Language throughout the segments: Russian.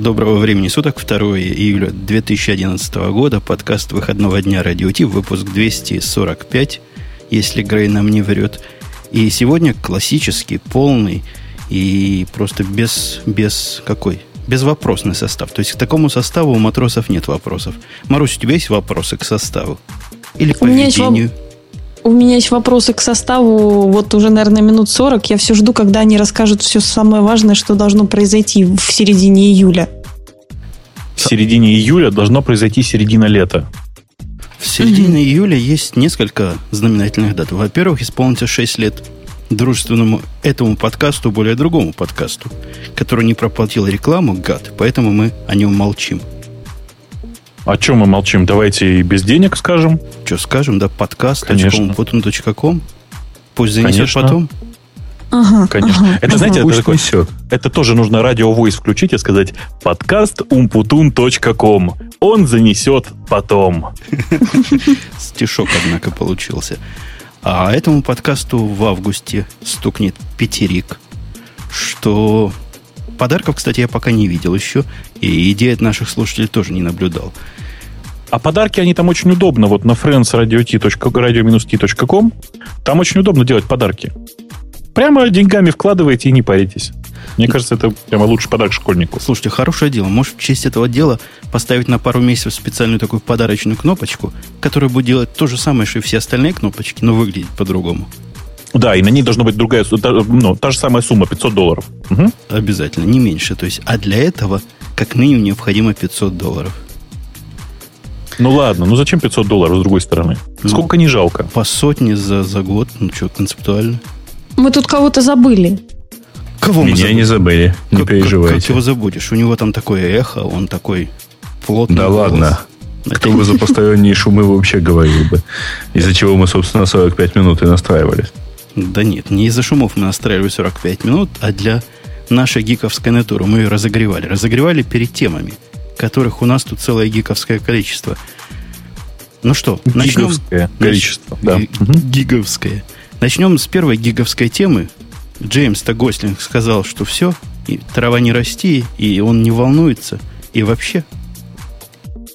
Доброго времени суток, 2 июля 2011 года, подкаст выходного дня Радио Ти, выпуск 245, если Грей нам не врет. И сегодня классический, полный и просто без, без какой? Безвопросный состав. То есть к такому составу у матросов нет вопросов. Марусь, у тебя есть вопросы к составу? Или к поведению? У меня есть вопросы к составу. Вот уже, наверное, минут 40. Я все жду, когда они расскажут все самое важное, что должно произойти в середине июля. В середине июля должно произойти середина лета. В середине mm-hmm. июля есть несколько знаменательных дат. Во-первых, исполнится 6 лет дружественному этому подкасту, более другому подкасту, который не проплатил рекламу, гад, поэтому мы о нем молчим. О чем мы молчим? Давайте и без денег скажем. Что скажем, да, подкаст.com, Пусть занесет Конечно. потом. Ага, Конечно. Ага, это, ага. знаете, это, такой, это тоже нужно радио Voice включить и сказать подкаст umputun.com. Он занесет потом. Стишок, однако, получился. А этому подкасту в августе стукнет пятерик, что подарков, кстати, я пока не видел еще, и идеи от наших слушателей тоже не наблюдал. А подарки, они там очень удобно. Вот на friendsradio-t.com там очень удобно делать подарки. Прямо деньгами вкладываете и не паритесь. Мне кажется, это прямо лучший подарок школьнику. Слушайте, хорошее дело. Может, в честь этого дела поставить на пару месяцев специальную такую подарочную кнопочку, которая будет делать то же самое, что и все остальные кнопочки, но выглядеть по-другому. Да, и на ней должна быть другая, ну, та же самая сумма, 500 долларов. Угу. Обязательно, не меньше. То есть, а для этого, как минимум, необходимо 500 долларов. Ну ладно, ну зачем 500 долларов с другой стороны? Ну, Сколько не жалко? По сотне за, за год, ну что, концептуально. Мы тут кого-то забыли. Кого Меня забыли? не забыли, не как, переживайте. Как, как его забудешь? У него там такое эхо, он такой плотный. Да голос. ладно. Кто бы за посторонние шумы вообще говорил бы? Из-за чего мы, собственно, 45 минут и настраивались. Да нет, не из-за шумов мы настраивали 45 минут, а для нашей гиковской натуры мы ее разогревали. Разогревали перед темами, которых у нас тут целое гиковское количество. Ну что, начнем... Гиговское количество, да. Гиговское. Начнем с первой гиговской темы. Джеймс Гослинг сказал, что все, и трава не расти, и он не волнуется, и вообще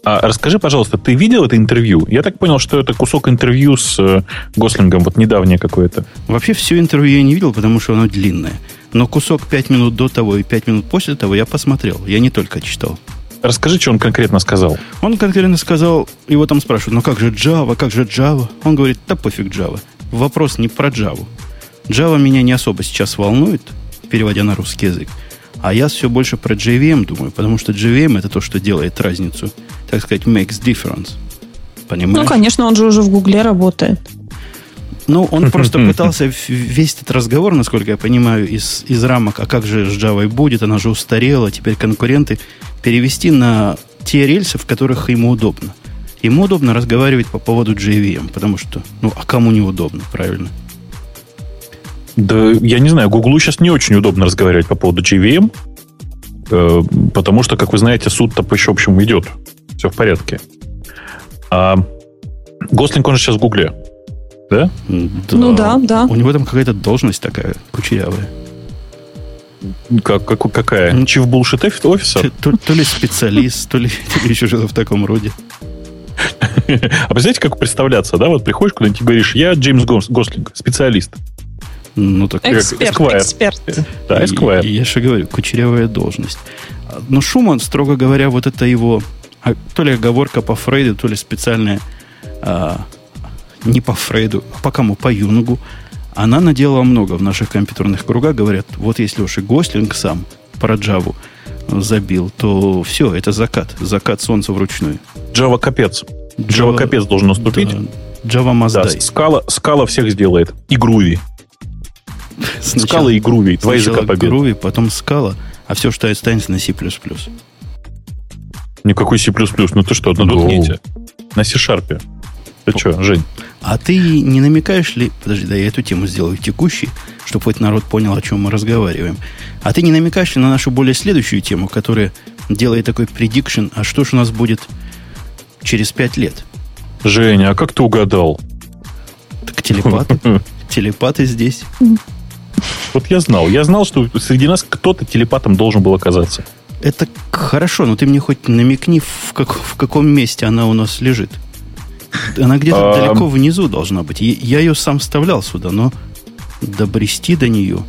а расскажи, пожалуйста, ты видел это интервью? Я так понял, что это кусок интервью с э, Гослингом, вот недавнее какое-то. Вообще все интервью я не видел, потому что оно длинное. Но кусок 5 минут до того и 5 минут после того я посмотрел. Я не только читал. Расскажи, что он конкретно сказал. Он конкретно сказал, его там спрашивают, ну как же Java, как же Java? Он говорит, да пофиг Java. Вопрос не про Java. Java меня не особо сейчас волнует, переводя на русский язык. А я все больше про JVM думаю, потому что JVM это то, что делает разницу, так сказать, makes difference. Понимаешь? Ну, конечно, он же уже в Гугле работает. Ну, он просто пытался весь этот разговор, насколько я понимаю, из, из рамок, а как же с Java будет, она же устарела, теперь конкуренты, перевести на те рельсы, в которых ему удобно. Ему удобно разговаривать по поводу JVM, потому что, ну, а кому неудобно, правильно? Да, я не знаю, Гуглу сейчас не очень удобно разговаривать по поводу JVM, э, потому что, как вы знаете, суд-то еще, в общем, идет. Все в порядке. А Гослинг, он же сейчас в Гугле. Да? да? Ну да, да. У него там какая-то должность такая кучерявая. Как, как, какая? Ну, Chief Bullshit офисер? То, то, то ли специалист, то ли, то ли еще что-то в таком роде. А представляете, как представляться, да? Вот приходишь куда-нибудь и говоришь, я Джеймс Гослинг, специалист. Ну, так эксперт, Эсквайр. эксперт. Да, Эсквайр. Я же говорю, кучерявая должность. Но Шуман, строго говоря, вот это его а, то ли оговорка по Фрейду, то ли специальная а, не по Фрейду, а по кому? По Юнгу. Она наделала много в наших компьютерных кругах. Говорят, вот если уж и Гослинг сам про Джаву забил, то все, это закат. Закат солнца вручную. Java капец. Java, Java капец должен наступить. Да, Java must да. Скала, скала всех сделает. И Груви. Скала и Груви. Два языка победы. Груви, потом скала, а все, что останется на C++. Никакой C++. Ну ты что, на дотнете? На C-Sharp. Ты что, Жень? А ты не намекаешь ли... Подожди, да я эту тему сделаю текущей, чтобы хоть народ понял, о чем мы разговариваем. А ты не намекаешь ли на нашу более следующую тему, которая делает такой предикшн, а что же у нас будет через пять лет? Женя, а как ты угадал? Так телепаты. Телепаты здесь. Вот я знал. Я знал, что среди нас кто-то телепатом должен был оказаться. Это хорошо, но ты мне хоть намекни, в, как, в каком месте она у нас лежит. Она где-то а... далеко внизу должна быть. Я ее сам вставлял сюда, но добрести до нее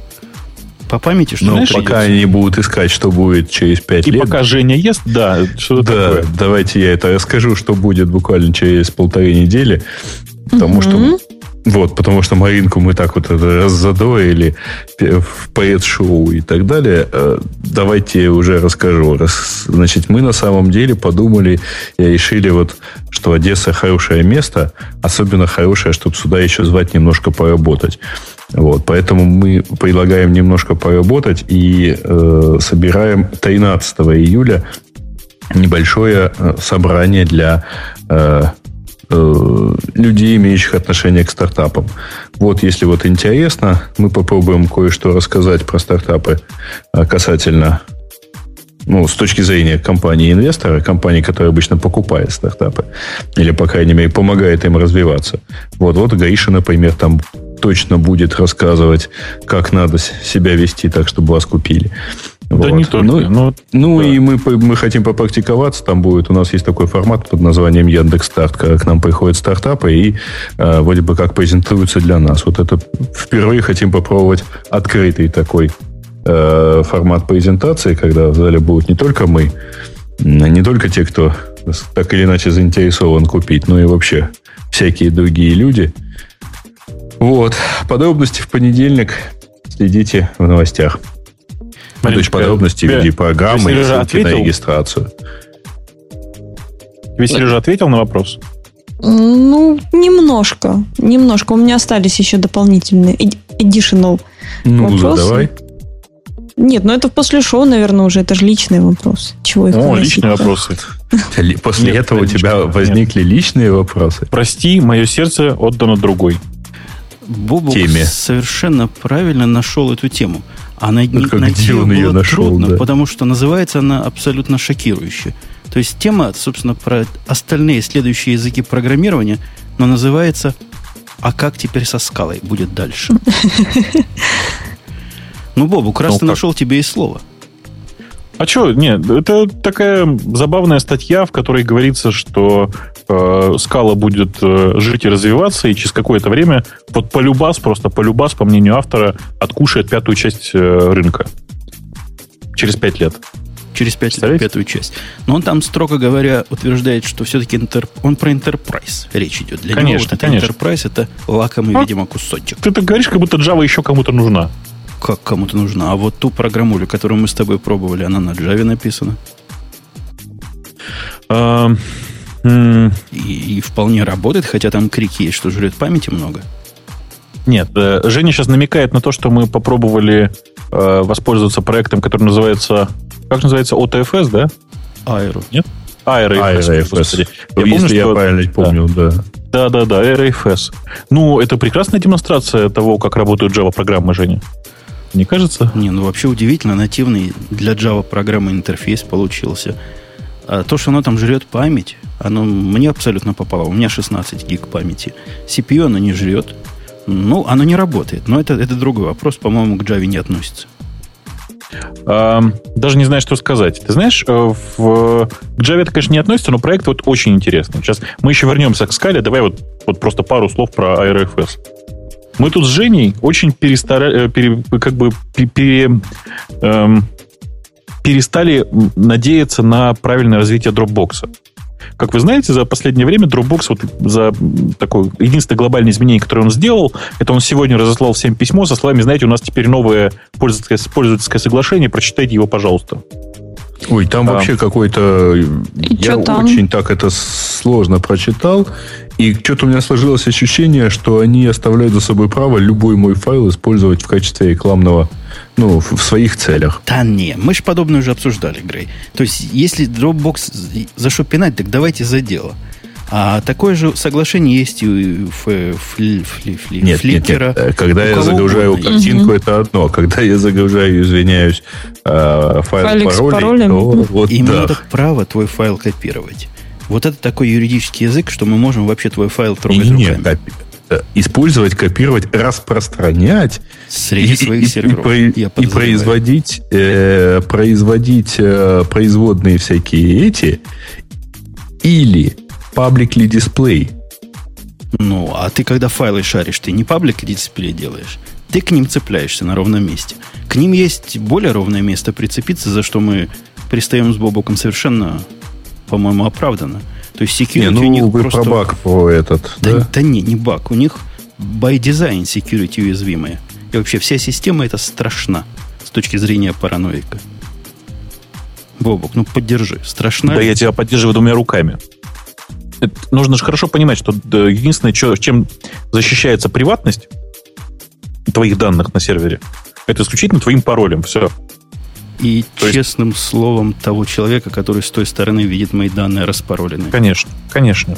по памяти, что Ну, пока они будут искать, что будет через 5 И лет. И пока Женя ест, да, что да, такое. давайте я это расскажу, что будет буквально через полторы недели. Потому что вот, потому что Маринку мы так вот раззадоили в поэт-шоу и так далее. Э, давайте уже расскажу. Значит, мы на самом деле подумали и решили, вот, что Одесса хорошее место, особенно хорошее, чтобы сюда еще звать немножко поработать. Вот, поэтому мы предлагаем немножко поработать и э, собираем 13 июля небольшое э, собрание для Э, людей, имеющих отношение к стартапам. Вот, если вот интересно, мы попробуем кое-что рассказать про стартапы э, касательно ну, с точки зрения компании-инвестора, компании, которая обычно покупает стартапы, или, по крайней мере, помогает им развиваться. Вот, вот Гаиша, например, там точно будет рассказывать, как надо себя вести так, чтобы вас купили. Да вот. не только. Ну, ну, ну да. и мы, мы хотим попрактиковаться. Там будет, у нас есть такой формат под названием Яндекс Старт, когда к нам приходят стартапы и э, вроде бы как презентуются для нас. Вот это впервые хотим попробовать открытый такой э, формат презентации, когда в зале будут не только мы, не только те, кто так или иначе заинтересован купить, но и вообще всякие другие люди. Вот. Подробности в понедельник. Следите в новостях. Есть подробности в виде программы и ссылки на регистрацию. Тебе Сережа ответил на вопрос? Ну, немножко. Немножко. У меня остались еще дополнительные additional ну, вопросы. задавай. Нет, ну это после шоу, наверное, уже. Это же личный вопрос. Чего их О, личные вопросы. После нет, этого у тебя возникли нет. личные вопросы? Прости, мое сердце отдано другой. Теме. совершенно правильно нашел эту тему. А най- Только найти где он ее нашел, трудно, да. потому что называется она абсолютно шокирующе. То есть тема, собственно, про остальные следующие языки программирования, но называется «А как теперь со скалой будет дальше?» Ну, Бобук, раз ты нашел тебе и слово – а что, нет, это такая забавная статья, в которой говорится, что э, скала будет э, жить и развиваться, и через какое-то время вот полюбас, просто полюбас, по мнению автора, откушает пятую часть э, рынка. Через пять лет. Через пять лет пятую часть. Но он там, строго говоря, утверждает, что все-таки интер... он про enterprise речь идет. Для конечно, него вот это конечно. enterprise это лакомый, а? видимо, кусочек. Ты так говоришь, как будто Java еще кому-то нужна как кому-то нужна. А вот ту программулю, которую мы с тобой пробовали, она на Java написана. А, и, и вполне работает, хотя там крики есть, что жрет памяти много. Нет, э, Женя сейчас намекает на то, что мы попробовали э, воспользоваться проектом, который называется... Как называется? OTFS, да? Aero. Нет? AeroFS. AeroFS. Я Если помню, я что... правильно помню, да. Да, да, да, AeroFS. Ну, это прекрасная демонстрация того, как работают Java-программы, Женя. Не кажется? Не, ну вообще удивительно, нативный для Java программы интерфейс получился. А то, что оно там жрет память, оно мне абсолютно попало. У меня 16 гиг памяти. CPU оно не жрет. Ну, оно не работает. Но это, это другой вопрос, по-моему, к Java не относится. Даже не знаю, что сказать. Ты знаешь, э, в, к Java это, конечно, не относится, но проект вот очень интересный. Сейчас мы еще вернемся к скале. Давай вот, вот просто пару слов про AeroFS. Мы тут с Женей очень перестара... Э, пере... как бы пере... эм... перестали надеяться на правильное развитие Dropbox. Как вы знаете, за последнее время Dropbox, вот за такое единственное глобальное изменение, которое он сделал, это он сегодня разослал всем письмо со словами, знаете, у нас теперь новое пользовательское, пользовательское соглашение, прочитайте его, пожалуйста. Ой, там а, вообще какой-то... Я там? очень так это сложно прочитал. И что-то у меня сложилось ощущение, что они оставляют за собой право любой мой файл использовать в качестве рекламного, ну, в своих целях. Да не, мы же подобное уже обсуждали, Грей. То есть, если Dropbox за что пинать, так давайте за дело. А такое же соглашение есть и у фли, фли, фли, нет, фликера. Нет, нет. Когда я загружаю угодно. картинку, угу. это одно. Когда я загружаю, извиняюсь, э, файл Файлик паролей, с паролем. то вот Именно да. право твой файл копировать. Вот это такой юридический язык, что мы можем вообще твой файл трогать не, руками. э, использовать, копировать, распространять среди и, своих и, серверов. И, и, и производить, э, производить э, производные всякие эти или publicly display. Ну, а ты когда файлы шаришь, ты не public display делаешь. Ты к ним цепляешься на ровном месте. К ним есть более ровное место прицепиться, за что мы пристаем с Бобоком совершенно, по-моему, оправданно. То есть security не, ну, у них вы просто... про баг по этот, да? Да, да не, не баг. У них by design security уязвимая. И вообще вся система это страшна с точки зрения параноика. Бобок, ну поддержи. Страшна. Да, я тебя поддерживаю двумя руками. Это, нужно же хорошо понимать, что единственное, чем защищается приватность твоих данных на сервере, это исключительно твоим паролем. Все. И То честным есть... словом того человека, который с той стороны видит мои данные распароленные. Конечно, конечно.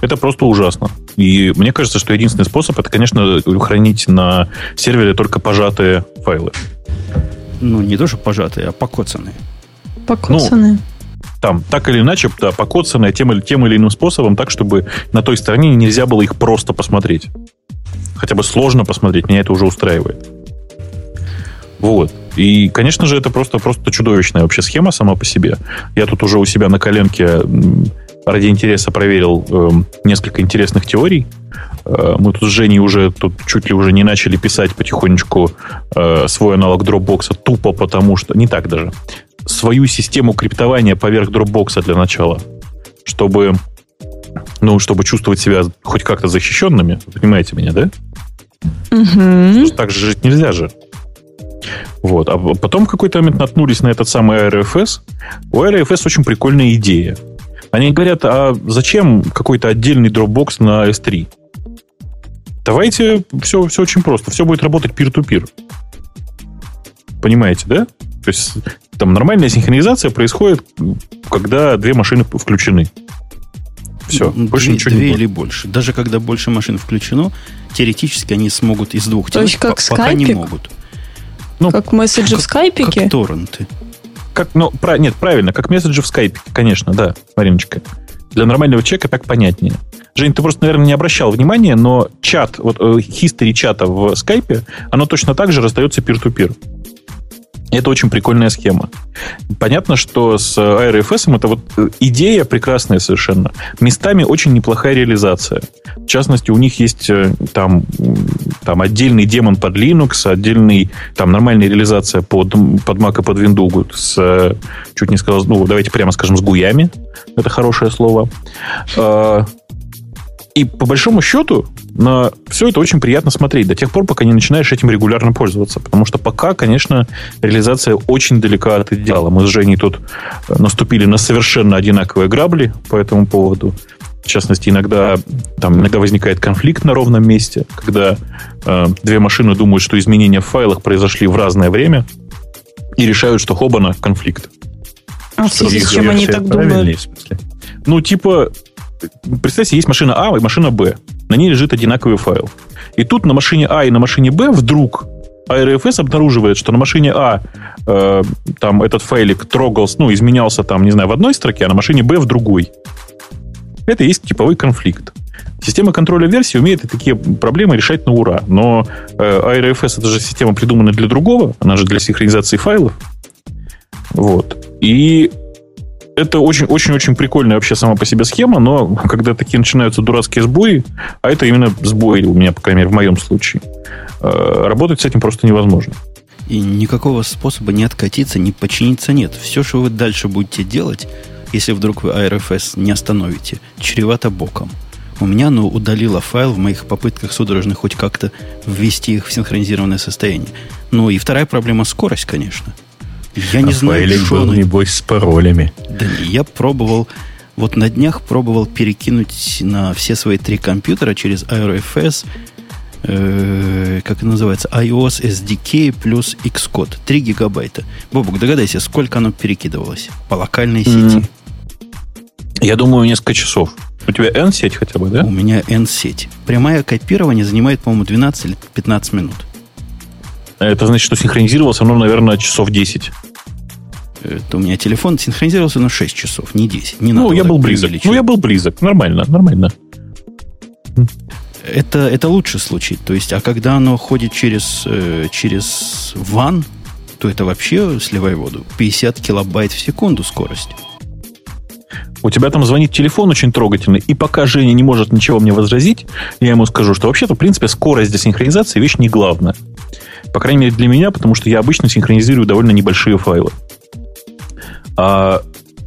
Это просто ужасно. И мне кажется, что единственный способ это, конечно, хранить на сервере только пожатые файлы. Ну, не тоже пожатые, а покоцанные. Покоцанные. Ну, там, так или иначе, да, покоцанные тем или, тем или иным способом, так, чтобы на той стороне нельзя было их просто посмотреть. Хотя бы сложно посмотреть, меня это уже устраивает. Вот. И, конечно же, это просто, просто чудовищная вообще схема сама по себе. Я тут уже у себя на коленке ради интереса проверил э, несколько интересных теорий. Э, мы тут с Женей уже тут чуть ли уже не начали писать потихонечку э, свой аналог Dropbox тупо потому что... Не так даже. Свою систему криптования поверх Dropbox для начала. Чтобы ну, чтобы чувствовать себя хоть как-то защищенными. Понимаете меня, да? Угу. Так же жить нельзя же. Вот. А потом в какой-то момент наткнулись на этот самый RFS. У RFS очень прикольная идея. Они говорят, а зачем какой-то отдельный Dropbox на S3? Давайте все, все очень просто. Все будет работать peer-to-peer. Понимаете, да? То есть там нормальная синхронизация происходит, когда две машины включены. Все, больше две, ничего две не будет. или больше. Даже когда больше машин включено, теоретически они смогут из двух То есть как пока не могут. Ну, как месседжи в скайпике? Как торренты. Как, ну, про, нет, правильно, как месседжи в скайпе, конечно, да, Мариночка. Для нормального человека так понятнее. Жень, ты просто, наверное, не обращал внимания, но чат, вот э, history чата в скайпе, оно точно так же раздается peer-to-peer. Это очень прикольная схема. Понятно, что с ARFS это вот э, идея прекрасная совершенно. Местами очень неплохая реализация. В частности, у них есть э, там, там отдельный демон под Linux, отдельный там нормальная реализация под, под Mac и под Windows с, э, чуть не сказал, ну, давайте прямо скажем, с гуями. Это хорошее слово. И по большому счету на все это очень приятно смотреть до тех пор, пока не начинаешь этим регулярно пользоваться. Потому что пока, конечно, реализация очень далека от идеала. Мы с Женей тут э, наступили на совершенно одинаковые грабли по этому поводу. В частности, иногда, там, иногда возникает конфликт на ровном месте, когда э, две машины думают, что изменения в файлах произошли в разное время и решают, что хобана конфликт. А в связи с чем они так думают? Ну, типа, представьте, есть машина А и машина Б. На ней лежит одинаковый файл. И тут на машине А и на машине Б вдруг ARFS обнаруживает, что на машине А э, там этот файлик трогался, ну, изменялся там, не знаю, в одной строке, а на машине Б в другой. Это и есть типовой конфликт. Система контроля версии умеет такие проблемы решать на ура. Но э, ARFS это же система придумана для другого, она же для синхронизации файлов. Вот. И это очень-очень-очень прикольная вообще сама по себе схема, но когда такие начинаются дурацкие сбои, а это именно сбои у меня, по крайней мере, в моем случае, э, работать с этим просто невозможно. И никакого способа не откатиться, не починиться нет. Все, что вы дальше будете делать, если вдруг вы ARFS не остановите, чревато боком. У меня оно удалило файл в моих попытках судорожно хоть как-то ввести их в синхронизированное состояние. Ну и вторая проблема – скорость, конечно – я не а знаю, что был, небось, с паролями. Да не, я пробовал, вот на днях пробовал перекинуть на все свои три компьютера через IRFS, э, как это называется, iOS SDK плюс Xcode, 3 гигабайта. Бобук, догадайся, сколько оно перекидывалось по локальной сети? Mm. Я думаю, несколько часов. У тебя N-сеть хотя бы, да? У меня N-сеть. Прямое копирование занимает, по-моему, 12 или 15 минут. Это значит, что синхронизировался, ну, наверное, часов 10. Это у меня телефон синхронизировался на 6 часов, не 10. Не ну, я был близок. Ну, я был близок. Нормально, нормально. Это, это лучший случай. То есть, а когда оно ходит через, э, через ван, то это вообще сливай воду. 50 килобайт в секунду скорость. У тебя там звонит телефон очень трогательный, и пока Женя не может ничего мне возразить, я ему скажу, что вообще-то, в принципе, скорость для синхронизации вещь не главная. По крайней мере, для меня, потому что я обычно синхронизирую довольно небольшие файлы. А,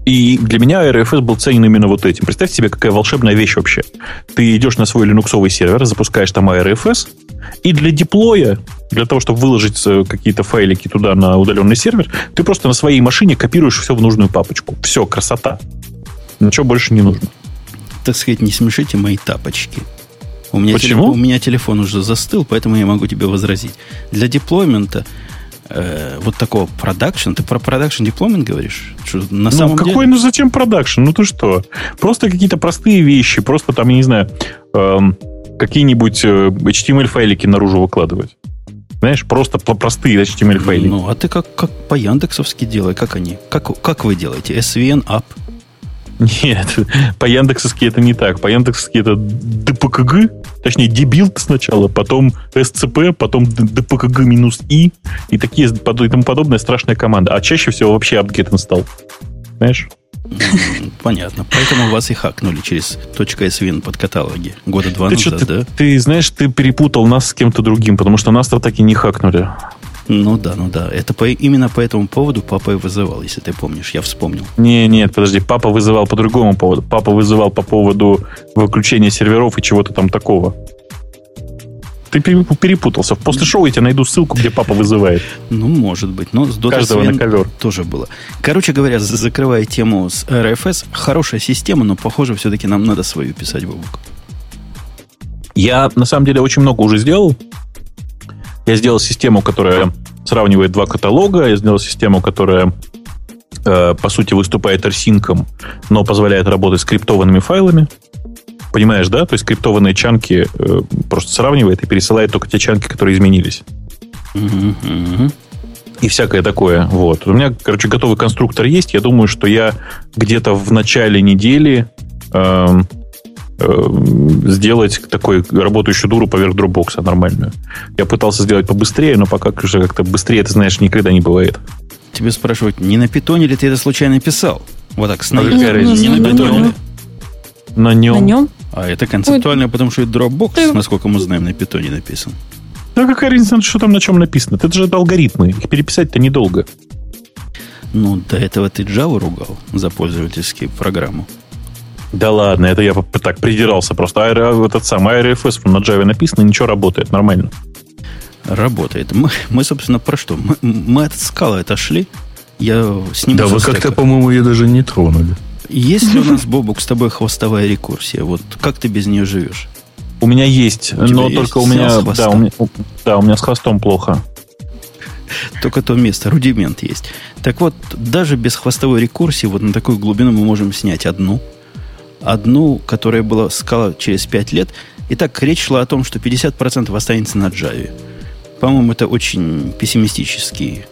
и для меня RFS был ценен именно вот этим. Представьте себе, какая волшебная вещь вообще. Ты идешь на свой линуксовый сервер, запускаешь там RFS, и для деплоя, для того, чтобы выложить э, какие-то файлики туда на удаленный сервер, ты просто на своей машине копируешь все в нужную папочку. Все, красота. Ничего больше не нужно. Так сказать, не смешите мои тапочки. У меня, Почему? Телефон, у меня телефон уже застыл, поэтому я могу тебе возразить. Для deployment а э, вот такого production, ты про production deployment говоришь? Что на ну, самом какой, деле... ну зачем production? Ну ты что? Просто какие-то простые вещи, просто там, я не знаю, эм, какие-нибудь э, HTML -файлики наружу выкладывать. Знаешь, просто простые HTML -файлики. Ну, а ты как, как по Яндексовски делай, как они? Как, как вы делаете? SVN up? Нет, по Яндексовски это не так. По Яндексовски это dpkg, точнее, debuild сначала, потом scp, потом dpkg минус i, и такие и тому подобная страшная команда. А чаще всего вообще apt-get install. Знаешь? Понятно. Поэтому вас и хакнули через .svn под каталоги года два ты назад, что, да? Ты знаешь, ты перепутал нас с кем-то другим, потому что нас-то так и не хакнули. Ну да, ну да. Это по, именно по этому поводу папа и вызывал, если ты помнишь. Я вспомнил. Не, нет, подожди. Папа вызывал по другому поводу. Папа вызывал по поводу выключения серверов и чего-то там такого. Ты перепутался. После шоу я тебе найду ссылку, где папа вызывает. Ну, может быть. Но с Dota Каждого на ковер. тоже было. Короче говоря, закрывая тему с RFS, хорошая система, но, похоже, все-таки нам надо свою писать, Бобук. Я, на самом деле, очень много уже сделал. Я сделал систему, которая сравнивает два каталога. Я сделал систему, которая, э, по сути, выступает арсинком, но позволяет работать с криптованными файлами. Понимаешь, да? То есть криптованные чанки э, просто сравнивает и пересылает только те чанки, которые изменились. Угу, И всякое такое. Вот. У меня, короче, готовый конструктор есть. Я думаю, что я где-то в начале недели э, э, сделать такой работающую дуру поверх дропбокса нормальную. Я пытался сделать побыстрее, но пока уже как-то быстрее, ты знаешь, никогда не бывает. Тебе спрашивают, не на питоне ли ты это случайно писал? Вот так, с А какая наивкой. разница? Не на На питоне? На нем. На нем? А это концептуально, потому что это Dropbox, Ты- насколько мы знаем, на питоне написан. Да какая разница, что там на чем написано? Это же алгоритмы. Их переписать-то недолго. Ну, до этого ты Java ругал за пользовательскую программу. Да ладно, это я так придирался просто. Аэро- этот самый RFS на Java написано, ничего работает, нормально. Работает. Мы, мы собственно, про что? Мы, мы от скалы отошли. Я сниму Да, со вы как-то, по-моему, ее даже не тронули. Есть ли у нас, Бобук, с тобой хвостовая рекурсия? Вот как ты без нее живешь? У меня есть, тебя но есть? только у меня, с да, у меня, у- да, у меня с хвостом плохо. Только то место, рудимент есть. Так вот, даже без хвостовой рекурсии, вот на такую глубину мы можем снять одну. Одну, которая была скала через 5 лет. Итак, речь шла о том, что 50% останется на Java. По-моему, это очень пессимистический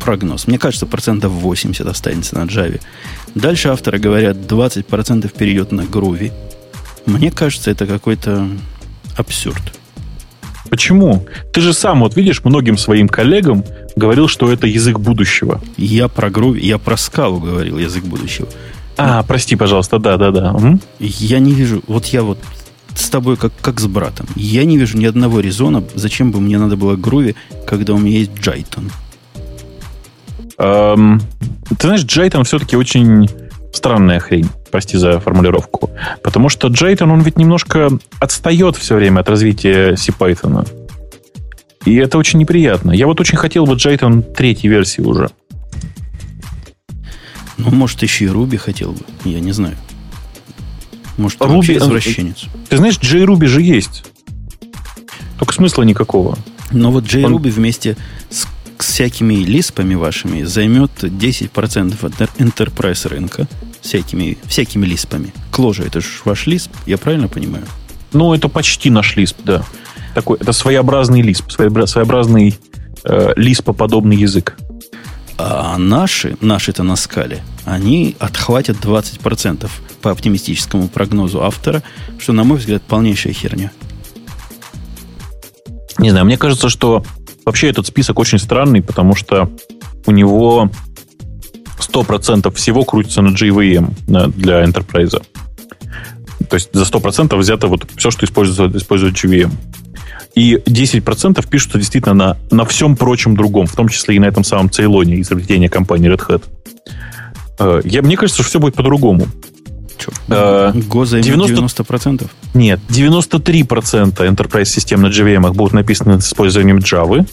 прогноз. Мне кажется, процентов 80 останется на Java. Дальше авторы говорят, 20% перейдет на Groovy. Мне кажется, это какой-то абсурд. Почему? Ты же сам, вот видишь, многим своим коллегам говорил, что это язык будущего. Я про Groovy, я про скалу говорил, язык будущего. А, прости, пожалуйста, да-да-да. М? Я не вижу, вот я вот с тобой как, как с братом. Я не вижу ни одного резона, зачем бы мне надо было Groovy, когда у меня есть Jython. Эм, ты знаешь, Jython все-таки очень странная хрень. Прости за формулировку. Потому что Jython, он ведь немножко отстает все время от развития CPython. И это очень неприятно. Я вот очень хотел бы Jython третьей версии уже. Ну, может, еще и Руби хотел бы, я не знаю. Может, Ruby, вообще э, извращенец. Ты знаешь, JRuby же есть. Только смысла никакого. Но вот он- JRuby вместе с, всякими лиспами вашими займет 10% от enterprise рынка. Всякими, всякими лиспами. Кложа, это же ваш лисп, я правильно понимаю? Ну, это почти наш лисп, да. Такой, это своеобразный лисп, своеобра- своеобразный э, лиспоподобный язык. А наши, наши-то на скале, они отхватят 20% по оптимистическому прогнозу автора, что, на мой взгляд, полнейшая херня. Не знаю, мне кажется, что вообще этот список очень странный, потому что у него 100% всего крутится на JVM для Enterprise. То есть за 100% взято вот все, что использует, использует JVM. И 10% пишутся действительно на, на всем прочем другом, в том числе и на этом самом Цейлоне изобретения компании Red Hat. Э, я, мне кажется, что все будет по-другому. Э, Гоза 90... 90%? Нет, 93% Enterprise систем на JVM будут написаны с использованием Java,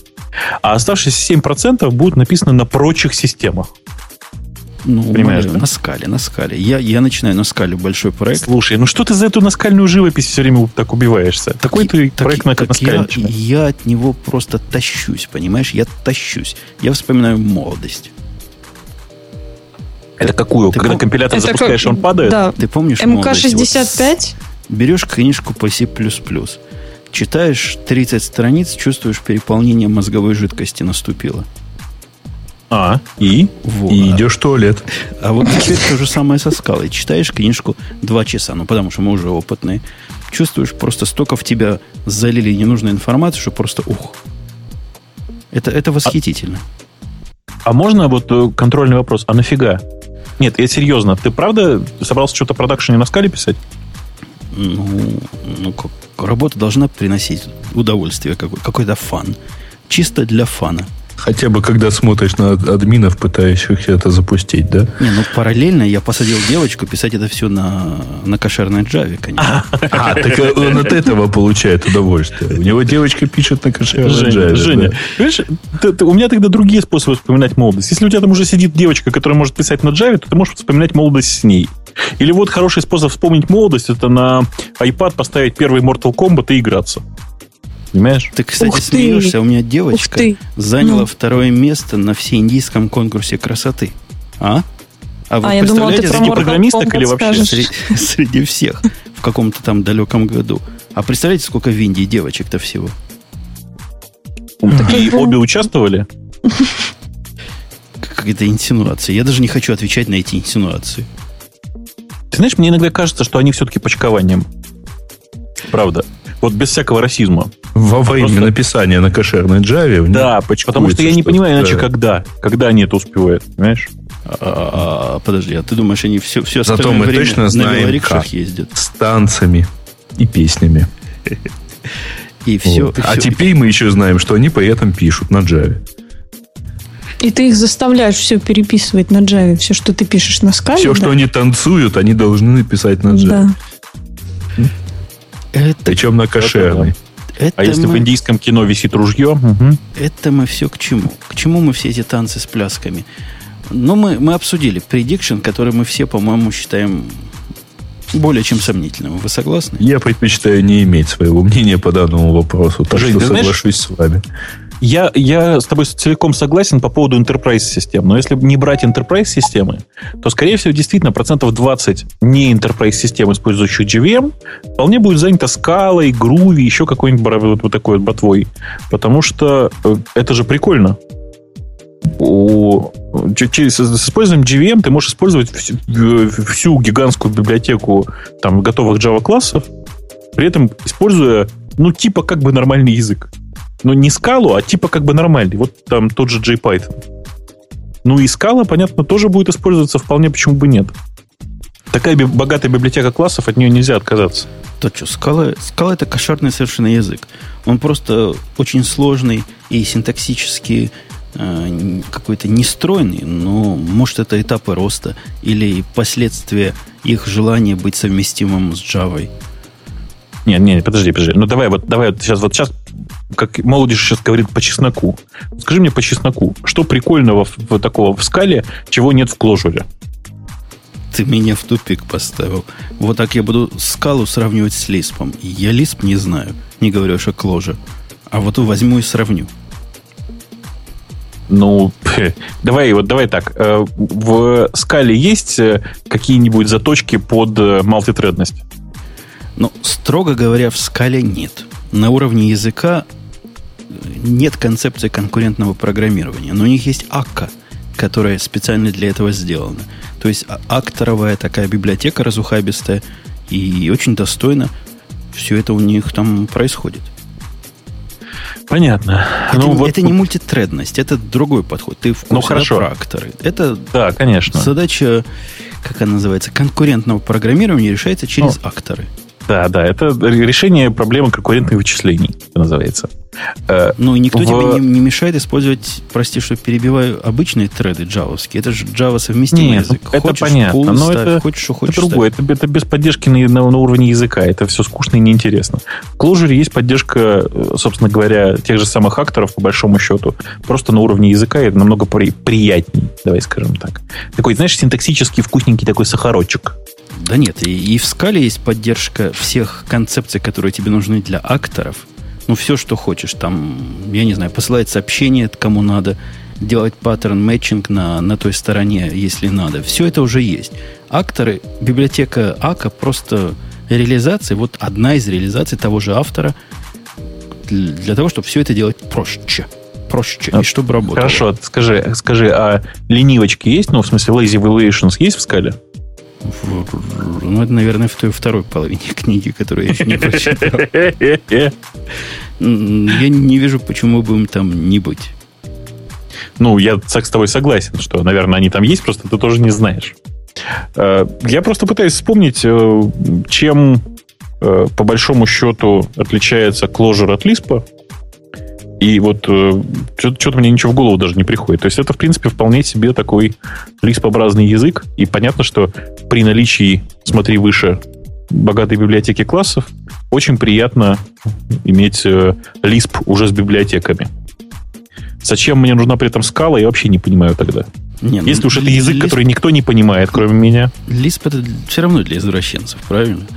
а оставшиеся 7% будут написаны на прочих системах. Ну, Понимаешь, да? на скале, на скале. Я, я начинаю на скале большой проект. Слушай, ну что ты за эту наскальную живопись все время так убиваешься? Такой ты так, проект так, на так я, я от него просто тащусь, понимаешь? Я тащусь. Я вспоминаю молодость. Это какую? Ты Когда пом... компилятор это запускаешь, как... он падает? Да. Ты помнишь МК-65? Вот берешь книжку по C++, читаешь 30 страниц, чувствуешь переполнение мозговой жидкости наступило. А, и? Вот. И идешь в туалет. А вот теперь то же самое со скалой. Читаешь книжку два часа, ну потому что мы уже опытные. Чувствуешь, просто столько в тебя залили ненужной информации, что просто ух. Это, это восхитительно. А, а можно вот э, контрольный вопрос? А нафига? Нет, я серьезно. Ты правда собрался что-то продакшене на скале писать? Ну, ну как, работа должна приносить удовольствие, какой, какой-то фан. Чисто для фана. Хотя бы когда смотришь на админов, пытающихся это запустить, да? Не, ну параллельно я посадил девочку писать это все на, на кошерной Java, конечно. А, так он от этого получает удовольствие. У него девочка пишет на кошерной Java. Женя, видишь, у меня тогда другие способы вспоминать молодость. Если у тебя там уже сидит девочка, которая может писать на Java, то ты можешь вспоминать молодость с ней. Или вот хороший способ вспомнить молодость, это на iPad поставить первый Mortal Kombat и играться. Понимаешь? Ты, кстати, Ух смеешься. Ты. У меня девочка заняла ну. второе место на всеиндийском конкурсе красоты. А? А вы а, я думала, ты среди программисток или вообще среди, среди всех в каком-то там далеком году? А представляете, сколько в Индии девочек-то всего? И обе участвовали? Какая-то инсинуация. Я даже не хочу отвечать на эти инсинуации. Ты знаешь, мне иногда кажется, что они все-таки почкованием. Правда. Вот без всякого расизма. Во время просто... написания на кошерной Java. Да, потому что я не понимаю, иначе когда. Когда они это успевают, понимаешь? А, а, подожди, а ты думаешь, они все, все Зато мы время точно знаем, как. ездят? С танцами и песнями. И все, вот. и а теперь мы еще знаем, что они при этом пишут на Java. И ты их заставляешь все переписывать на Java, все, что ты пишешь на скале. Все, да? что они танцуют, они должны написать на Java. Да. Это, Причем на кошерной. Это а если мы... в индийском кино висит ружье? Угу. Это мы все к чему? К чему мы все эти танцы с плясками? Ну, мы, мы обсудили prediction, который мы все, по-моему, считаем более чем сомнительным. Вы согласны? Я предпочитаю не иметь своего мнения по данному вопросу, так Жень, что соглашусь знаешь, с вами. Я, я с тобой целиком согласен по поводу enterprise систем, но если не брать enterprise системы, то, скорее всего, действительно процентов 20 не enterprise систем, использующих GVM, вполне будет занято скалой, груви, еще какой-нибудь вот, вот такой вот ботвой. Потому что э, это же прикольно. Через, с использованием GVM ты можешь использовать всю, всю гигантскую библиотеку там, готовых Java классов, при этом используя, ну, типа как бы нормальный язык. Ну, не скалу, а типа как бы нормальный. Вот там тот же JPython. Ну и скала, понятно, тоже будет использоваться вполне, почему бы нет. Такая би- богатая библиотека классов, от нее нельзя отказаться. То что, скала, скала это кошерный совершенно язык. Он просто очень сложный и синтаксически э, какой-то нестройный, но может это этапы роста или последствия их желания быть совместимым с Java. Нет, нет, подожди, подожди. Ну давай вот, давай вот сейчас, вот сейчас, как молодежь сейчас говорит по чесноку. Скажи мне по чесноку, что прикольного в, в такого в скале, чего нет в кложуре? Ты меня в тупик поставил. Вот так я буду скалу сравнивать с лиспом. Я лисп не знаю, не говорю о кложа. А вот возьму и сравню. Ну, давай, вот давай так. Э, в скале есть э, какие-нибудь заточки под э, мультитредность? Но, строго говоря, в скале нет. На уровне языка нет концепции конкурентного программирования. Но у них есть АККА, которая специально для этого сделана. То есть а, акторовая такая библиотека разухабистая, и очень достойно все это у них там происходит. Понятно. Это, ну, вот... это не мультитредность, это другой подход. Ты в курсе ну, хорошо. Да, акторы. Это да, конечно. задача, как она называется, конкурентного программирования решается через ну, акторы. Да, да, это решение проблемы конкурентных вычислений, это называется. Э, ну, и никто в... тебе не, не мешает использовать, прости, что перебиваю, обычные треды джавовские. Это же Java совместимый Нет, язык. Это хочешь, понятно, но ставь, это, хочешь, что хочешь, это другое. Это, это без поддержки на, на, на уровне языка. Это все скучно и неинтересно. В Clojure есть поддержка, собственно говоря, тех же самых акторов, по большому счету, просто на уровне языка, это намного при, приятней, давай скажем так. Такой, знаешь, синтаксический вкусненький такой сахарочек. Да нет, и, и в скале есть поддержка всех концепций, которые тебе нужны для акторов. Ну, все, что хочешь. Там, я не знаю, посылать сообщение кому надо, делать паттерн мэтчинг на, на той стороне, если надо. Все это уже есть. Акторы, библиотека АКа просто реализация, вот одна из реализаций того же автора для, того, чтобы все это делать проще проще, и чтобы работало. Хорошо, скажи, скажи, а ленивочки есть? Ну, в смысле, lazy valuations есть в скале? Ну, это, наверное, в той второй половине книги, которую я еще не прочитал. Я не вижу, почему бы им там не быть. Ну, я с тобой согласен, что, наверное, они там есть, просто ты тоже не знаешь. Э, я просто пытаюсь вспомнить, э, чем э, по большому счету отличается Clojure от Lisp. И вот э, что-то мне ничего в голову даже не приходит. То есть это, в принципе, вполне себе такой лиспообразный язык. И понятно, что при наличии, смотри выше, богатой библиотеки классов, очень приятно иметь э, Lisp уже с библиотеками. Зачем мне нужна при этом скала, я вообще не понимаю тогда. Не, ну, Если уж это язык, Lisp... который никто не понимает, кроме меня. Lisp это все равно для извращенцев, правильно?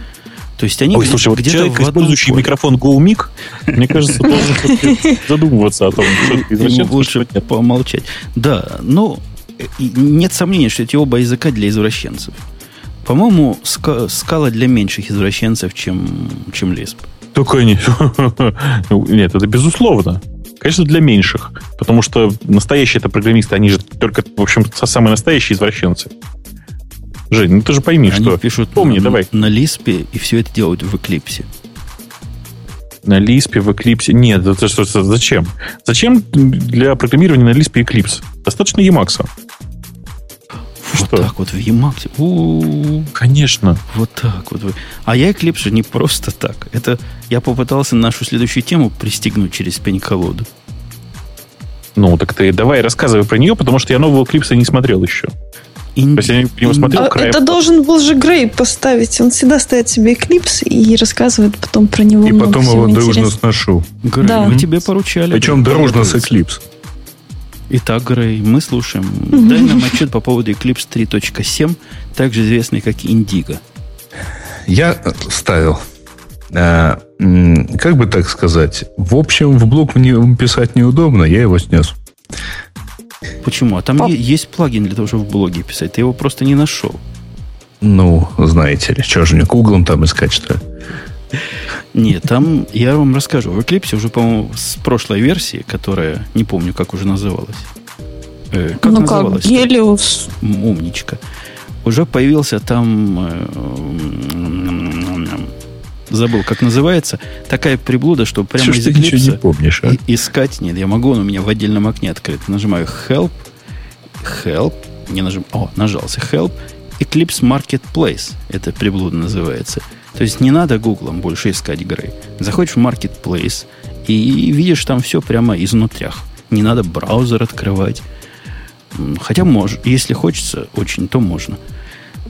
То есть они Ой, слушай, вот человек, использующий поле. микрофон GoMic, мне кажется, должен задумываться о том, что лучше помолчать. Да, но нет сомнения, что эти оба языка для извращенцев. По-моему, скала для меньших извращенцев, чем, чем Lisp. Только не. Нет, это безусловно. Конечно, для меньших. Потому что настоящие это программисты, они же только, в общем, самые настоящие извращенцы. Жень, ну ты же пойми, Они что... пишут Помни, на, давай. на Лиспе, и все это делают в Эклипсе. На Лиспе, в Эклипсе. Нет, это что, зачем? Зачем для программирования на Лиспе Eclipse? Достаточно Emacs. Вот что? так вот в Emacs. У-у-у. Конечно. Вот так вот. А я Eclipse не просто так. Это я попытался нашу следующую тему пристегнуть через пень-колоду. Ну, так ты давай рассказывай про нее, потому что я нового Eclipse не смотрел еще. Ин... То есть я не смотрел а краем. Это должен был же Грей поставить. Он всегда ставит себе Eclipse и рассказывает потом про него. И потом его дружно сношу. Грей, да. мы тебе поручали. Причем дружно с Eclipse. Итак, Грей, мы слушаем. Дай нам отчет по поводу Eclipse 3.7, также известный как Indigo. Я ставил. А, как бы так сказать? В общем, в блог мне писать неудобно, я его снес. Почему? А там Пап... есть плагин для того, чтобы в блоге писать. Ты его просто не нашел. Ну, знаете ли, что же мне гуглом там искать, что ли? Нет, там я вам расскажу. В Eclipse уже, по-моему, с прошлой версии, которая, не помню, как уже называлась. Э, как ну называлась? как, Гелиус. Умничка. Уже появился там э, забыл, как называется, такая приблуда, что прямо Слушай, из Eclipse не помнишь, а? искать нет. Я могу, он у меня в отдельном окне открыт. Нажимаю Help, Help, не нажим, о, нажался Help, Eclipse Marketplace, это приблуда называется. То есть не надо гуглом больше искать игры. Заходишь в Marketplace и видишь там все прямо изнутрях. Не надо браузер открывать. Хотя может, если хочется очень, то можно.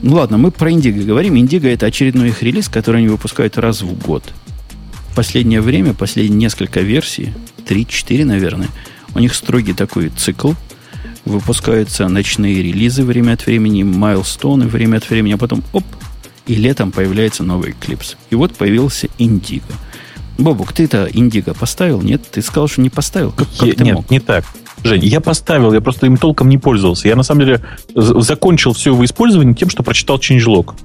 Ну ладно, мы про Индиго говорим. Индиго это очередной их релиз, который они выпускают раз в год. Последнее время, последние несколько версий, 3-4, наверное, у них строгий такой цикл. Выпускаются ночные релизы время от времени, майлстоны время от времени, а потом оп, и летом появляется новый Eclipse. И вот появился Индиго. Бобук, ты-то Индиго поставил? Нет? Ты сказал, что не поставил. Как, как ты нет, мог? не так. Жень, я поставил, я просто им толком не пользовался. Я на самом деле закончил все его использование тем, что прочитал changelog.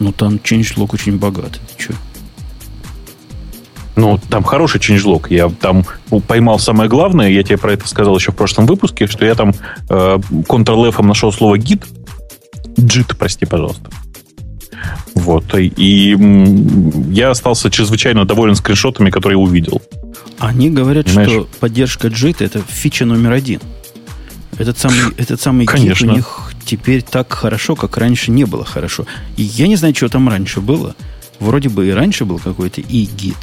Ну, там changelog очень богат. Ты что? Ну, там хороший changelog. Я там поймал самое главное. Я тебе про это сказал еще в прошлом выпуске, что я там э, Ctrl-F нашел слово git. JIT, прости, пожалуйста. Вот. И я остался чрезвычайно доволен скриншотами, которые увидел. Они говорят, Понимаешь? что поддержка JIT это фича номер один. Этот самый, этот самый Конечно. гид у них теперь так хорошо, как раньше не было хорошо. И я не знаю, что там раньше было. Вроде бы и раньше был какой-то и гид.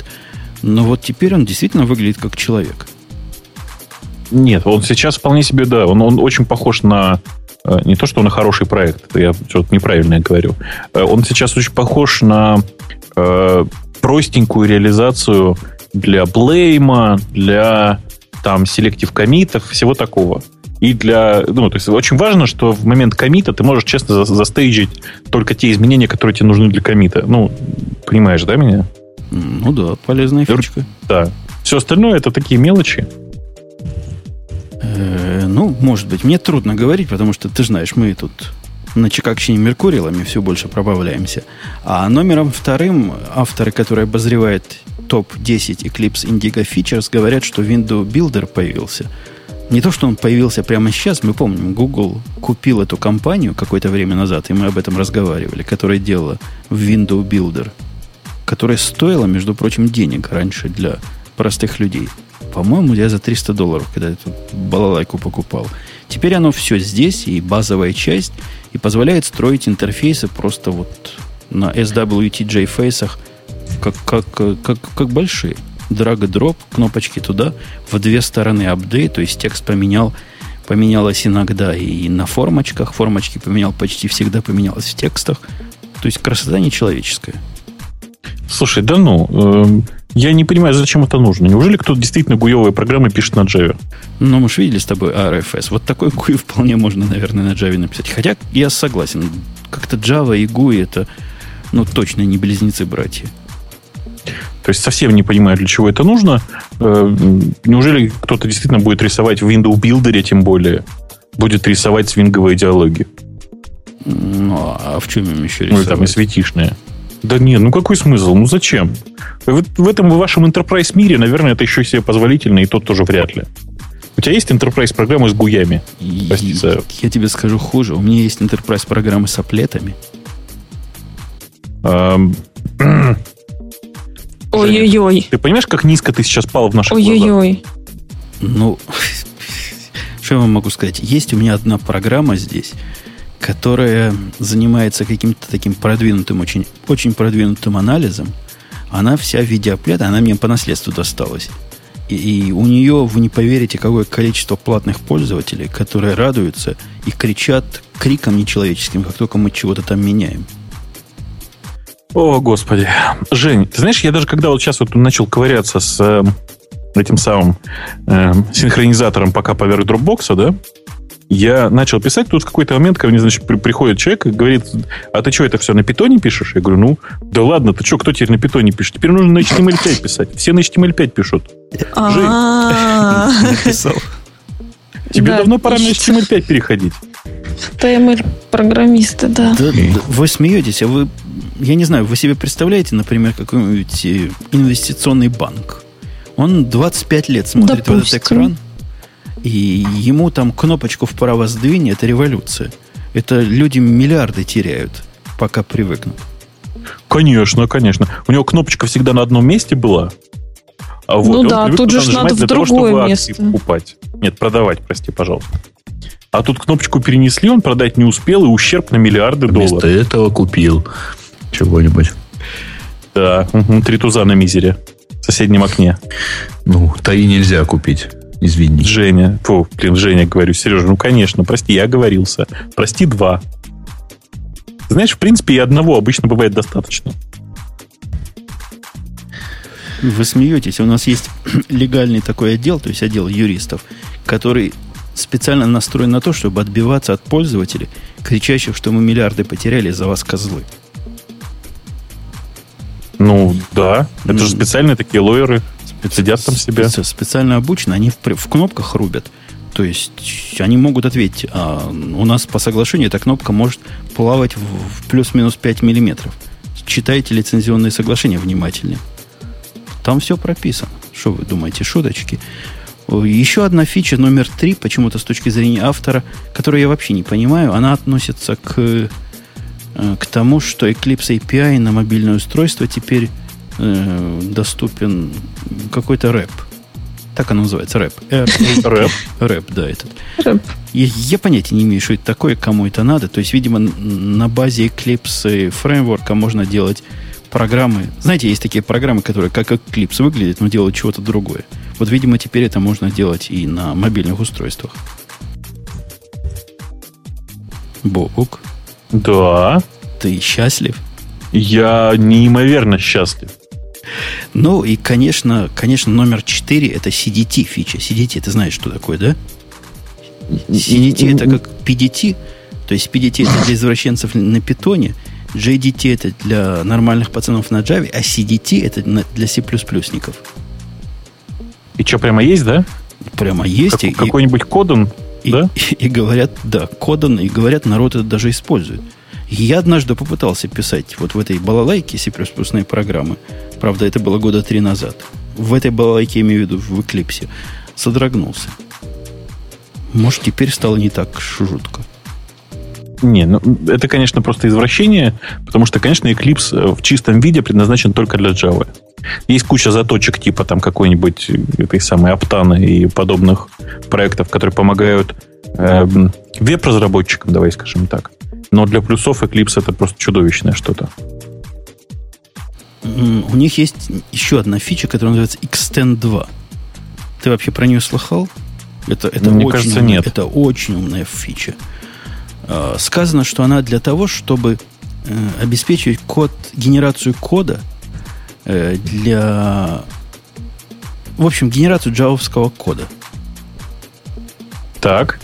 Но вот теперь он действительно выглядит как человек. Нет, он сейчас вполне себе, да, он, он очень похож на э, не то, что и хороший проект, я что-то неправильно говорю. Э, он сейчас очень похож на э, простенькую реализацию для блейма, для там селектив комитов, всего такого. И для, ну, то есть очень важно, что в момент комита ты можешь честно за застейджить только те изменения, которые тебе нужны для комита. Ну, понимаешь, да, меня? Ну да, полезная фичка. Да. Все остальное это такие мелочи. Э, ну, может быть. Мне трудно говорить, потому что, ты знаешь, мы тут на чекакщине Меркурилами все больше пробавляемся. А номером вторым авторы, которые обозревают топ-10 Eclipse Indigo Features, говорят, что Windows Builder появился. Не то, что он появился прямо сейчас, мы помним, Google купил эту компанию какое-то время назад, и мы об этом разговаривали, которая делала Windows Builder, которая стоила, между прочим, денег раньше для простых людей. По-моему, я за 300 долларов, когда эту балалайку покупал. Теперь оно все здесь, и базовая часть, и позволяет строить интерфейсы просто вот на SWTJ фейсах, как, как, как, как большие. Драг и дроп, кнопочки туда, в две стороны апдейт, то есть текст поменял, поменялось иногда и на формочках, формочки поменял почти всегда, поменялось в текстах. То есть красота нечеловеческая. Слушай, да ну, э, я не понимаю, зачем это нужно. Неужели кто-то действительно гуевые программы пишет на Java? Ну, мы же видели с тобой RFS. Вот такой GUI вполне можно, наверное, на Java написать. Хотя я согласен, как-то Java и GUI это, ну, точно не близнецы-братья. То есть совсем не понимаю, для чего это нужно. Э, неужели кто-то действительно будет рисовать в Windows Builder, тем более, будет рисовать свинговые диалоги? Ну, а в чем им еще рисовать? Ну, там и светишные. Да не, ну какой смысл? Ну зачем? В, в этом в вашем enterprise мире, наверное, это еще себе позволительно, и тот тоже вряд ли. У тебя есть enterprise программы с гуями? Прости за... Я тебе скажу хуже. У меня есть enterprise программы с аплетами. Ой-ой-ой. Ты понимаешь, как низко ты сейчас пал в наших Ой-ой-ой. Ну, что я вам могу сказать? Есть у меня одна программа здесь, которая занимается каким-то таким продвинутым, очень, очень продвинутым анализом, она вся в виде оплета, она мне по наследству досталась. И, и у нее, вы не поверите, какое количество платных пользователей, которые радуются и кричат криком нечеловеческим, как только мы чего-то там меняем. О, Господи. Жень, ты знаешь, я даже когда вот сейчас вот начал ковыряться с э, этим самым э, синхронизатором пока поверх дропбокса, да, я начал писать, тут в какой-то момент ко мне, значит, при, приходит человек и говорит, а ты что, это все на питоне пишешь? Я говорю, ну, да ладно, ты что, кто теперь на питоне пишет? Теперь нужно на HTML5 писать. Все на HTML5 пишут. Написал. Тебе давно пора на HTML5 переходить. HTML-программисты, да. Вы смеетесь, а вы, я не знаю, вы себе представляете, например, какой-нибудь э, инвестиционный банк? Он 25 лет смотрит в этот экран, и ему там кнопочку вправо сдвинь, это революция. Это люди миллиарды теряют, пока привыкнут. Конечно, конечно. У него кнопочка всегда на одном месте была. А вот, ну да, тут же надо в другое того, место. Покупать. Нет, продавать, прости, пожалуйста. А тут кнопочку перенесли, он продать не успел, и ущерб на миллиарды Вместо долларов. Вместо этого купил чего-нибудь. Да, три туза на мизере в соседнем окне. Ну, таи нельзя купить. Извини. Женя. Фу, блин, Женя, говорю. Сережа, ну, конечно, прости, я оговорился. Прости, два. Знаешь, в принципе, и одного обычно бывает достаточно. Вы смеетесь. У нас есть легальный такой отдел, то есть отдел юристов, который специально настроен на то, чтобы отбиваться от пользователей, кричащих, что мы миллиарды потеряли за вас, козлы. Ну, да. Это ну, же специальные такие лоеры. Сидят там себе. Специально обучены, они в, в кнопках рубят. То есть они могут ответить, а у нас по соглашению эта кнопка может плавать в, в плюс-минус 5 миллиметров. Читайте лицензионные соглашения внимательнее. Там все прописано. Что вы думаете, шуточки? Еще одна фича номер три, почему-то с точки зрения автора, которую я вообще не понимаю, она относится к, э, к тому, что Eclipse API на мобильное устройство теперь э, доступен какой-то рэп. Так оно называется, рэп. Рэп. Рэп, да, этот. Рэп. Я, я понятия не имею, что это такое, кому это надо. То есть, видимо, на базе Eclipse фреймворка можно делать программы. Знаете, есть такие программы, которые как Eclipse выглядят, но делают чего-то другое. Вот, видимо, теперь это можно делать и на мобильных устройствах. Бобук, Да. ты счастлив? Я неимоверно счастлив. Ну и, конечно, конечно, номер 4 это CDT фича. CDT, ты знаешь, что такое, да? CDT это как PDT, то есть PDT это для извращенцев на питоне, JDT это для нормальных пацанов на Java, а CDT это для C++ников. И что, прямо есть, да? Прямо есть. Как- и- какой-нибудь кодан, и, да? и, говорят, да, кодан, и говорят, народ это даже использует. Я однажды попытался писать вот в этой балалайке C++ программы. Правда, это было года три назад. В этой балалайке, я имею в виду, в Эклипсе. Содрогнулся. Может, теперь стало не так жутко. Не, ну, это, конечно, просто извращение, потому что, конечно, Eclipse э, в чистом виде предназначен только для Java. Есть куча заточек типа там какой-нибудь э, этой самой Аптаны и подобных проектов, которые помогают эм, веб-разработчикам, давай скажем так. Но для плюсов Eclipse это просто чудовищное что-то. У них есть еще одна фича, которая называется Extend 2. Ты вообще про нее слыхал? Это, это, Мне очень кажется, нет. это очень умная фича. А, Сказано, что она для того, чтобы э, обеспечивать код, генерацию кода э, для... В общем, генерацию джавовского кода. Так.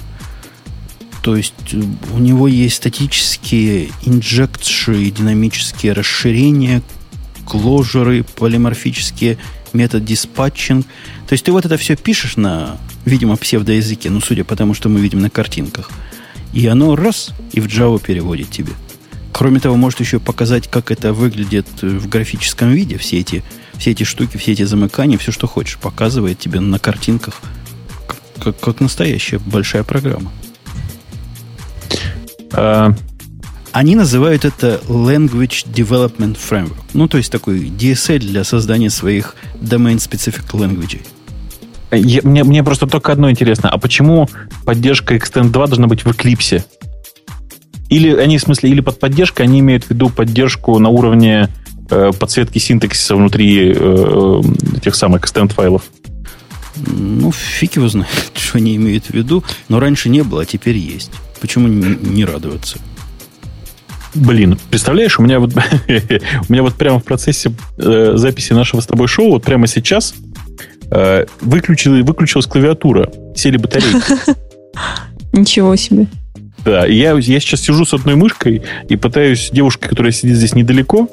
То есть э, у него есть статические инжекции, динамические расширения, кложеры, полиморфические, метод диспатчинг. То есть ты вот это все пишешь на, видимо, псевдоязыке, ну, судя по тому, что мы видим на картинках. И оно раз, и в Java переводит тебе. Кроме того, может еще показать, как это выглядит э, в графическом виде, все эти, все эти штуки, все эти замыкания, все, что хочешь, показывает тебе на картинках, как, как, как настоящая большая программа. Э, Они называют это Language Development Framework. Ну, то есть такой DSL для создания своих domain-specific language. Я- мне, мне просто только одно интересно. А почему поддержка Extend 2 должна быть в Eclipse? Или они, в смысле, или под поддержкой они имеют в виду поддержку на уровне э, подсветки синтаксиса внутри э, э, этих самых Extend файлов? Ну, фиг его знает, что они имеют в виду. Но раньше не было, а теперь есть. Почему не, не радоваться? Блин, представляешь, у меня вот, у меня вот прямо в процессе э, записи нашего с тобой шоу, вот прямо сейчас э, выключили, выключилась клавиатура, сели батарейки. Ничего себе. Да, и я, я сейчас сижу с одной мышкой и пытаюсь девушке, которая сидит здесь недалеко,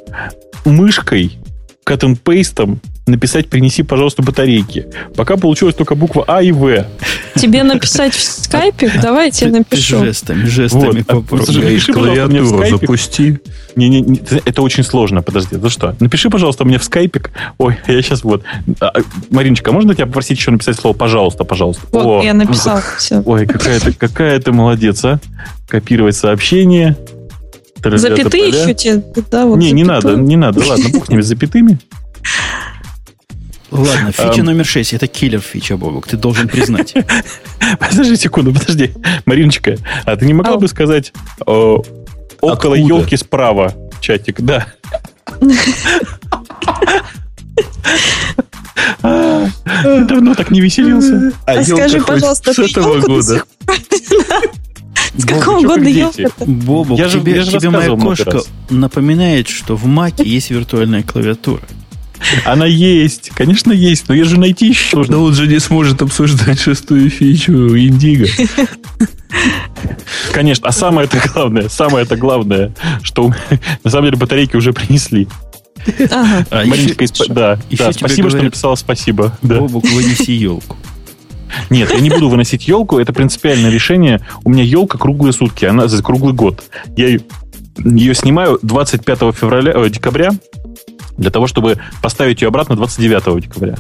мышкой, and paste написать «принеси, пожалуйста, батарейки». Пока получилась только буква А и В. Тебе написать в скайпе? Давай я тебе напишу. Жестами, жестами Вот. попробуй. Клавиатуру запусти. Не, не, не, это очень сложно. Подожди, за что? Напиши, пожалуйста, мне в скайпик. Ой, я сейчас вот. А, Мариночка, а можно тебя попросить еще написать слово «пожалуйста», пожалуйста? Вот, О, я написал. Все. Ой, какая ты, какая ты молодец, а? Копировать сообщение. Запятые еще тебе? Да, вот Не, не надо, запятую. не надо. Ладно, бог с ними запятыми. Ладно, фича Эм. номер 6. Это киллер фича, Бобок. Ты должен признать. Подожди секунду, подожди. Мариночка, а ты не могла бы сказать о, около Откуда? елки справа чатик? Да. А, Давно так не веселился. А елка скажи, пожалуйста, с ты елку до года. сих пор- С какого года елка? Бобок, Я же- тебе, я же тебе моя кошка напоминает, что в Маке есть виртуальная клавиатура. Она есть, конечно, есть, но ее же найти еще. Да он же не сможет обсуждать шестую фичу Индиго. Конечно, а самое это главное, самое это главное, что у меня- на самом деле батарейки уже принесли. Ага. А Мариночка, еще- исп- да, еще да, спасибо, что говорят- написала спасибо. Да. Бобок, вынеси елку. Нет, я не буду выносить елку, это принципиальное решение. У меня елка круглые сутки, она за круглый год. Я ее, ее снимаю 25 февраля, э, декабря для того, чтобы поставить ее обратно 29 декабря.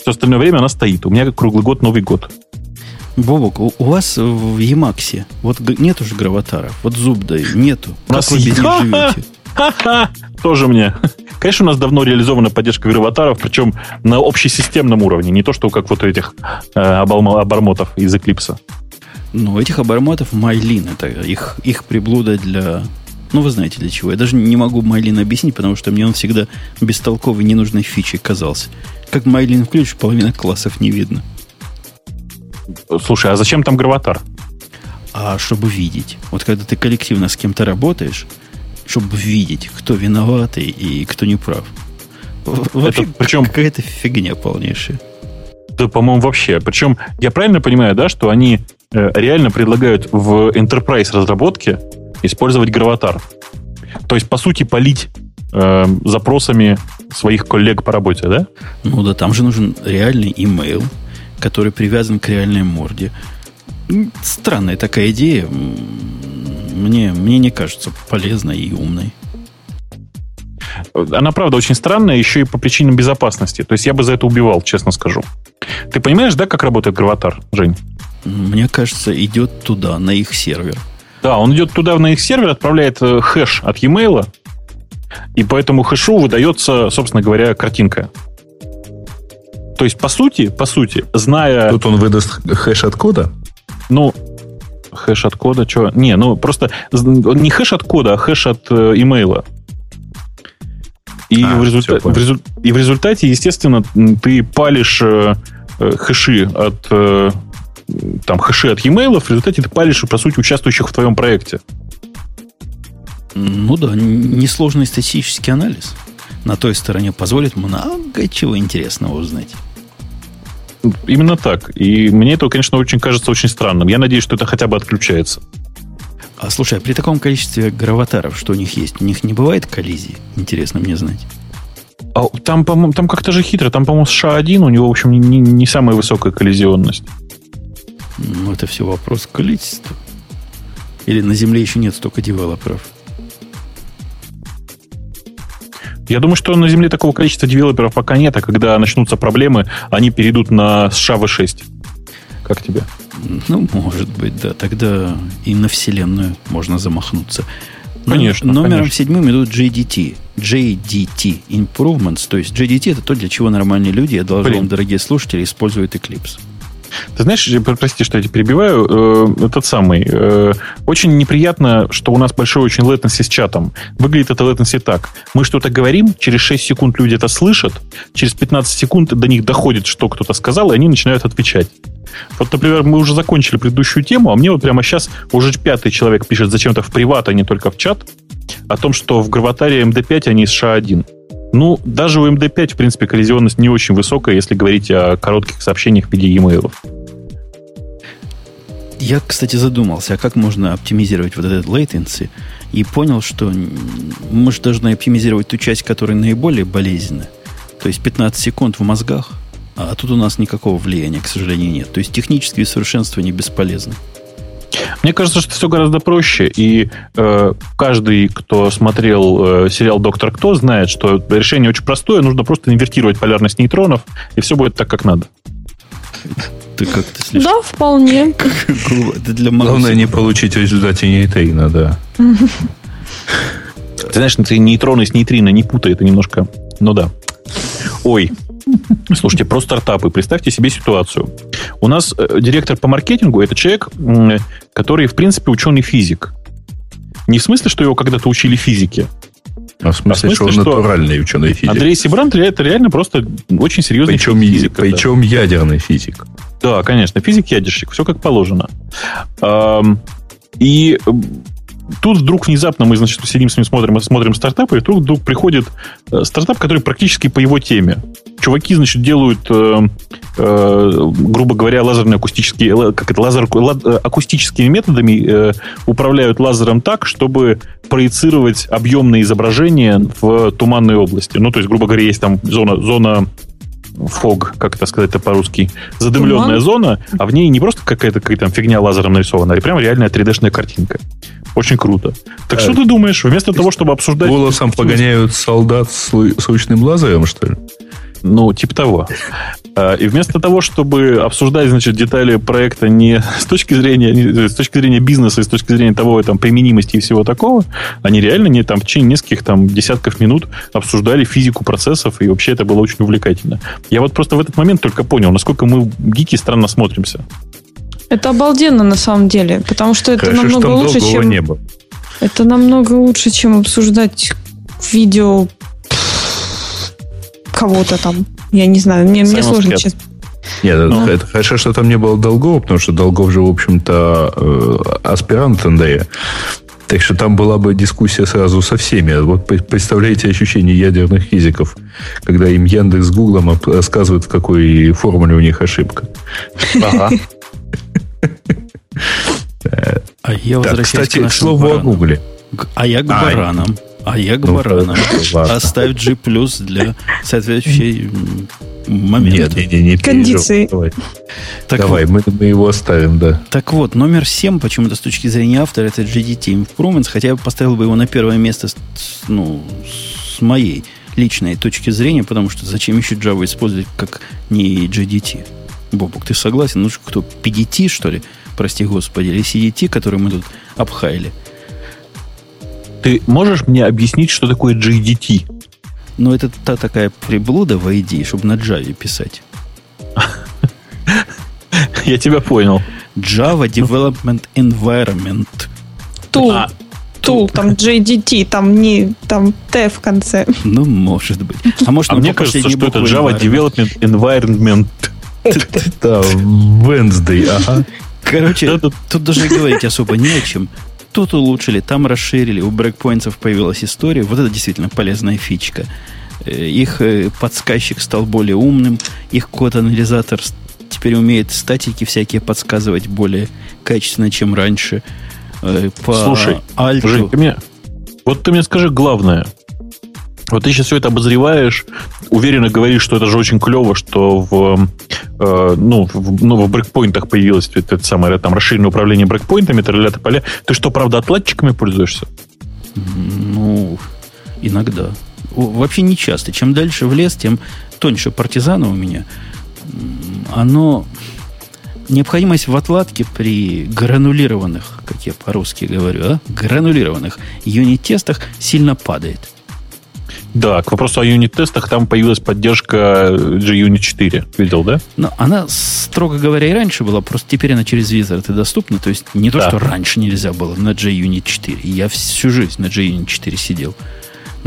Все остальное время она стоит. У меня круглый год, Новый год. Бобок, у, у вас в Емаксе вот г- нету же граватара. Вот зуб дай, нету. У нас вы без них живете? Тоже мне. Конечно, у нас давно реализована поддержка граватаров, причем на общесистемном уровне, не то, что как вот этих э, обормотов из Eclipse. Ну, этих обормотов Майлин, это их, их приблуда для... Ну, вы знаете для чего. Я даже не могу Майлин объяснить, потому что мне он всегда бестолковый, ненужной фичей казался. Как Майлин включишь, половина классов не видно. Слушай, а зачем там граватар? А чтобы видеть. Вот когда ты коллективно с кем-то работаешь, чтобы видеть, кто виноватый и кто не прав. Вообще, Это, причем какая-то фигня полнейшая. Да, по-моему, вообще. Причем, я правильно понимаю, да, что они э, реально предлагают в enterprise разработке использовать граватар. То есть, по сути, полить э, запросами своих коллег по работе, да? Ну да, там же нужен реальный имейл, который привязан к реальной морде. Странная такая идея. Мне, мне не кажется полезной и умной. Она, правда, очень странная, еще и по причинам безопасности. То есть я бы за это убивал, честно скажу. Ты понимаешь, да, как работает Граватар, Жень? Мне кажется, идет туда, на их сервер. Да, он идет туда, на их сервер, отправляет э, хэш от e-mail, и по этому хэшу выдается, собственно говоря, картинка. То есть, по сути, по сути, зная... Тут он выдаст хэш от кода? Ну, хэш от кода, что? Не, ну просто не хэш от кода, а хэш от э, имейла. И, а, в результа... в резу... и в результате, естественно, ты палишь э, э, хэши от э, там хэши от e-mail, в результате ты палишь, по сути, участвующих в твоем проекте. Ну да, несложный статистический анализ на той стороне позволит много чего интересного узнать. Именно так. И мне это, конечно, очень кажется очень странным. Я надеюсь, что это хотя бы отключается. А слушай, а при таком количестве граватаров, что у них есть, у них не бывает коллизии? Интересно мне знать. А там, по-моему, там как-то же хитро. Там, по-моему, США-1, у него, в общем, не, не самая высокая коллизионность. Ну, это все вопрос количества. Или на Земле еще нет столько девелоперов? Я думаю, что на Земле такого количества девелоперов пока нет, а когда начнутся проблемы, они перейдут на США V6. Как тебе? Ну, может быть, да. Тогда и на Вселенную можно замахнуться. Конечно. Номером конечно. седьмым идут JDT. JDT Improvements. То есть JDT это то, для чего нормальные люди, я должен вам, дорогие слушатели, используют Eclipse. Ты знаешь, прости, что я тебя перебиваю, э, этот самый. Э, очень неприятно, что у нас большой очень latency с чатом. Выглядит это latency так. Мы что-то говорим, через 6 секунд люди это слышат, через 15 секунд до них доходит, что кто-то сказал, и они начинают отвечать. Вот, например, мы уже закончили предыдущую тему, а мне вот прямо сейчас уже пятый человек пишет зачем-то в приват, а не только в чат, о том, что в Граватаре MD5 они США1. Ну, даже у MD5, в принципе, коллизионность не очень высокая, если говорить о коротких сообщениях в виде e-mail. Я, кстати, задумался, а как можно оптимизировать вот этот latency, и понял, что мы же должны оптимизировать ту часть, которая наиболее болезненна. То есть 15 секунд в мозгах, а тут у нас никакого влияния, к сожалению, нет. То есть технические совершенствования бесполезны. Мне кажется, что все гораздо проще, и э, каждый, кто смотрел э, сериал «Доктор Кто», знает, что решение очень простое, нужно просто инвертировать полярность нейтронов, и все будет так, как надо. Ты как-то слишком... Да, вполне. Это для Главное не получить в результате нейтрина, да. Ты знаешь, ты нейтроны с нейтрино не путай, это немножко... Ну да. Ой, Слушайте, про стартапы. Представьте себе ситуацию. У нас э, директор по маркетингу это человек, который, в принципе, ученый физик. Не в смысле, что его когда-то учили физике. А в смысле, а в смысле что он что натуральный ученый физик. Андрей Сибрант это реально просто очень серьезный причем, физик. Причем да. ядерный физик. Да, конечно, физик-ядерщик, все как положено. И тут вдруг внезапно мы, значит, сидим с ним, смотрим, смотрим стартапы, и тут вдруг приходит э, стартап, который практически по его теме. Чуваки, значит, делают, э, э, грубо говоря, лазерные акустические, как это, лазер, ла, акустическими методами э, управляют лазером так, чтобы проецировать объемные изображения в туманной области. Ну, то есть, грубо говоря, есть там зона, зона фог, как это сказать-то по-русски, задымленная Туман? зона, а в ней не просто какая-то какая там фигня лазером нарисована, а прям реальная 3D-шная картинка. Очень круто. Так а, что ты думаешь, вместо того, чтобы обсуждать... Голосом погоняют солдат с срочным лазером, что ли? Ну, типа того. А, и вместо того, чтобы обсуждать, значит, детали проекта не с точки зрения, не, с точки зрения бизнеса, и с точки зрения того, там, применимости и всего такого, они реально не, там, в течение нескольких там, десятков минут обсуждали физику процессов, и вообще это было очень увлекательно. Я вот просто в этот момент только понял, насколько мы гики странно смотримся. Это обалденно на самом деле, потому что это Хорошо, намного что лучше, чем... не было. Это намного лучше, чем обсуждать видео кого-то там. Я не знаю, мне, мне сложно сейчас. Нет, Ну. это, хорошо, что там не было Долгова, потому что Долгов же, в общем-то, э, аспирант НДЭ. Так что там была бы дискуссия сразу со всеми. Вот представляете ощущение ядерных физиков, когда им Яндекс с Гуглом рассказывают, в какой формуле у них ошибка. Ага. А я возвращаюсь кстати, к к слову о. Гугле. Г- А я к А, баранам. А я к ну, баранам. Оставь G плюс для соответствующей момента. Нет, не, не, не Кондиции. переживай. Так Давай, мы, мы его оставим, да. Так вот, номер 7 почему-то с точки зрения автора это GDT Improvements, хотя я поставил бы его на первое место с, с- ну, с моей личной точки зрения, потому что зачем еще Java использовать как не GDT? Бобук, ты согласен? Ну, что, кто, PDT, что ли? Прости господи, или CDT, который мы тут обхаяли? Ты можешь мне объяснить, что такое JDT? Но это та такая приблуда в ID, чтобы на Java писать. Я тебя понял. Java Development Environment. Тул, А, тул, там JDT, там не, там Т в конце. Ну, может быть. А может, А мне кажется, что это Java. Development Environment. Да, Wednesday, ага. Короче, тут- даже говорить особо не о чем. Тут улучшили, там расширили, у брейкпоинтов появилась история. Вот это действительно полезная фичка. Э, Их э, подсказчик стал более умным, их код-анализатор теперь умеет статики всякие подсказывать более качественно, чем раньше. Э, По Слушай, альту. Жень, ты мне, вот ты мне скажи главное. Вот ты сейчас все это обозреваешь, уверенно говоришь, что это же очень клево, что в, э, ну, в, ну, в брейкпоинтах появилось это, это самое там расширенное управление брейкпоинтами, тролля поля. Ты что, правда, отладчиками пользуешься? Ну, иногда. Вообще не часто. Чем дальше в лес, тем тоньше партизана у меня. Оно... Необходимость в отладке при гранулированных, как я по-русски говорю, а? гранулированных юнит-тестах сильно падает. Да, к вопросу о юнит-тестах, там появилась поддержка JUnit 4. Видел, да? Но она, строго говоря, и раньше была, просто теперь она через Wizard и доступна. То есть не то, Да. что раньше нельзя было на JUnit 4. Я всю жизнь на JUnit 4 сидел.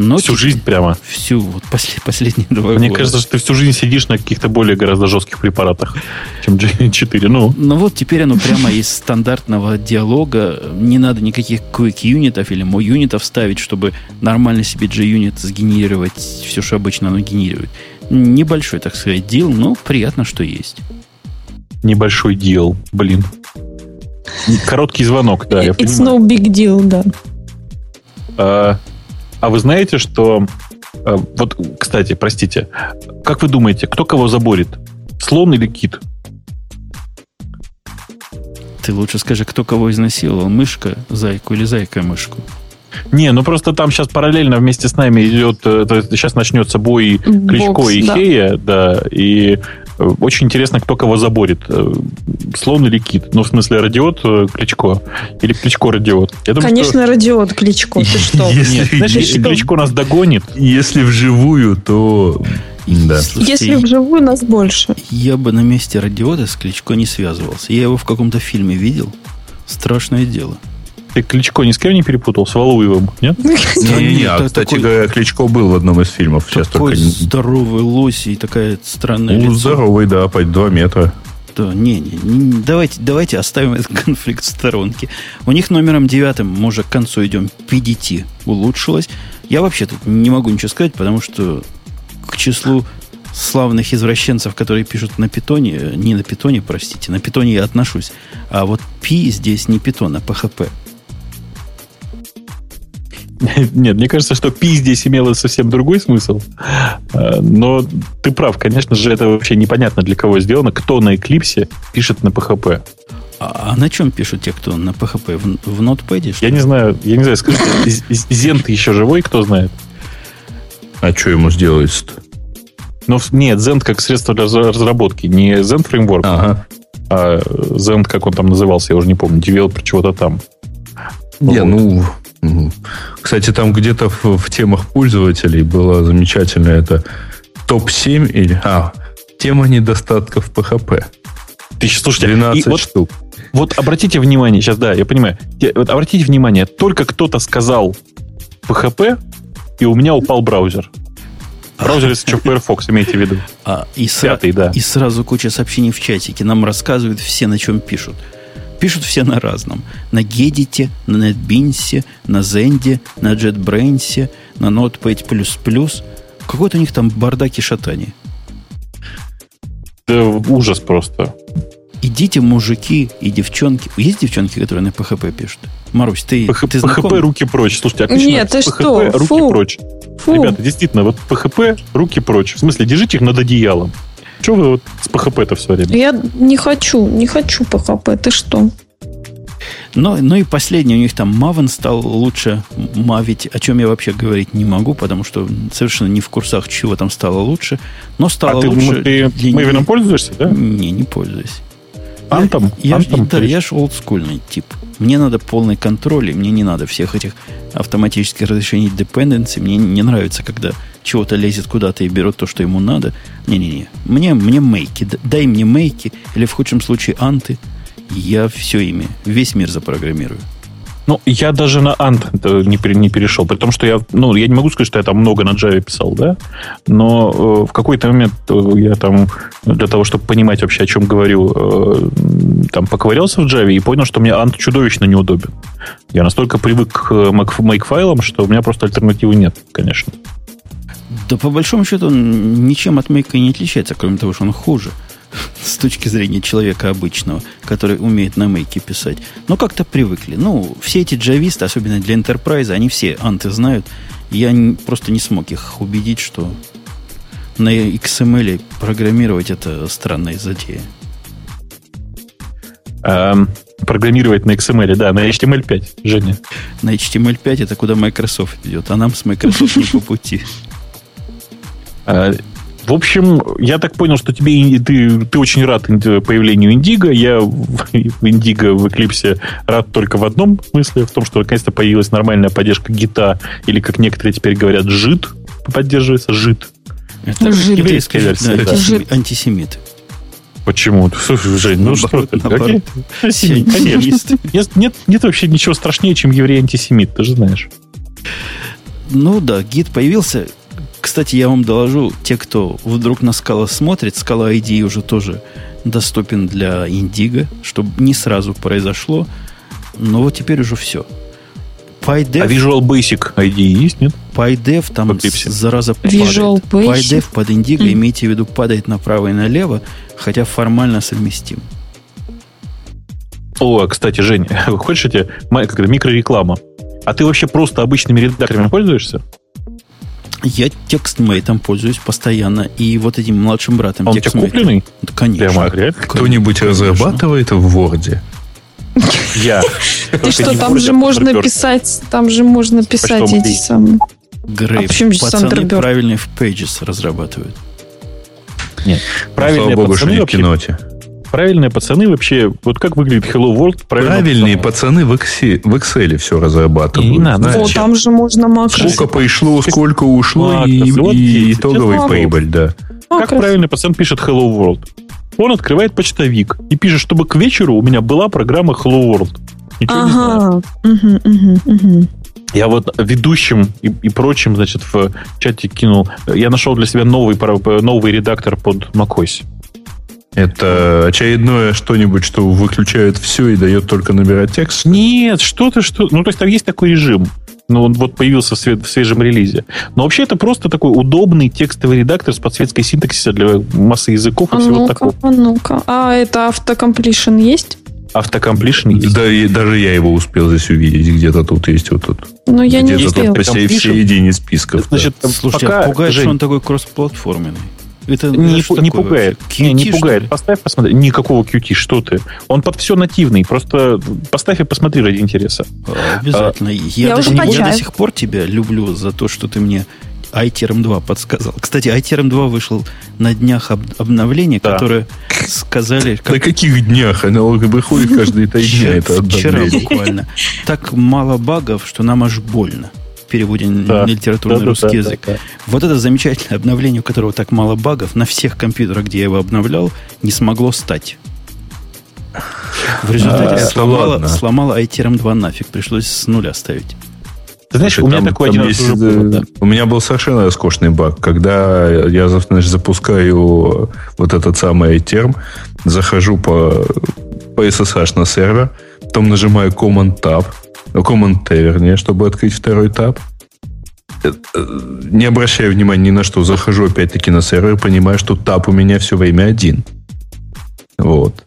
Но Всю теперь- жизнь прямо. Всю, вот после, последние два Мне года. кажется, что ты всю жизнь сидишь на каких-то более гораздо жестких препаратах, чем JUnit 4. Ну, Ну вот теперь оно прямо из стандартного диалога. Не надо никаких quick юнитов или мой юнитов ставить, чтобы нормально себе JUnit сгенерировать все, что обычно оно генерирует. Небольшой, так сказать, дел, но приятно, что есть. небольшой дел, блин. Короткий звонок, да, я It's понимаю. no big deal, да. А, а вы знаете, что... а, Вот, кстати, простите. Как вы думаете, кто кого заборит? Слон или кит? Ты лучше скажи, кто кого изнасиловал, мышка, зайку или зайка мышку. Не, ну просто там сейчас параллельно вместе с нами идет... э, то есть сейчас начнется бой Кличко Бокс, и да. Хея, да, и э, очень интересно, кто кого заборит. Э, Слон или кит? Ну, в смысле, радиот э, Кличко или Кличко радиот? Я думаю, Конечно, радиот Кличко, ты что? что... Если, Нет, знаешь, если что? Кличко нас догонит, если вживую, то... Да. Слушайте, Если вживую нас больше. я бы на месте радиота с Кличко не связывался. Я его в каком-то фильме видел. Страшное дело. Ты Кличко ни с кем не перепутал? С Валуевым, нет? Не-не-не, а, кстати говоря, Кличко был в одном из фильмов. Сейчас Такой здоровый лось и такая странная Ну, лицо. здоровый, да, по 2 метра. Да, не, не, не, давайте, давайте оставим этот конфликт в сторонке. У них номером девятым, мы уже к концу идем, PDT улучшилось. Я вообще тут не могу ничего сказать, потому что к числу славных извращенцев, которые пишут на питоне, не на питоне, простите, на питоне я отношусь, а вот P здесь не питон, а PHP. Нет, мне кажется, что пи здесь имело совсем другой смысл. Э, Но ты прав, конечно же, это вообще непонятно для кого сделано. Кто на Эклипсе пишет на PHP. А, а на чем пишут те, кто на PHP? В, в Notepad? что Я не знаю, я не знаю, скажите, Зент еще живой, кто знает? А что ему сделается-то? Но нет, Zend как средство для разработки. Не Zend фреймворк, Ага. а Zend, как он там назывался, я уже не помню, девелопер чего-то там. Не, Вот. ну, кстати, там где-то в, в темах пользователей было замечательно это топ-7 или... А, тема недостатков PHP. Ты щас- слушайте, 12 и вот, штук. вот обратите внимание, сейчас, да, я понимаю. Вот обратите внимание, только кто-то сказал PHP, и у меня упал браузер. Браузер, что, Firefox, имейте в виду. А, и, сра- Пятый, да. и сразу куча сообщений в чатике. Нам рассказывают все, на чем пишут. Пишут все на разном. На Gedit, на NetBeans, на Zend, на JetBrains, на Notepad++. Какой-то у них там бардак и шатание. Да, ужас просто. Идите, мужики и девчонки. Есть девчонки, которые на PHP пишут? Марусь, ты, PHP, ты знаком? руки прочь. Слушайте, а Нет, ты PHP, что? руки Фу. прочь. Фу. Ребята, действительно, вот PHP, руки прочь. В смысле, держите их над одеялом. Что вы вот с PHP-то все время? Я не хочу, не хочу PHP. Ты что? Но, ну и последний, у них там Maven стал лучше мавить, о чем я вообще говорить не могу, потому что совершенно не в курсах, чего там стало лучше. Но стало А ты, лучше. ты Maven них. пользуешься, да? Не, не пользуюсь. Антом? Я, Антом, да, я ж олдскульный тип. Мне надо полный контроль, и мне не надо всех этих автоматических разрешений dependency. Мне не нравится, когда чего-то лезет куда-то и берет то, что ему надо. Не-не-не. Мне, мне мейки. Дай мне мейки, или в худшем случае анты. Я все ими, весь мир запрограммирую. Ну, я даже на Ant не, не перешел. При том, что я, ну, я не могу сказать, что я там много на Java писал, да, но э, в какой-то момент э, я там, для того, чтобы понимать вообще, о чем говорю, э, там поковырялся в Java и понял, что мне Ant чудовищно неудобен. Я настолько привык к Mac- make-файлам, что у меня просто альтернативы нет, конечно. Да по большому счету он ничем от и не отличается, кроме того, что он хуже. С точки зрения человека обычного, который умеет на мейке писать. Но как-то привыкли. Ну, все эти джависты, особенно для Enterprise, они все анты знают. Я просто не смог их убедить, что на XML программировать это странная затея. Эм, программировать на XML, да, на HTML5, Женя. На HTML5 это куда Microsoft идет, а нам с Microsoft не по пути. Э, В общем, я так понял, что тебе ты, ты очень рад инди- появлению Индиго. Я в Индиго в Эклипсе рад только в одном смысле, в том, что наконец-то появилась нормальная поддержка гита, или, как некоторые теперь говорят, жит поддерживается, жит. Это Жид. еврейская версия. Да, Да, жид. антисеми- антисемиты. Почему? Слушай, Жень, ну что ты? Какие? Нет, нет, нет вообще ничего страшнее, чем еврей-антисемит, ты же знаешь. Ну да, гид появился. Кстати, я вам доложу, те, кто вдруг на скала смотрит, скала ID уже тоже доступен для Индиго, чтобы не сразу произошло. Но вот теперь уже все. PyDev, А Visual Basic ID есть, нет? PyDev там зараза Visual падает. Basic? PyDev под Индиго, Мгм. имейте в виду, падает направо и налево, хотя формально совместим. О, кстати, Жень, хочешь я тебе микрореклама? А ты вообще просто обычными редакторами пользуешься? Я текстмейтом пользуюсь постоянно, и вот этим младшим братом А Он текстмейтом. купленный? Да, конечно. Прямо? Кто-нибудь разрабатывает в Word? Я. Ты что, там же можно писать, там же можно писать эти самые. Грей, А почему же пацаны правильные в Pages разрабатывают. Нет. Правильные Слава богу, что не в киноте. Правильные пацаны вообще, вот как выглядит Hello World? Правильные пацаны в Excel, в Excel все разрабатывают. Не надо. О, там же можно макрос. Сколько пришло, сколько ушло, и, Вот и итоговый прибыль, да. Как правильный пацан пишет Hello World? Он открывает почтовик и пишет, чтобы к вечеру у меня была программа Hello World. Ничего не знаю. Ага. Мгм, мгм, мгм. Я вот ведущим и, и прочим, значит, в чате кинул. Я нашел для себя новый, новый редактор под macOS. Это очередное что-нибудь, что выключает все и дает только набирать текст. Нет, что ты, что... Ну, то есть там есть такой режим. Ну, он вот появился в, све- в свежем релизе. Но вообще это просто такой удобный текстовый редактор с подсветкой синтаксиса для массы языков и А всего ну-ка, такого. а ну-ка. А это автокомплишн есть? Автокомплишн есть. Да, и даже я его успел здесь увидеть. Где-то тут есть вот тут. Ну, я не Где-то успел. тут по середине списков. да. Значит, Слушайте, пока, а пугает, Жень, что он такой кроссплатформенный. Это, не, это что не такое пугает. вообще? Не, не QT, пугает. ли? Поставь, посмотри. Никакого QT, что ты. Он под все нативный. Просто поставь и посмотри ради интереса. А, Обязательно. я, Я даже не- я до сих пор тебя люблю за то, что ты мне iTerm 2 подсказал. Кстати, iTerm 2 вышел на днях об, обновления, да. которое сказали... Как... На каких днях? Оно выходит каждые три дня, это Вчера буквально. Так мало багов, что нам аж больно переводе да. на литературный да, русский да, язык. Да, да. Вот это замечательное обновление, у которого так мало багов, на всех компьютерах, где я его обновлял, не смогло стать. В результате а, сломало, сломало iTerm 2 нафиг. Пришлось с нуля ставить. Ты знаешь, Слушай, у меня там, такой там один есть, э, да. У меня был совершенно роскошный баг. Когда я значит, запускаю вот этот самый iTerm, захожу по, по SSH на сервер, потом нажимаю Command-Tab, Command-T, вернее, чтобы открыть второй таб. Э, э, не обращаю внимания ни на что. Захожу опять-таки на сервер, понимаю, что таб у меня все время один. Вот.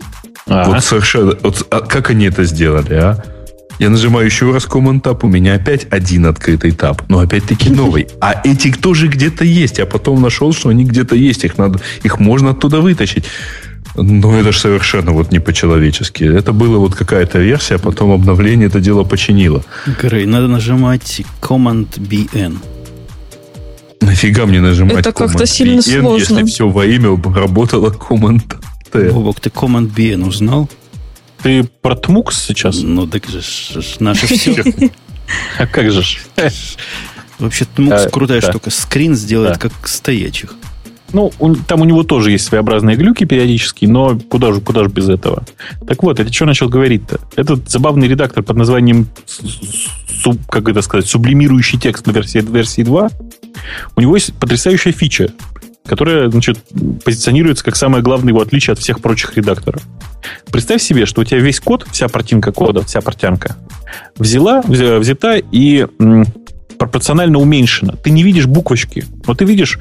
А-а. Вот совершенно... Вот, а как они это сделали, а? Я нажимаю еще раз Command Tab, у меня опять один открытый таб, но опять-таки новый. А эти тоже где-то есть. Я потом нашел, что они где-то есть. Их, надо, их можно оттуда вытащить. Но это же совершенно вот не по-человечески. Это было вот какая-то версия, а потом обновление это дело починило. Грей, надо нажимать Command BN. Нафига мне нажимать Это как-то сильно BN, сложно. Если все во имя работало Command T. Бобок, ты Command BN узнал? Ты про Тмукс сейчас? Ну, так же наше все. А как же? Вообще, Тмукс крутая штука. Скрин сделает как стоячих. Ну, там у него тоже есть своеобразные глюки периодически, но куда же, куда же без этого? Так вот, это что начал говорить-то? Этот забавный редактор под названием, как это сказать, сублимирующий текст на версии, версии 2, у него есть потрясающая фича, которая, значит, позиционируется как самое главное его отличие от всех прочих редакторов. Представь себе, что у тебя весь код, вся картинка кода, вся портянка взяла, взята и пропорционально уменьшена. Ты не видишь буквочки, но ты видишь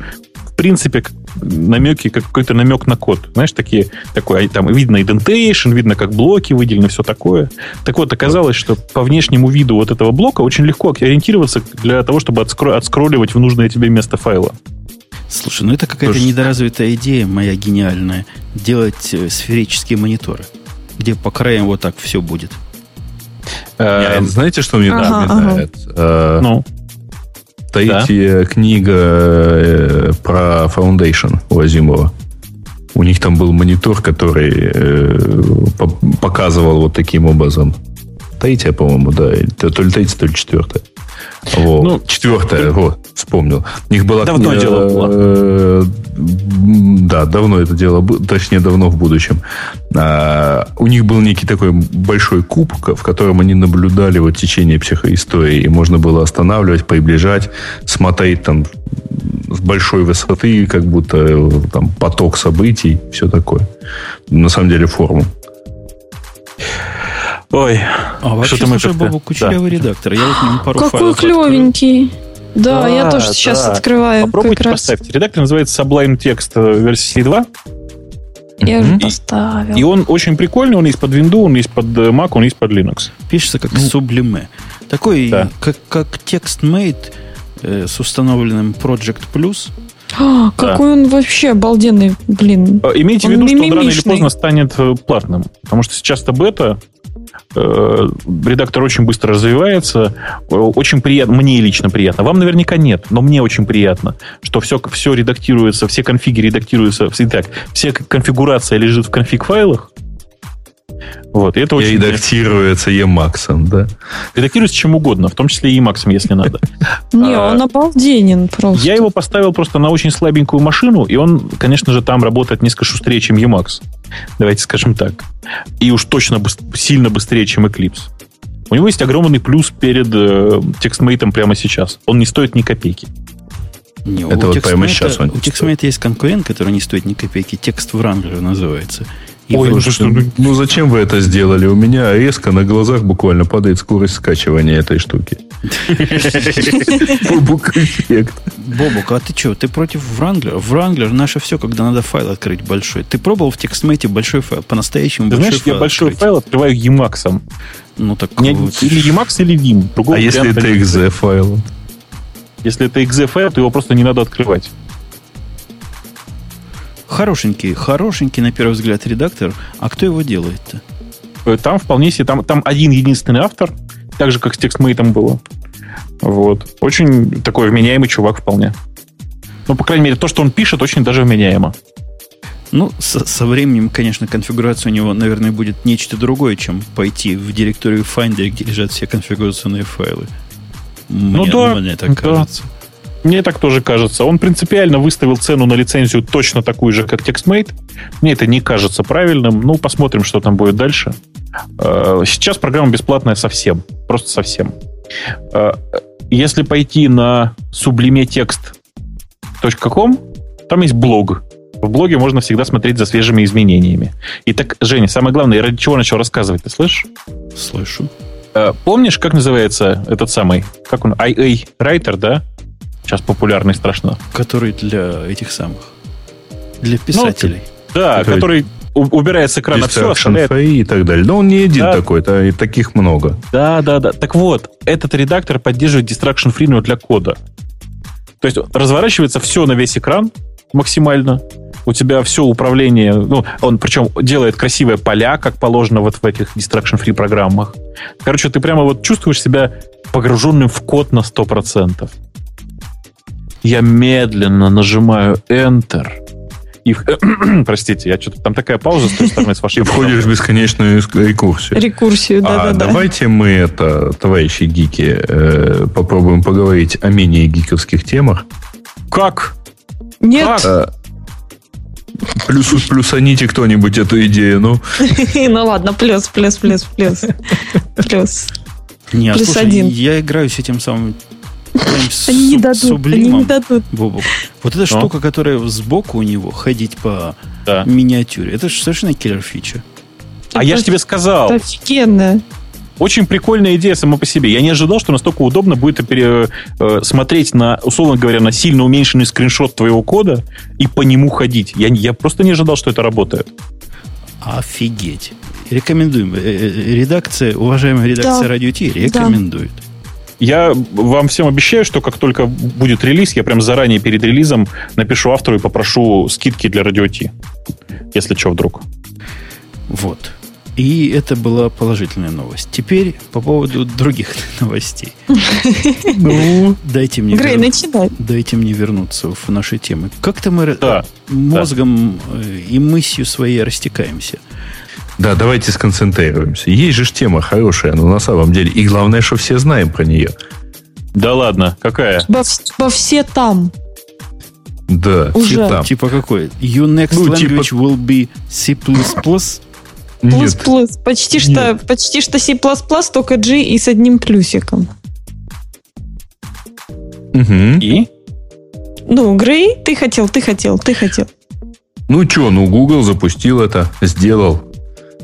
в принципе, намеки, как какой-то намек на код. Знаешь, такие, такой, там видно indentation, видно, как блоки выделены, все такое. Так вот, оказалось, что по внешнему виду вот этого блока очень легко ориентироваться для того, чтобы отскро- отскролливать в нужное тебе место файла. Слушай, ну это какая-то Слушай. недоразвитая идея моя гениальная. Делать э, сферические мониторы, где по краям вот так все будет. Э, знаете, что мне напоминает? Э, ну? Стоите книга про Foundation у Азимова. У них там был монитор, который показывал вот таким образом. Таития, по-моему, да. То ли Таития, то ли четвертая. Вот. Ну, Четвертое, ты... вот, вспомнил. У них была... Давно дело было. Да, давно это дело было, точнее, давно в будущем. А, у них был некий такой большой куб, в котором они наблюдали вот течение психоистории. И можно было останавливать, приближать, смотреть там с большой высоты, как будто там поток событий, все такое. На самом деле форум. Ой. А вообще, что слушай, Бобу, кучерявый да. редактор. Я вот пару Какой клевенький. Открыл. Да, да, я тоже да. сейчас открываю. Попробуйте как поставьте. Раз. Редактор называется Sublime Text э, версии 2. Я уже поставил. И он очень прикольный, он есть под Windows, он есть под э, Mac, он есть под Linux. Пишется как ну, Sublime. Такой, да. как, как TextMate э, с установленным Project Plus. А, какой да. он вообще обалденный, блин. Э, имейте он в виду, что он рано или поздно станет платным. Потому что сейчас-то бета, Э, редактор очень быстро развивается. Очень приятно, мне лично приятно. Вам наверняка нет, но мне очень приятно, что все, все редактируется, все конфиги редактируются. Итак, вся конфигурация лежит в конфиг-файлах, вот, и это очень... Редактируется Emacs, да? Редактируется чем угодно, в том числе и Emacs, если надо. Не, а, он обалденен просто. Я его поставил просто на очень слабенькую машину, и он, конечно же, там работает несколько шустрее, чем Emacs. Давайте скажем так. И уж точно сильно быстрее, чем Eclipse. У него есть огромный плюс перед э, текстмейтом прямо сейчас. Он не стоит ни копейки. Не, это вот прямо сейчас он У TextMate есть конкурент, который не стоит ни копейки. Текст Wrangler называется. И Ой, ну, что, ну, ну зачем вы это сделали? У меня резко на глазах буквально падает скорость скачивания этой штуки. Бобук эффект. Бобук, а ты что, ты против Wrangler? Wrangler наше все, когда надо файл открыть большой. Ты пробовал в TextMate большой файл, по-настоящему большой знаешь, я большой файл открываю Emacs. Ну так Или Emacs, или Vim. а если это exe файл? Если это exe файл, то его просто не надо открывать. Хорошенький, хорошенький, на первый взгляд, редактор. А кто его делает-то? Э, там вполне себе, там, там один единственный автор, так же, как с текстмейтом было. Вот. Очень такой вменяемый чувак вполне. Ну, по крайней мере, то, что он пишет, очень даже вменяемо. Ну, со, со временем, конечно, конфигурация у него, наверное, будет нечто другое, чем пойти в директорию Finder, где лежат все конфигурационные файлы. Мне, ну да, мне так да. кажется. Мне так тоже кажется. Он принципиально выставил цену на лицензию точно такую же, как TextMate. Мне это не кажется правильным. Ну, посмотрим, что там будет дальше. Э, сейчас программа бесплатная совсем. Просто совсем. Э, если пойти на sublimetext.com, там есть блог. В блоге можно всегда смотреть за свежими изменениями. Итак, Женя, самое главное, ради чего начал рассказывать, ты слышишь? Слышу. Э, помнишь, как называется этот самый, как он, IA Writer, да? Сейчас популярный страшно. Который для этих самых, для писателей. Ну, да, Такой который убирает с экрана все, оставляет... И так далее. Но он не один Да. такой, это, и таких много. Да, да, да. Так вот, этот редактор поддерживает distraction free но для кода. То есть разворачивается все на весь экран максимально. У тебя все управление, ну, он причем делает красивые поля, как положено вот в этих distraction free программах. Короче, ты прямо вот чувствуешь себя погруженным в код на 100%. Я медленно нажимаю Enter. И, простите, я что-то там такая пауза с той стороны с вашей И входишь в бесконечную рекурсию. Рекурсию, а да-да-да. давайте мы это, товарищи гики, э, попробуем поговорить о менее гиковских темах. Как? Нет, Как? Э, плюс, плюсаните кто-нибудь эту идею, ну. ну ладно, плюс, плюс, плюс, плюс. Плюс. Не, а Плюс слушай, один. я играю с этим самым Они не дадут, они не дадут. Бобок. Вот эта Ну? штука, которая сбоку у него, ходить по Да. миниатюре, это же совершенно киллер фича. А я же тебе сказал, Это офигенно. Очень прикольная идея сама по себе. Я не ожидал, что настолько удобно будет пере- э, смотреть на, условно говоря, на сильно уменьшенный скриншот твоего кода и по нему ходить. Я, я просто не ожидал, что это работает. Офигеть. Рекомендуем. Э, э, Редакция, уважаемая редакция Да. Радио Ти рекомендует. Я вам всем обещаю, что как только будет релиз, я прям заранее перед релизом напишу автору и попрошу скидки для радио Ти. Если что, вдруг. Вот. И это была положительная новость. Теперь по поводу других новостей. Ну, Дайте мне, Грей, начинай. дайте мне вернуться в наши темы. Как-то мы мозгом э, и мыслью своей растекаемся. Да, давайте сконцентрируемся. Есть же тема хорошая, но на самом деле. И главное, что все знаем про нее. Да ладно, какая? Во, вс- во все там. Да, Уже. все там. Типа какой? Your next Ну, language типа- will be C++. Плюс, Нет, плюс. Почти что, почти что C++, только G и с одним плюсиком. Мгм. И? Ну, Грей, ты хотел, ты хотел, ты хотел. Ну что, ну Google запустил это, сделал.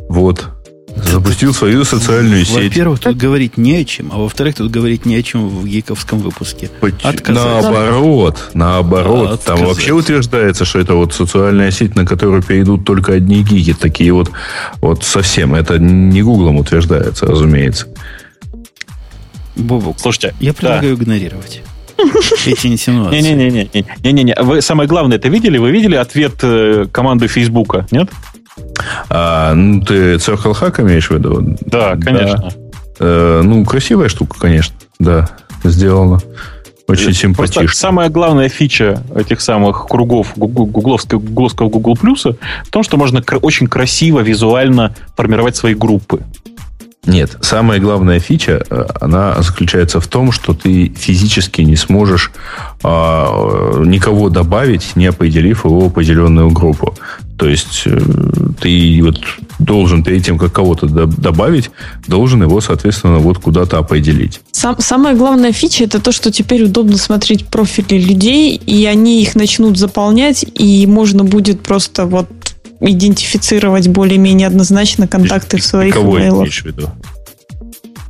Вот. Запустил свою социальную сеть. Во-первых, тут говорить не о чем, а во-вторых, тут говорить не о чем в гиковском выпуске. Поч- Отказать. Наоборот, наоборот. А, Там отказать. вообще утверждается, что это вот социальная сеть, на которую перейдут только одни гики. Такие вот, вот совсем. Это не Гуглом утверждается, разумеется. Бобок, Слушайте, я да. предлагаю игнорировать эти инсинуации. Не-не-не, не-не-не. Вы самое главное это видели? Вы видели ответ э, команды Фейсбука? Нет? А, ну, ты Circle Hack имеешь в виду? Да, конечно. Э, ну, красивая штука, конечно. Да, сделано. Очень Просто симпатично. самая главная фича этих самых кругов гугл- гугловского, гугловского Google Плюса в том, что можно очень красиво визуально формировать свои группы. Нет, самая главная фича, э, она заключается в том, что ты физически не сможешь а, никого добавить, не определив его определенную группу. То есть э, ты вот должен перед тем, как кого-то до- добавить, должен его, соответственно, вот куда-то определить. Сам, самая главная фича это то, что теперь удобно смотреть профили людей, и они их начнут заполнять, и можно будет просто вот идентифицировать более-менее однозначно контакты в своих Кого имейлах. имеешь в виду?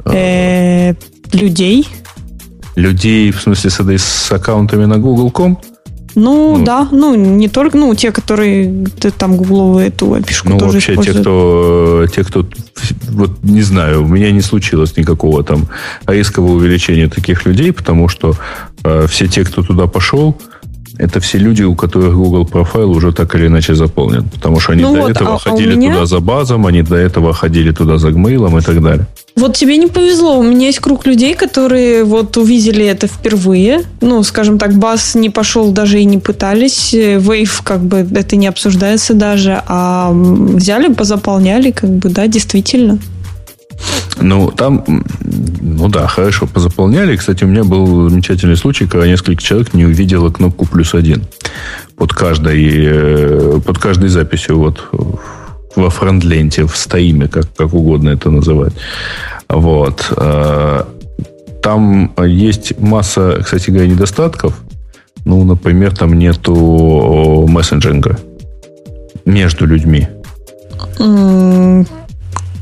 Э, людей. Людей, в смысле, с, с аккаунтами на Google.com? Ну, Ну. да, ну, не только, ну, те, которые ты там гугловые эту опишку Ну, тоже вообще, те, кто, те, кто, вот не знаю, у меня не случилось никакого там резкого увеличения таких людей, потому что э, все те, кто туда пошел, это все люди, у которых Google профайл уже так или иначе заполнен. Потому что они Ну до вот, этого а- а ходили меня- туда за базом, они до этого ходили туда за гмейлом и так далее. Вот тебе не повезло. У меня есть круг людей, которые вот увидели это впервые. Ну, скажем так, бас не пошел даже и не пытались. Wave как бы это не обсуждается даже. А взяли, позаполняли, как бы, да, действительно. Ну, там, ну да, хорошо, позаполняли. Кстати, у меня был замечательный случай, когда несколько человек не увидело кнопку плюс один под каждой, э, под каждой записью вот во фронтленте, в стоиме, как, как угодно это называть. Вот. Э, Там есть масса, кстати говоря, недостатков. Ну, например, там нету мессенджинга между людьми.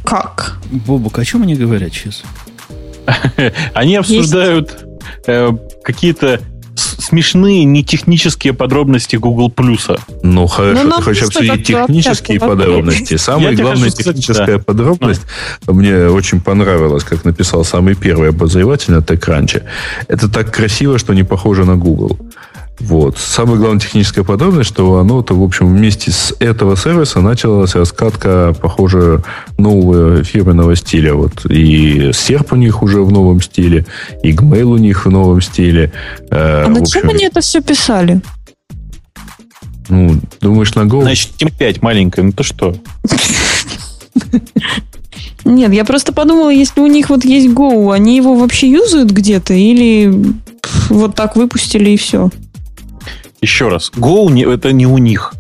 Как? Бобук, о чем они говорят сейчас? Они обсуждают э, какие-то смешные нетехнические подробности Google Плюса. Ну, хорошо, Ну, хочешь обсудить технические вообще. подробности. Самая Я главная хочу сказать, техническая подробность, мне очень понравилась, как написал самый первый обозреватель на TechCrunch. Это так красиво, что не похоже на Google. Вот. Самая главная техническая подробность, что оно-то, в общем, вместе с этого сервиса началась раскатка, похоже, нового фирменного стиля. Вот. И серп у них уже в новом стиле, и Gmail у них в новом стиле. Э, А зачем общем, они это все писали? ну, думаешь, на Go? Значит, Team 5 маленькая, ну то что? Нет, я просто подумала, если у них вот есть Go, они его вообще юзают где-то или вот так выпустили и все? Еще раз, Go не- это не у них.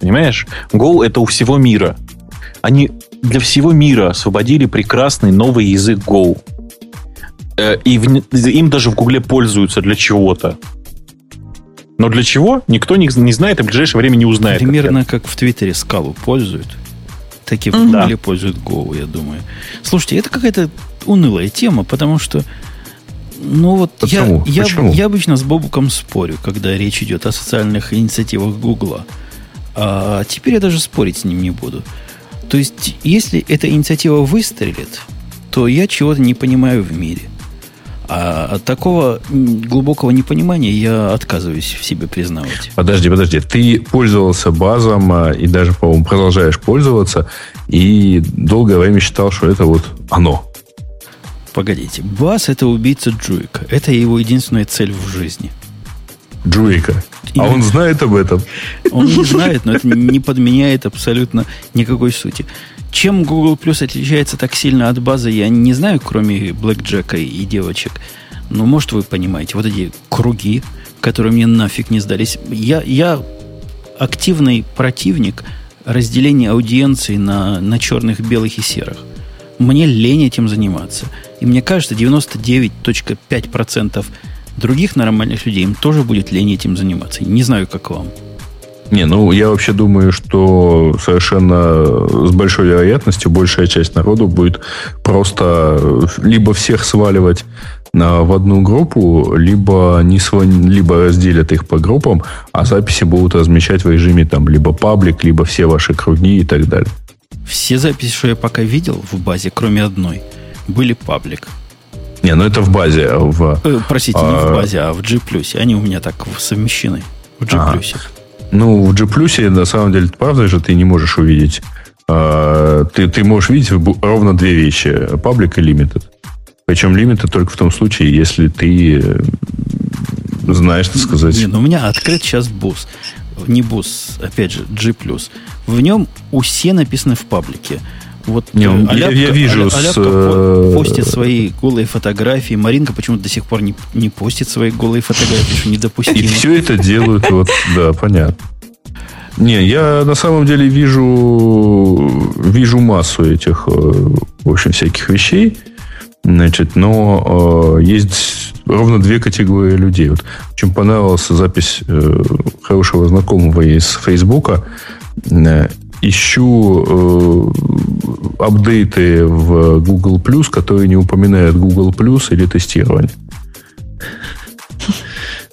Понимаешь? Go это у всего мира. Они для всего мира освободили прекрасный новый язык Go. Э, И в им даже в Гугле пользуются для чего-то. Но для чего? Никто не, не знает и в ближайшее время не узнает. Примерно как в Твиттере скалу пользуют. Так и в. Гугле пользуют Go, я думаю. Слушайте, это какая-то унылая тема, потому что ну вот Почему? я, я, Почему? я обычно с Бобуком спорю, когда речь идет о социальных инициативах Гугла. А теперь я даже спорить с ним не буду. То есть, если эта инициатива выстрелит, то я чего-то не понимаю в мире. А от такого глубокого непонимания я отказываюсь в себе признавать. Подожди, подожди. Ты пользовался базом а, и даже, по-моему, продолжаешь пользоваться, и долгое время считал, что это вот оно. Погодите, Бас это убийца Джуика. Это его единственная цель в жизни. Джуика. А Именно. он знает об этом. Он не знает, но это не подменяет абсолютно никакой сути. Чем Google Plus отличается так сильно от базы, я не знаю, кроме Блэк Джека и девочек. Но, может, вы понимаете, вот эти круги, которые мне нафиг не сдались. Я, я активный противник разделения аудиенции на, на черных, белых и серых. Мне лень этим заниматься. И мне кажется, 99.5% других нормальных людей им тоже будет лень этим заниматься. Не знаю, как вам. Не, ну я вообще думаю, что совершенно с большой вероятностью большая часть народу будет просто либо всех сваливать в одну группу, либо, не сва- либо разделят их по группам, а записи будут размещать в режиме там либо паблик, либо все ваши круги и так далее. Все записи, что я пока видел в базе, кроме одной, были паблик. Не, ну это в базе, а в, Э, простите, не А- в базе, а в G+. Они у меня так совмещены. В G+. Ага. Ну, в G на самом деле, правда же, ты не можешь увидеть. А, ты, ты можешь видеть ровно две вещи. Паблик и limited. Причем limited только в том случае, если ты э, знаешь, так сказать. Не, ну у меня открыт сейчас бус. Не бус, опять же, G+. В нем усе написаны в паблике. Вот Не, э, я- я Аляпка- вижу Аля- с, Аляпка э, по- постит свои голые фотографии. Маринка почему-то до сих пор не, не постит свои голые фотографии, что И недопустимо. все это делают, вот, да, понятно. Не, я на самом деле вижу, вижу массу этих, э, в общем, всяких вещей. Значит, но э, есть ровно две категории людей. Вот, очень понравилась запись э, хорошего знакомого из Фейсбука. Э, ищу э, апдейты в Google которые не упоминают Google или тестирование.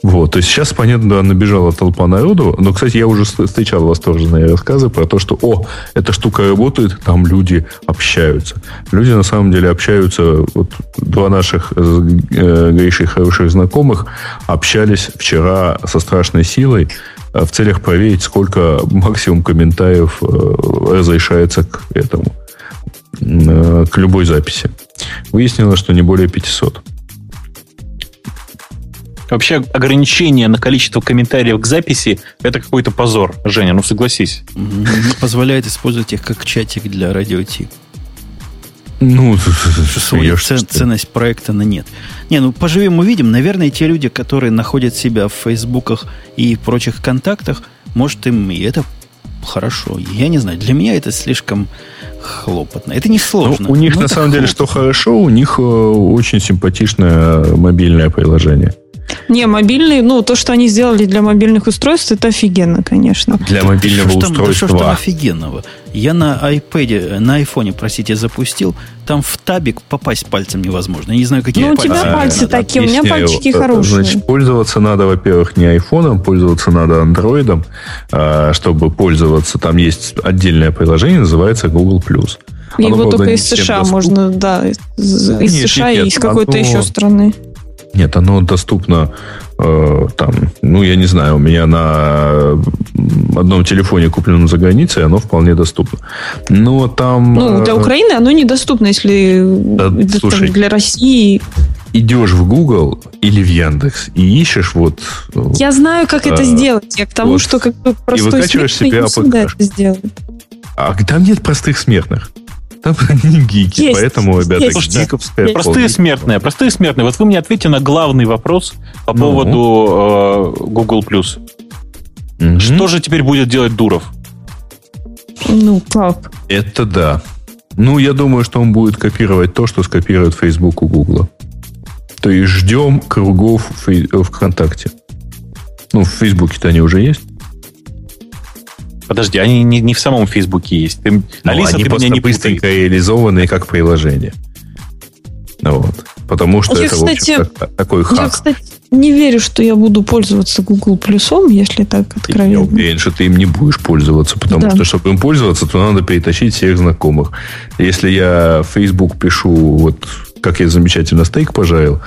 Вот, то есть сейчас, понятно, да, набежала толпа народу, но, кстати, я уже встречал восторженные рассказы про то, что, о, эта штука работает, там люди общаются. Люди, на самом деле, общаются, вот два наших э, Гришей хороших знакомых общались вчера со страшной силой э, в целях проверить, сколько максимум комментариев э, разрешается к этому, э, к любой записи. Выяснилось, что не более 500. Вообще ограничение на количество комментариев к записи – это какой-то позор. Женя, ну согласись. Не позволяет использовать их как чатик для радио Ти. Ну, своя цен, ценность проекта на нет. Не, ну поживем увидим. Наверное, те люди, которые находят себя в фейсбуках и прочих контактах, может им и это хорошо. Я не знаю, для меня это слишком хлопотно. Это не сложно. Ну, у них на самом хлопотно. деле что хорошо, у них э, очень симпатичное мобильное приложение. Не, мобильный, ну, то, что они сделали для мобильных устройств, это офигенно, конечно. Для мобильного что устройства. Там, что там офигенного? Я на iPad, на айфоне, простите, запустил, там в табик попасть пальцем невозможно. Я не знаю, какие Ну, у тебя а, пальцы такие, у меня пальчики хорошие. Значит, пользоваться надо, во-первых, не айфоном, пользоваться надо андроидом. А, чтобы пользоваться, там есть отдельное приложение, называется Google+. Его только из США доступ... можно, да, из, из нет, США нет, и из какой-то оно... еще страны. Нет, оно доступно э, там, ну, я не знаю, у меня на одном телефоне купленном за границей, оно вполне доступно. Но там... Ну, для э, Украины оно недоступно, если да, слушай, там, для России идешь в Google или в Яндекс и ищешь вот... Я знаю, как а, это сделать. Я к тому, вот, что как бы простой и выкачиваешь себе APK. это сделать. А там нет простых смертных. Там не гики, есть, поэтому, ребята, есть. гиковская есть. Простые смертные, простые смертные. Вот вы мне ответьте на главный вопрос по ну. поводу э, Google+. Угу. Что же теперь будет делать Дуров? Ну, как? Это да. Ну, я думаю, что он будет копировать то, что скопирует Facebook у Google. То есть ждем кругов в ВКонтакте. Ну, в Фейсбуке-то они уже есть. Подожди, они не, не в самом Фейсбуке есть. Ты, ну, Алиса, они ты просто меня не быстренько путай. реализованные как приложение. Ну вот. Потому что я, это, кстати, в общем, такой хак. Я, кстати, не верю, что я буду пользоваться Google Плюсом, если так откровенно. Я уверен, что ты им не будешь пользоваться, потому да. что, чтобы им пользоваться, то надо перетащить всех знакомых. Если я в Facebook пишу, вот как я замечательно стейк пожарил,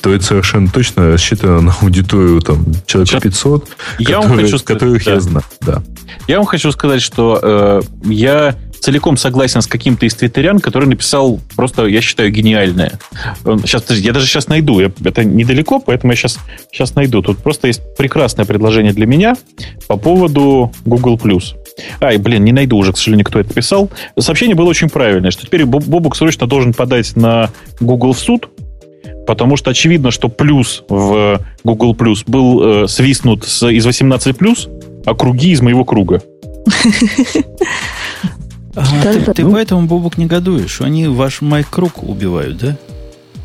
то это совершенно точно рассчитано на аудиторию там, человек 500, я которые, вам хочу сказать, которых да. я знаю. Да. Я вам хочу сказать, что э, я целиком согласен с каким-то из твиттерян, который написал просто, я считаю, гениальное. Сейчас, я даже сейчас найду. Я, это недалеко, поэтому я сейчас, сейчас найду. Тут просто есть прекрасное предложение для меня по поводу Google+. Ай, блин, не найду уже, к сожалению, кто это писал. Сообщение было очень правильное, что теперь Бобук срочно должен подать на Google в суд, потому что очевидно, что плюс в Google Plus был э, свистнут с, из 18 плюс, а круги из моего круга. А, ты, ты поэтому, Бобок, негодуешь? Они ваш майк-круг убивают, да?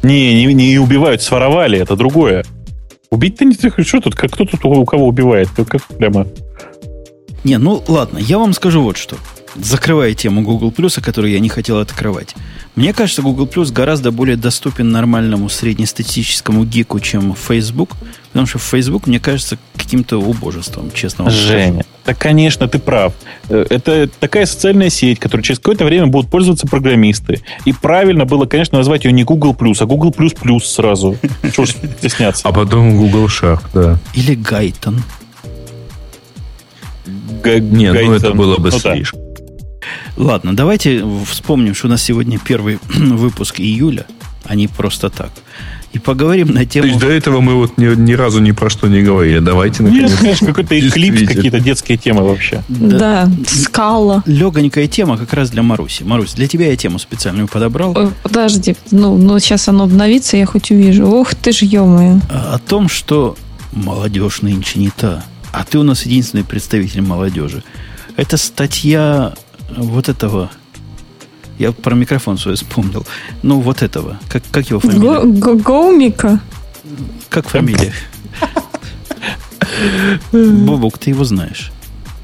Не, не, не убивают, своровали, это другое. Убить-то не что тут, как кто тут у кого убивает? Как прямо. Не, ну ладно, я вам скажу вот что закрывая тему Google Plus, которую я не хотел открывать. Мне кажется, Google Plus гораздо более доступен нормальному среднестатистическому гику, чем Facebook, потому что Facebook, мне кажется, каким-то убожеством, честно вам Женя, да, конечно, ты прав. Э, это такая социальная сеть, которой через какое-то время будут пользоваться программисты. И правильно было, конечно, назвать ее не Google Plus, а Google Plus Plus сразу. Чего стесняться. А потом Google Shark, да. Или Гайтон. Не, ну это было бы ну слишком. Ладно, давайте вспомним, что у нас сегодня первый выпуск июля, а не просто так. И поговорим на тему... То есть до этого мы вот ни, ни разу ни про что не говорили. Давайте, наконец. Нет, конечно, какой-то эклипс, какие-то детские темы вообще. Да, да, скала. Легонькая тема как раз для Маруси. Марусь, для тебя я тему специальную подобрал. Ой, подожди, ну, ну сейчас оно обновится, я хоть увижу. Ох ты ж, ё О том, что молодежь нынче не та. А ты у нас единственный представитель молодежи. Это статья вот этого я про микрофон свой вспомнил. Ну, вот этого. Как, как его фамилия? Гоумика? Как фамилия? Бобок, ты его знаешь.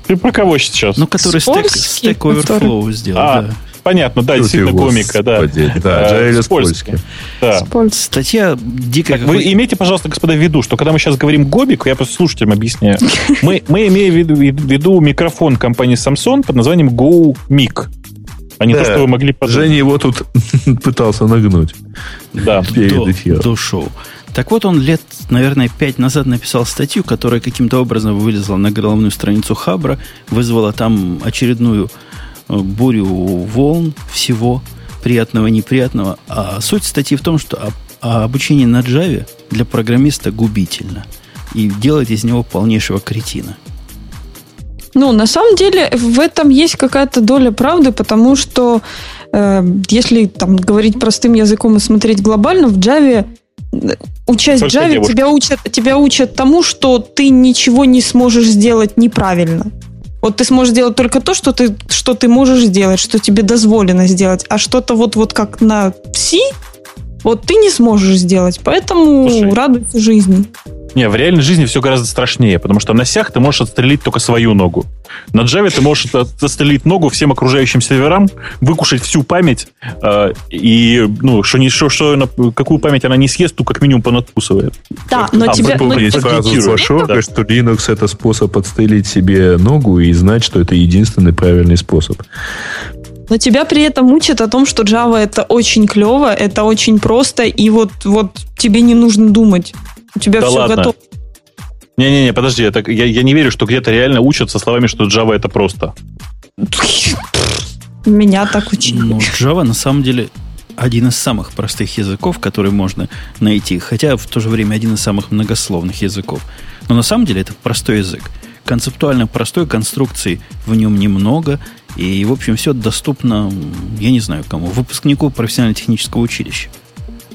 Ты про кого сейчас? Ну, который Stack, Stack Overflow сделал, а, да. Понятно, да, Тут действительно комика, да. Да, Э, Джаэля с польским. Да. Статья дикая. Так, вы имейте, пожалуйста, господа, в виду, что когда мы сейчас говорим Гобик, я просто слушателям объясняю, мы, мы имеем в виду, в виду микрофон компании Samsung под названием Go Mic. А не Да. то, что вы могли подумать. Женя его тут пытался нагнуть. Да. перед до, эфиром. до шоу. Так вот, он лет, наверное, пять назад написал статью, которая каким-то образом вылезла на головную страницу Хабра, вызвала там очередную бурю волн всего приятного и неприятного. А суть статьи в том, что а обучение на Java для программиста губительно и делает из него полнейшего кретина. Ну, на самом деле, в этом есть какая-то доля правды, потому что э, если там говорить простым языком и смотреть глобально, в Java э, учась в Только Java, девушки. тебя учат, тебя учат тому, что ты ничего не сможешь сделать неправильно. Вот ты сможешь делать только то, что ты, что ты можешь сделать, что тебе дозволено сделать, а что-то вот, вот как на C, вот ты не сможешь сделать, поэтому Слушай. радуйся жизни. Не, в реальной жизни все гораздо страшнее, потому что на сях ты можешь отстрелить только свою ногу. На Java ты можешь от- отстрелить ногу всем окружающим серверам, выкушать всю память, э, и, ну, что, не, что, что она- какую память она не съест, ту как минимум понадкусывает. Да, но А тебя... но поддикирует. Флашога, Да. что Linux это способ подстрелить себе ногу и знать, что это единственный правильный способ. Но тебя при этом учат о том, что Java это очень клево, это очень просто, и вот, вот тебе не нужно думать. У тебя Да все ладно. готово. Не-не-не, подожди, это, я, я не верю, что где-то реально учат со словами, что Java это просто. Меня так учили. Ну, Java на самом деле один из самых простых языков, которые можно найти, хотя в то же время один из самых многословных языков. Но на самом деле это простой язык. Концептуально простой, конструкций в нем немного, и, в общем, все доступно, я не знаю кому, выпускнику профессионально-технического училища.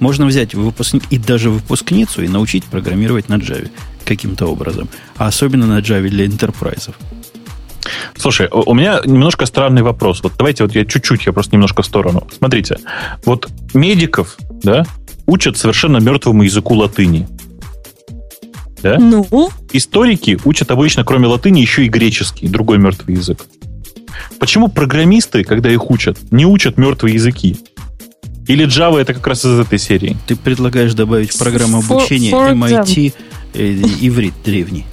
Можно взять выпускник и даже выпускницу и научить программировать на Java каким-то образом. А особенно на Java для интерпрайзов. Слушай, у у меня немножко странный вопрос. Вот давайте вот я чуть-чуть, я просто немножко в сторону. Смотрите, вот медиков, да, учат совершенно мертвому языку латыни. Да? Ну, Историки учат обычно, кроме латыни, еще и греческий, другой мертвый язык. Почему программисты, когда их учат, не учат мертвые языки? Или Java это как раз из этой серии? Ты предлагаешь добавить в программу For- обучения for MIT э, иврит древний.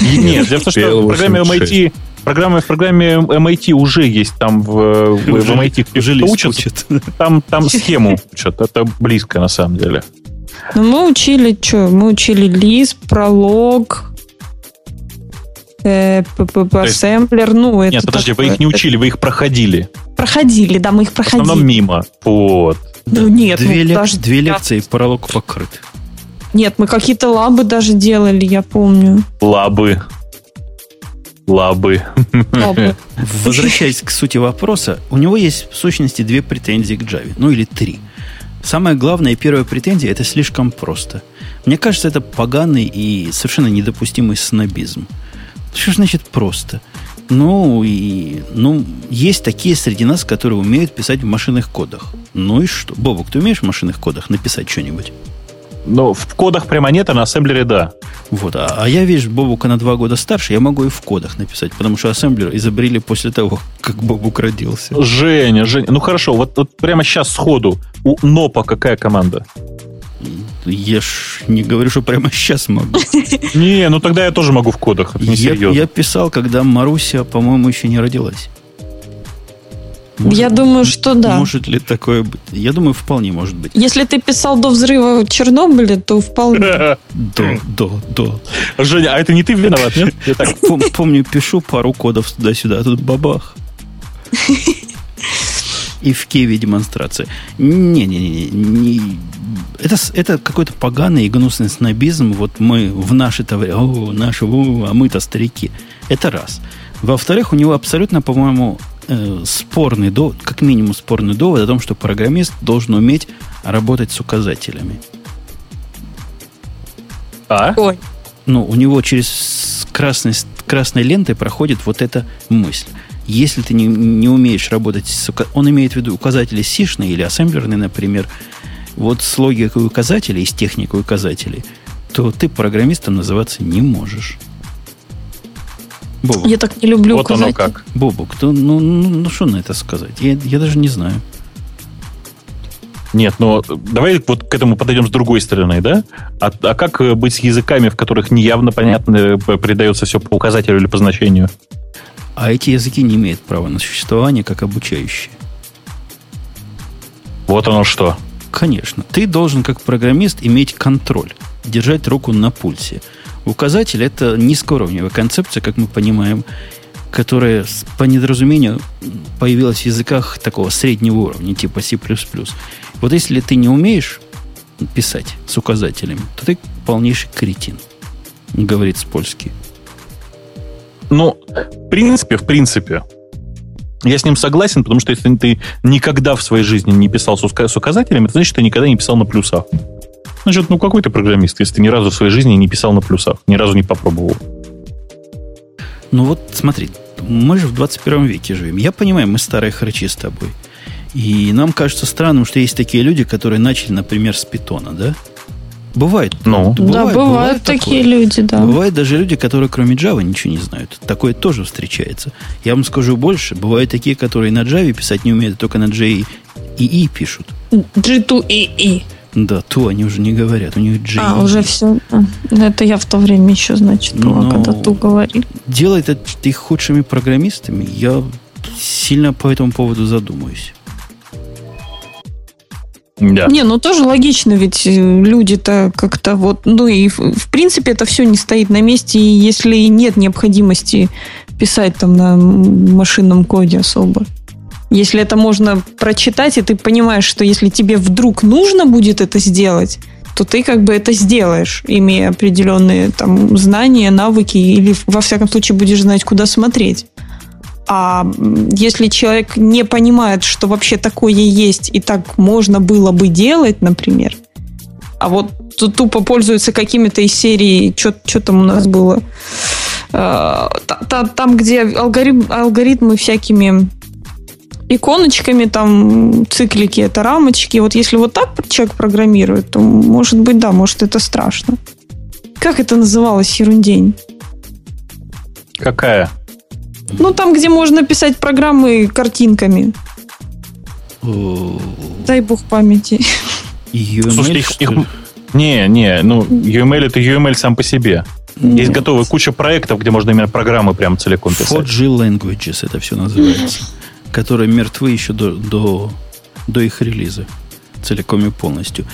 Нет, дело в том, что в программе MIT, программа, в программе MIT уже есть там в, в, в MIT кто Жились учатся, учат. там, там схему учат. Это близко на самом деле. ну мы учили что? Мы учили лист, пролог, ассемблер, ну это Нет, подожди, вы их не учили, вы их проходили. Проходили, да, мы их В основном проходили. мимо. Вот. Ну нет, Две, ну, лек- даже- две лекции, пролог покрыт. Нет, мы какие-то лабы даже делали, я помню. Лабы. Лабы. Лабы. Возвращаясь к сути вопроса, у него есть в сущности две претензии к Java. Ну или три. Самая главная и первая претензия – это слишком просто. Мне кажется, это поганый и совершенно недопустимый снобизм. Что ж значит просто? Ну, и, ну, есть такие среди нас, которые умеют писать в машинных кодах. Ну и что? Бобок, ты умеешь в машинных кодах написать что-нибудь? Но в кодах прямо нет, а на ассемблере да. Вот. А, а я, видишь, Бобука на два года старше, я могу и в кодах написать, потому что ассемблер изобрели после того, как Бобук родился. Женя, Женя. Ну хорошо, вот, вот прямо сейчас сходу. У НОПа какая команда? Я ж не говорю, что прямо сейчас могу. Не, ну тогда я тоже могу в кодах. Это не Я, я писал, когда Маруся, по-моему, еще не родилась. Может- Я думаю, что да. Может ли такое быть? Я думаю, вполне может быть. Если ты писал до взрыва Чернобыля, то вполне. До, до, до. Женя, а это не ты виноват, нет? Я так Пом- помню, пишу пару кодов туда-сюда, а тут бабах. И в Киеве демонстрация. Не-не-не, не- это, это какой-то поганый и гнусный снобизм. Вот мы в наше-то время, о, наши, о, а мы-то старики. Это раз. Во-вторых, у него абсолютно, по-моему, э, спорный довод, как минимум спорный довод о том, что программист должен уметь работать с указателями. А? Ой, ну, у него через красной, красной лентой проходит вот эта мысль. Если ты не, не умеешь работать с... Он имеет в виду указатели сишные или ассемблерные, например. Вот с логикой указателей и с техникой указателей, то ты программистом называться не можешь. Бобук, Я так не люблю Вот оно указать. как. Бобук, то, ну, ну, ну что на это сказать? Я, я даже не знаю. Нет, но давай вот к этому подойдем с другой стороны, да? А, а как э, быть с языками, в которых неявно понятно э, передается все по указателю или по значению? А эти языки не имеют права на существование как обучающие. Вот оно что. Конечно. Ты должен, как программист, иметь контроль, держать руку на пульсе. Указатель – это низкоуровневая концепция, как мы понимаем, которая по недоразумению появилась в языках такого среднего уровня, типа C++. Вот если ты не умеешь писать с указателями, то ты полнейший кретин, говорит с польский. Ну, в принципе, в принципе, я с ним согласен, потому что если ты никогда в своей жизни не писал с, указателями, это значит, ты никогда не писал на плюсах. Значит, ну какой ты программист, если ты ни разу в своей жизни не писал на плюсах, ни разу не попробовал. Ну вот смотри, мы же в 21 веке живем. Я понимаю, мы старые хрычи с тобой. И нам кажется странным, что есть такие люди, которые начали, например, с питона, да? Бывает. Ну. Да, бывают такие такое. люди, да. Бывают даже люди, которые кроме Java ничего не знают. Такое тоже встречается. Я вам скажу больше. Бывают такие, которые на Java писать не умеют, а только на J и E пишут. G2EE. Да, то они уже не говорят. У них J. А, уже все. Это я в то время еще, значит, была, Ну, когда ту говорили. Делает это их худшими программистами. Я сильно по этому поводу задумаюсь. Да. Не, ну тоже логично, ведь э, люди-то как-то вот, ну и в, в принципе это все не стоит на месте, и если нет необходимости писать там на машинном коде особо. Если это можно прочитать, и ты понимаешь, что если тебе вдруг нужно будет это сделать, то ты как бы это сделаешь, имея определенные там знания, навыки, или во всяком случае будешь знать, куда смотреть. А если человек не понимает, что вообще такое есть и так можно было бы делать, например, а вот ту- тупо пользуется какими-то из серии, что там у нас было, та- там, где алгоритм, алгоритмы всякими иконочками, там циклики, это рамочки. Вот если вот так человек программирует, то, может быть, да, может, это страшно. Как это называлось, ерундень? Какая? Ну, там, где можно писать программы картинками. О, Дай бог памяти. UML, Слушайте, их- их-? Не, не, ну, UML это UML сам по себе. Есть готовая куча проектов, где можно именно программы прям целиком писать. 4G Languages это все называется. Которые мертвы еще до, до, до их релиза. Целиком и полностью.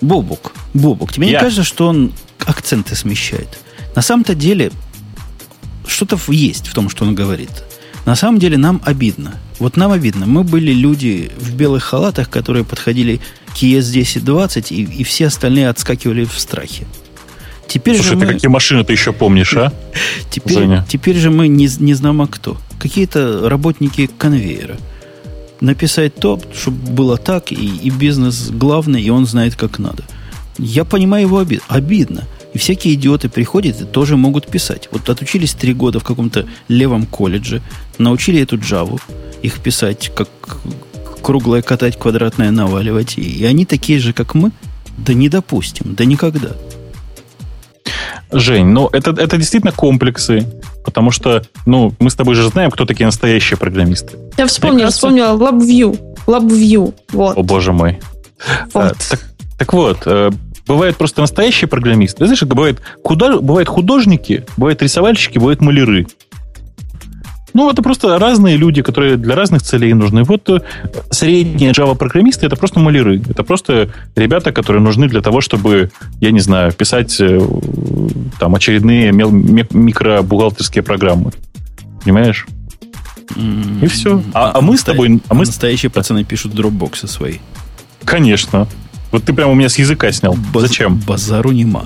Бобук, Бобук, тебе не Я. кажется, что он акценты смещает? На самом-то деле, что-то есть в том, что он говорит. На самом деле нам обидно. Вот нам обидно. Мы были люди в белых халатах, которые подходили к ES1020, и, и все остальные отскакивали в страхе. Теперь Слушай, же ты мы... какие машины ты еще помнишь, а? Теперь, Женя. теперь же мы не, не знамо кто. Какие-то работники конвейера. Написать то, чтобы было так, и, и бизнес главный, и он знает, как надо. Я понимаю его обид, обидно. И всякие идиоты приходят и тоже могут писать. Вот отучились три года в каком-то левом колледже, научили эту Java, их писать, как круглое катать, квадратное наваливать. И, они такие же, как мы. Да не допустим, да никогда. Жень, ну это, это действительно комплексы, потому что, ну, мы с тобой же знаем, кто такие настоящие программисты. Я вспомнила, кажется- вспомнила LabVIEW. LabVIEw. Вот. О, боже мой. вот. А, так, так вот, э, бывают просто настоящие программисты. Ты знаешь, бывает, худо- бывают художники, бывают рисовальщики, бывают маляры. Ну, это просто разные люди, которые для разных целей нужны. Вот э, средние Java-программисты — это просто маляры. Это просто ребята, которые нужны для того, чтобы, я не знаю, писать э, там очередные микробухгалтерские программы. Понимаешь? И всё. А- а мы с тобой- а мы с- Настоящие пацаны пишут дропбоксы свои. Конечно. Вот ты прямо у меня с языка снял. Баз- Зачем? Базару нема.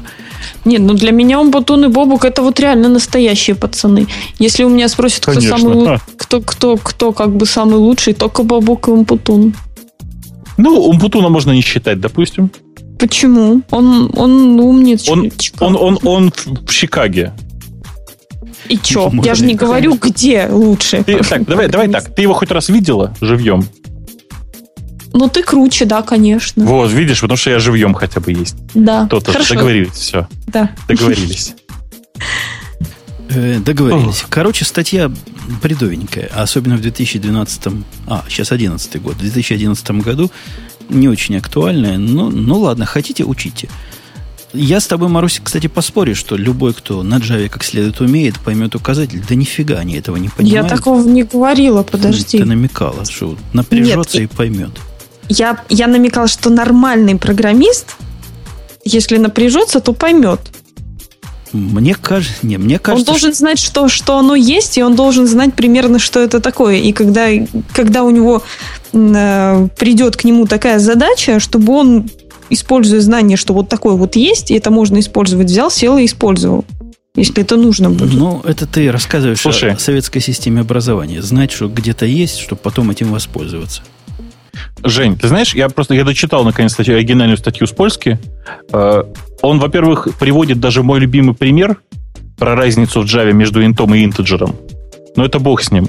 Нет, ну для меня Умбутун и Бобук это вот реально настоящие пацаны. Если у меня спросят, кто Конечно. самый Ха. кто, кто, кто как бы самый лучший, только Бобук и Умпутун. Ну, Умпутуна можно не считать, допустим. Почему? Он, он умничка. Он, он, он, он в Чикаге. И чё? Я же не говорю, где лучше. Ты- так, давай, давай так. Ты его хоть раз видела живьем? Ну ты круче, да, конечно. Вот, видишь, потому что я живьем хотя бы есть. Да. То-то Хорошо. договорились, все. Да. Договорились. Э, договорились. Короче, статья бредовенькая, особенно в 2012, а, сейчас 11 год, в 2011 году не очень актуальная, но ну ладно, хотите, учите. Я с тобой, Маруся, кстати, поспорю, что любой, кто на Java как следует умеет, поймет указатель. Да нифига они этого не понимают. Я такого не говорила, подожди. Ты намекала, что напряжется Нет, и поймет. Я, я намекала, что нормальный программист, если напряжется, то поймет. Мне кажется, не, мне кажется. Он должен что... знать, что, что оно есть, и он должен знать примерно, что это такое. И когда, когда у него э, придет к нему такая задача, чтобы он, используя знание, что вот такое вот есть, и это можно использовать, взял, сел и использовал. Если это нужно будет. Ну, это ты рассказываешь Слушай. о советской системе образования. Знать, что где-то есть, чтобы потом этим воспользоваться. Жень, ты знаешь, я просто я дочитал наконец статью, оригинальную статью с польски. Э, он, во-первых, приводит даже мой любимый пример про разницу в Java между интом и интеджером. Но это бог с ним.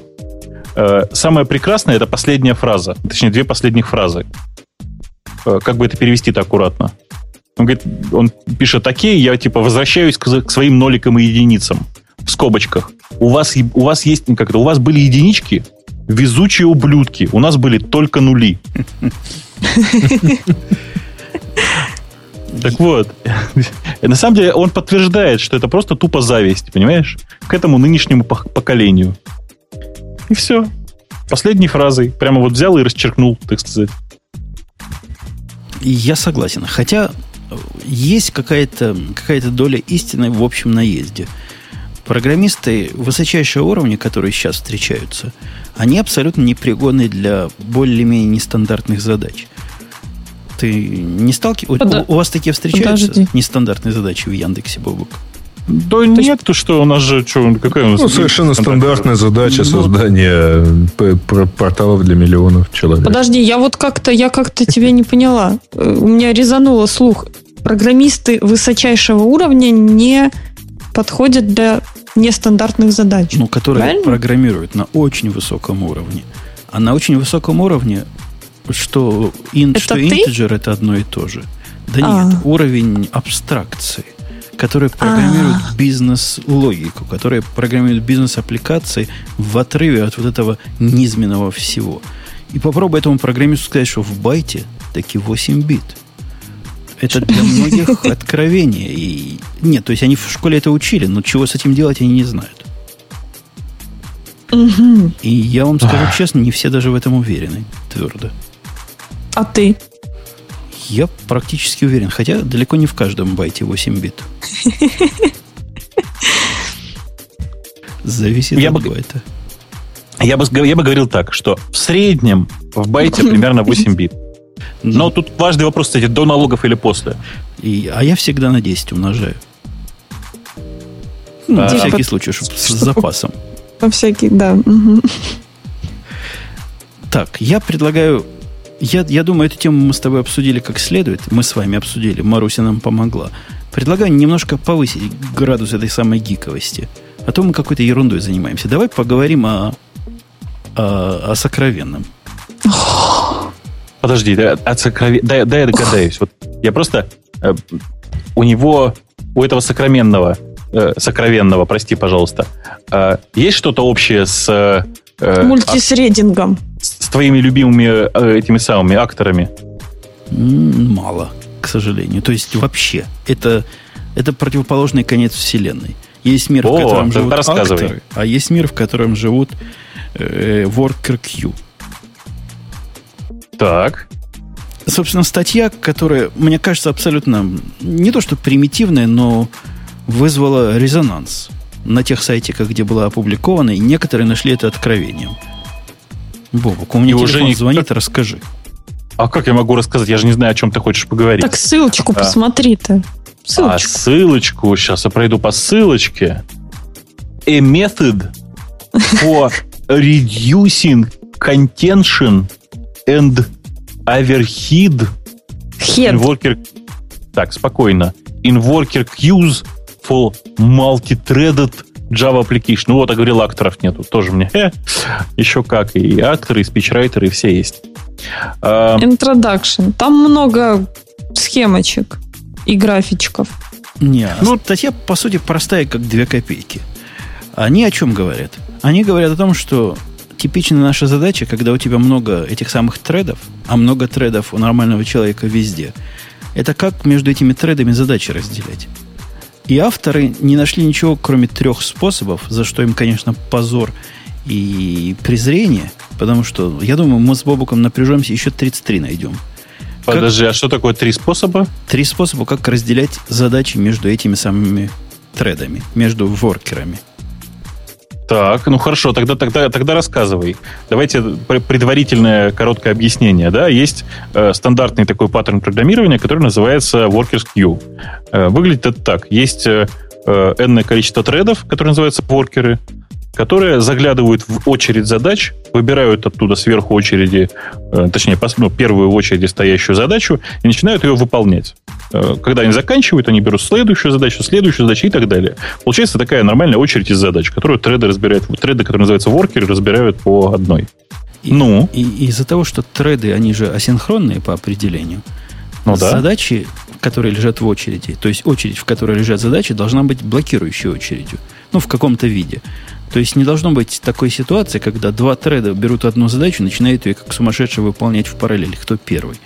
Э, самое прекрасное это последняя фраза, точнее две последних фразы. Э, как бы это перевести-то аккуратно? Он говорит, он пишет такие, я типа возвращаюсь к, к своим ноликам и единицам в скобочках. У вас, у вас есть, как это, у вас были единички, везучие ублюдки. У нас были только нули. Так вот, на самом деле он подтверждает, что это просто тупо зависть, понимаешь, к этому нынешнему поколению. И все. Последней фразой. Прямо вот взял и расчеркнул, так сказать. Я согласен. Хотя есть какая-то какая доля истины в общем наезде. Программисты высочайшего уровня, которые сейчас встречаются, они абсолютно непригодны для более-менее нестандартных задач. Ты не сталкиваешься? Пода... У, у вас такие встречаются Подожди. нестандартные задачи в Яндексе, Бобук? Да То нет, то что у нас же что, какая у нас? Ну, совершенно стандартная задача ну, создания порталов для миллионов человек. Подожди, я вот как-то, я как-то тебя не поняла. У меня резануло слух. Программисты высочайшего уровня не подходят для нестандартных задач. Ну, которые Правильно? программируют на очень высоком уровне. А на очень высоком уровне, что, int, это что ты? integer это одно и то же. Да а. нет, уровень абстракции, который программирует а. бизнес-логику, который программирует бизнес-аппликации в отрыве от вот этого низменного всего. И попробуй этому программисту сказать, что в байте таки 8 бит. Это для многих откровение. И... Нет, то есть они в школе это учили, но чего с этим делать они не знают. Угу. И я вам скажу честно, не все даже в этом уверены твердо. А ты? Я практически уверен, хотя далеко не в каждом байте 8 бит. Зависит я от бы, байта. Я бы, я бы говорил так, что в среднем в байте примерно 8 бит. Но тут важный вопрос, кстати, до налогов или после. И, а я всегда на 10 умножаю. Ну, на всякий случай, чтобы с запасом. На всякий, да. Угу. Так, я предлагаю... Я, я думаю, эту тему мы с тобой обсудили как следует. Мы с вами обсудили. Маруся нам помогла. Предлагаю немножко повысить градус этой самой гиковости. А то мы какой-то ерундой занимаемся. Давай поговорим о, о, о сокровенном. Подожди, да, от сокровен... да, да, я догадаюсь. Вот я просто... Э, у него, у этого сокровенного, э, сокровенного, прости, пожалуйста, э, есть что-то общее с... Э, Мультисредингом. С, с твоими любимыми э, этими самыми акторами? Мало, к сожалению. То есть вообще. Это, это противоположный конец вселенной. Есть мир, О, в котором живут акторы, а есть мир, в котором живут э, worker Q. Так. Собственно, статья, которая, мне кажется, абсолютно не то что примитивная, но вызвала резонанс на тех сайтиках, где была опубликована, и некоторые нашли это откровением. Бобок, у меня и телефон не... звонит, расскажи. А как я могу рассказать? Я же не знаю, о чем ты хочешь поговорить. Так ссылочку а. посмотри ты. Ссылочку. А ссылочку, сейчас я пройду по ссылочке. A method for reducing contention and overhead Head. in worker... Так, спокойно. In worker queues for multi-threaded Java application. Ну вот, а говорил, акторов нету. Тоже мне. Э, еще как. И акторы, и спичрайтеры, и все есть. Introduction. Там много схемочек и графичков. Не, ну, статья, по сути, простая, как две копейки. Они о чем говорят? Они говорят о том, что типичная наша задача, когда у тебя много этих самых тредов, а много тредов у нормального человека везде, это как между этими тредами задачи разделять. И авторы не нашли ничего, кроме трех способов, за что им, конечно, позор и презрение, потому что, я думаю, мы с Бобуком напряжемся, еще 33 найдем. Подожди, как... а что такое три способа? Три способа, как разделять задачи между этими самыми тредами, между воркерами. Так, ну хорошо, тогда, тогда, тогда рассказывай. Давайте предварительное короткое объяснение. Да? Есть э, стандартный такой паттерн программирования, который называется Workers Queue. Э, выглядит это так. Есть э, э n количество тредов, которые называются воркеры которые заглядывают в очередь задач, выбирают оттуда сверху очереди, э, точнее, ну, первую в очереди стоящую задачу и начинают ее выполнять. Э, когда они заканчивают, они берут следующую задачу, следующую задачу и так далее. Получается такая нормальная очередь из задач, которую треды разбирают, треды, которые называются воркеры, разбирают по одной. И, ну? И, и из-за того, что треды, они же асинхронные по определению, ну, да. задачи, которые лежат в очереди, то есть очередь, в которой лежат задачи, должна быть блокирующей очередью. Ну, в каком-то виде. То есть не должно быть такой ситуации, когда два треда берут одну задачу и начинают ее как сумасшедший выполнять в параллели. Кто первый?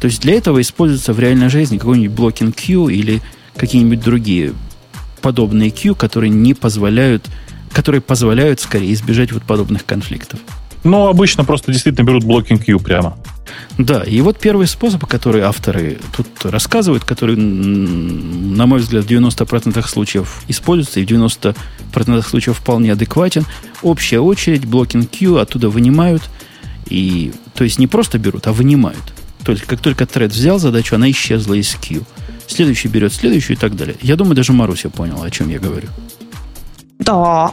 То есть для этого используется в реальной жизни какой-нибудь блокинг queue или какие-нибудь другие подобные queue, которые не позволяют, которые позволяют скорее избежать вот подобных конфликтов. Ну, обычно просто действительно берут blocking queue прямо. Да, и вот первый способ, который авторы тут рассказывают, который, на мой взгляд, в 90% случаев используется и в 90% случаев вполне адекватен. Общая очередь, blocking queue, оттуда вынимают. И, то есть не просто берут, а вынимают. То есть как только thread взял задачу, она исчезла из queue. Следующий берет следующую и так далее. Я думаю, даже Маруся поняла, о чем я говорю. Да.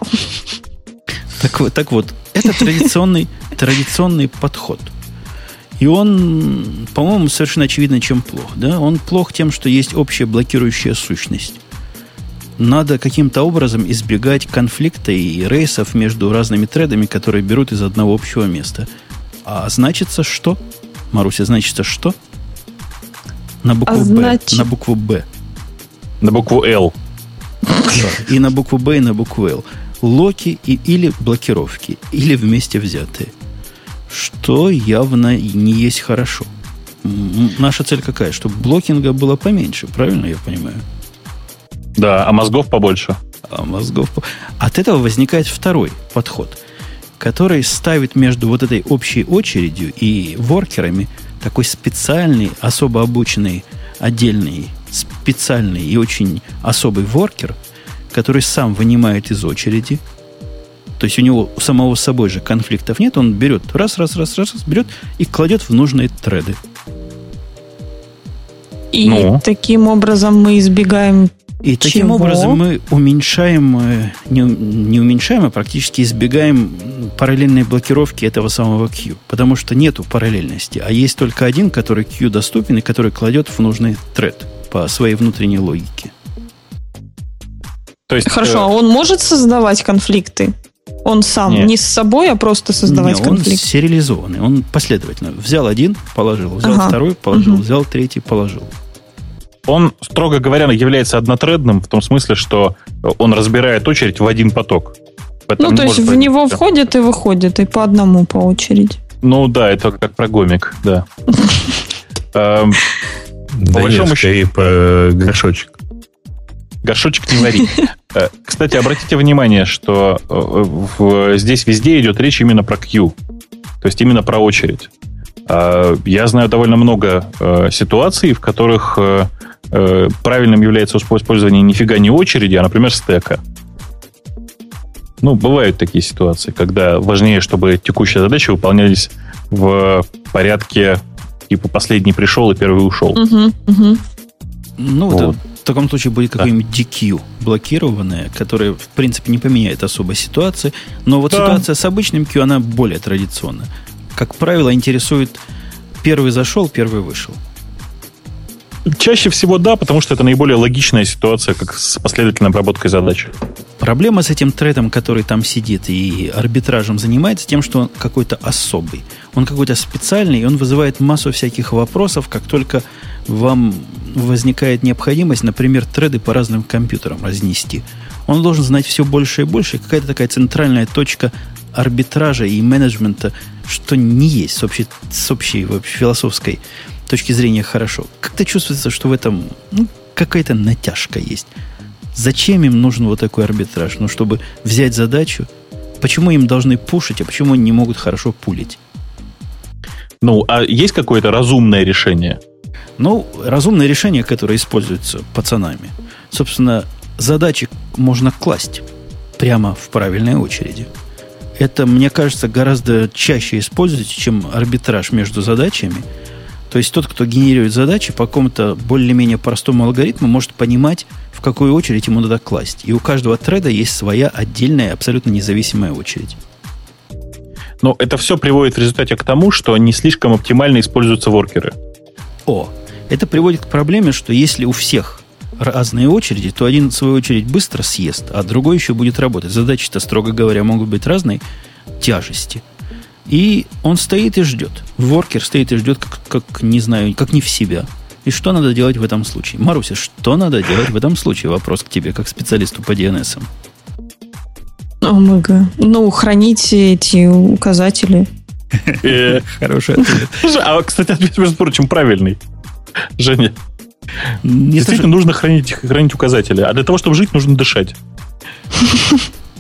Так, так вот, это традиционный, традиционный подход – и он, по-моему, совершенно очевидно, чем плох. Да? Он плох тем, что есть общая блокирующая сущность. Надо каким-то образом избегать конфликта и рейсов между разными тредами, которые берут из одного общего места. А значится что? Маруся, значится что? На букву а Б. На букву Б. На букву Л. И на букву Б, и на букву Л. Локи и, или блокировки, или вместе взятые что явно не есть хорошо. Наша цель какая? Чтобы блокинга было поменьше, правильно я понимаю? Да, а мозгов побольше. А мозгов... От этого возникает второй подход, который ставит между вот этой общей очередью и воркерами такой специальный, особо обученный, отдельный, специальный и очень особый воркер, который сам вынимает из очереди – то есть у него у самого с собой же конфликтов нет, он берет раз, раз, раз, раз, раз берет и кладет в нужные треды. И ну. таким образом мы избегаем и Чего? таким образом мы уменьшаем, э, не, не уменьшаем, а практически избегаем параллельной блокировки этого самого Q. Потому что нету параллельности, а есть только один, который Q доступен и который кладет в нужный тред по своей внутренней логике. То есть, Хорошо, э... а он может создавать конфликты? Он сам Нет. не с собой, а просто создавать Нет, конфликт. Он сериализованный, он последовательно. Взял один, положил, взял ага. второй, положил, угу. взял третий, положил. Он, строго говоря, является однотредным в том смысле, что он разбирает очередь в один поток. ну, то есть в него входит и выходит, и по одному по очереди. Ну да, это как про гомик, да. Эм, по большому счету... горшочек. Горшочек не вари. Э, кстати, обратите внимание, что э, здесь везде идет речь именно про Q. То есть именно про очередь. А, я знаю довольно много э, ситуаций, в которых правильным является использование нифига не очереди, а, например, стека. Ну, бывают такие ситуации, когда важнее, чтобы текущие задачи выполнялись в порядке типа последний пришел и первый ушел. Угу, угу. Ну, вот. это в таком случае будет какой-нибудь DQ блокированная, которая, в принципе, не поменяет особо ситуации. Но вот да. ситуация с обычным Q, она более традиционная. Как правило, интересует первый зашел, первый вышел. Чаще всего да, потому что это наиболее логичная ситуация, как с последовательной обработкой задач. Проблема с этим тредом, который там сидит и арбитражем занимается, тем, что он какой-то особый. Он какой-то специальный, и он вызывает массу всяких вопросов, как только вам возникает необходимость, например, треды по разным компьютерам разнести. Он должен знать все больше и больше, и какая-то такая центральная точка арбитража и менеджмента, что не есть с общей, с общей вообще, философской точки зрения хорошо. Как-то чувствуется, что в этом ну, какая-то натяжка есть. Зачем им нужен вот такой арбитраж? Ну, чтобы взять задачу, почему им должны пушить, а почему они не могут хорошо пулить? Ну, а есть какое-то разумное решение? Ну, разумное решение, которое используется пацанами. Собственно, задачи можно класть прямо в правильной очереди. Это, мне кажется, гораздо чаще используется, чем арбитраж между задачами. То есть тот, кто генерирует задачи по какому-то более-менее простому алгоритму, может понимать, в какую очередь ему надо класть. И у каждого треда есть своя отдельная, абсолютно независимая очередь. Но это все приводит в результате к тому, что не слишком оптимально используются воркеры. О, это приводит к проблеме, что если у всех разные очереди, то один свою очередь быстро съест, а другой еще будет работать. Задачи-то, строго говоря, могут быть разной тяжести. И он стоит и ждет. Воркер стоит и ждет, как, как не знаю, как не в себя. И что надо делать в этом случае? Маруся, что надо делать в этом случае? Вопрос к тебе, как специалисту по DNS. Омега. Ну, храните эти указатели. Э, Хороший ответ. А, кстати, ответ, между прочим, правильный. Женя. Действительно, нужно хранить, хранить указатели. А для того, чтобы жить, нужно дышать.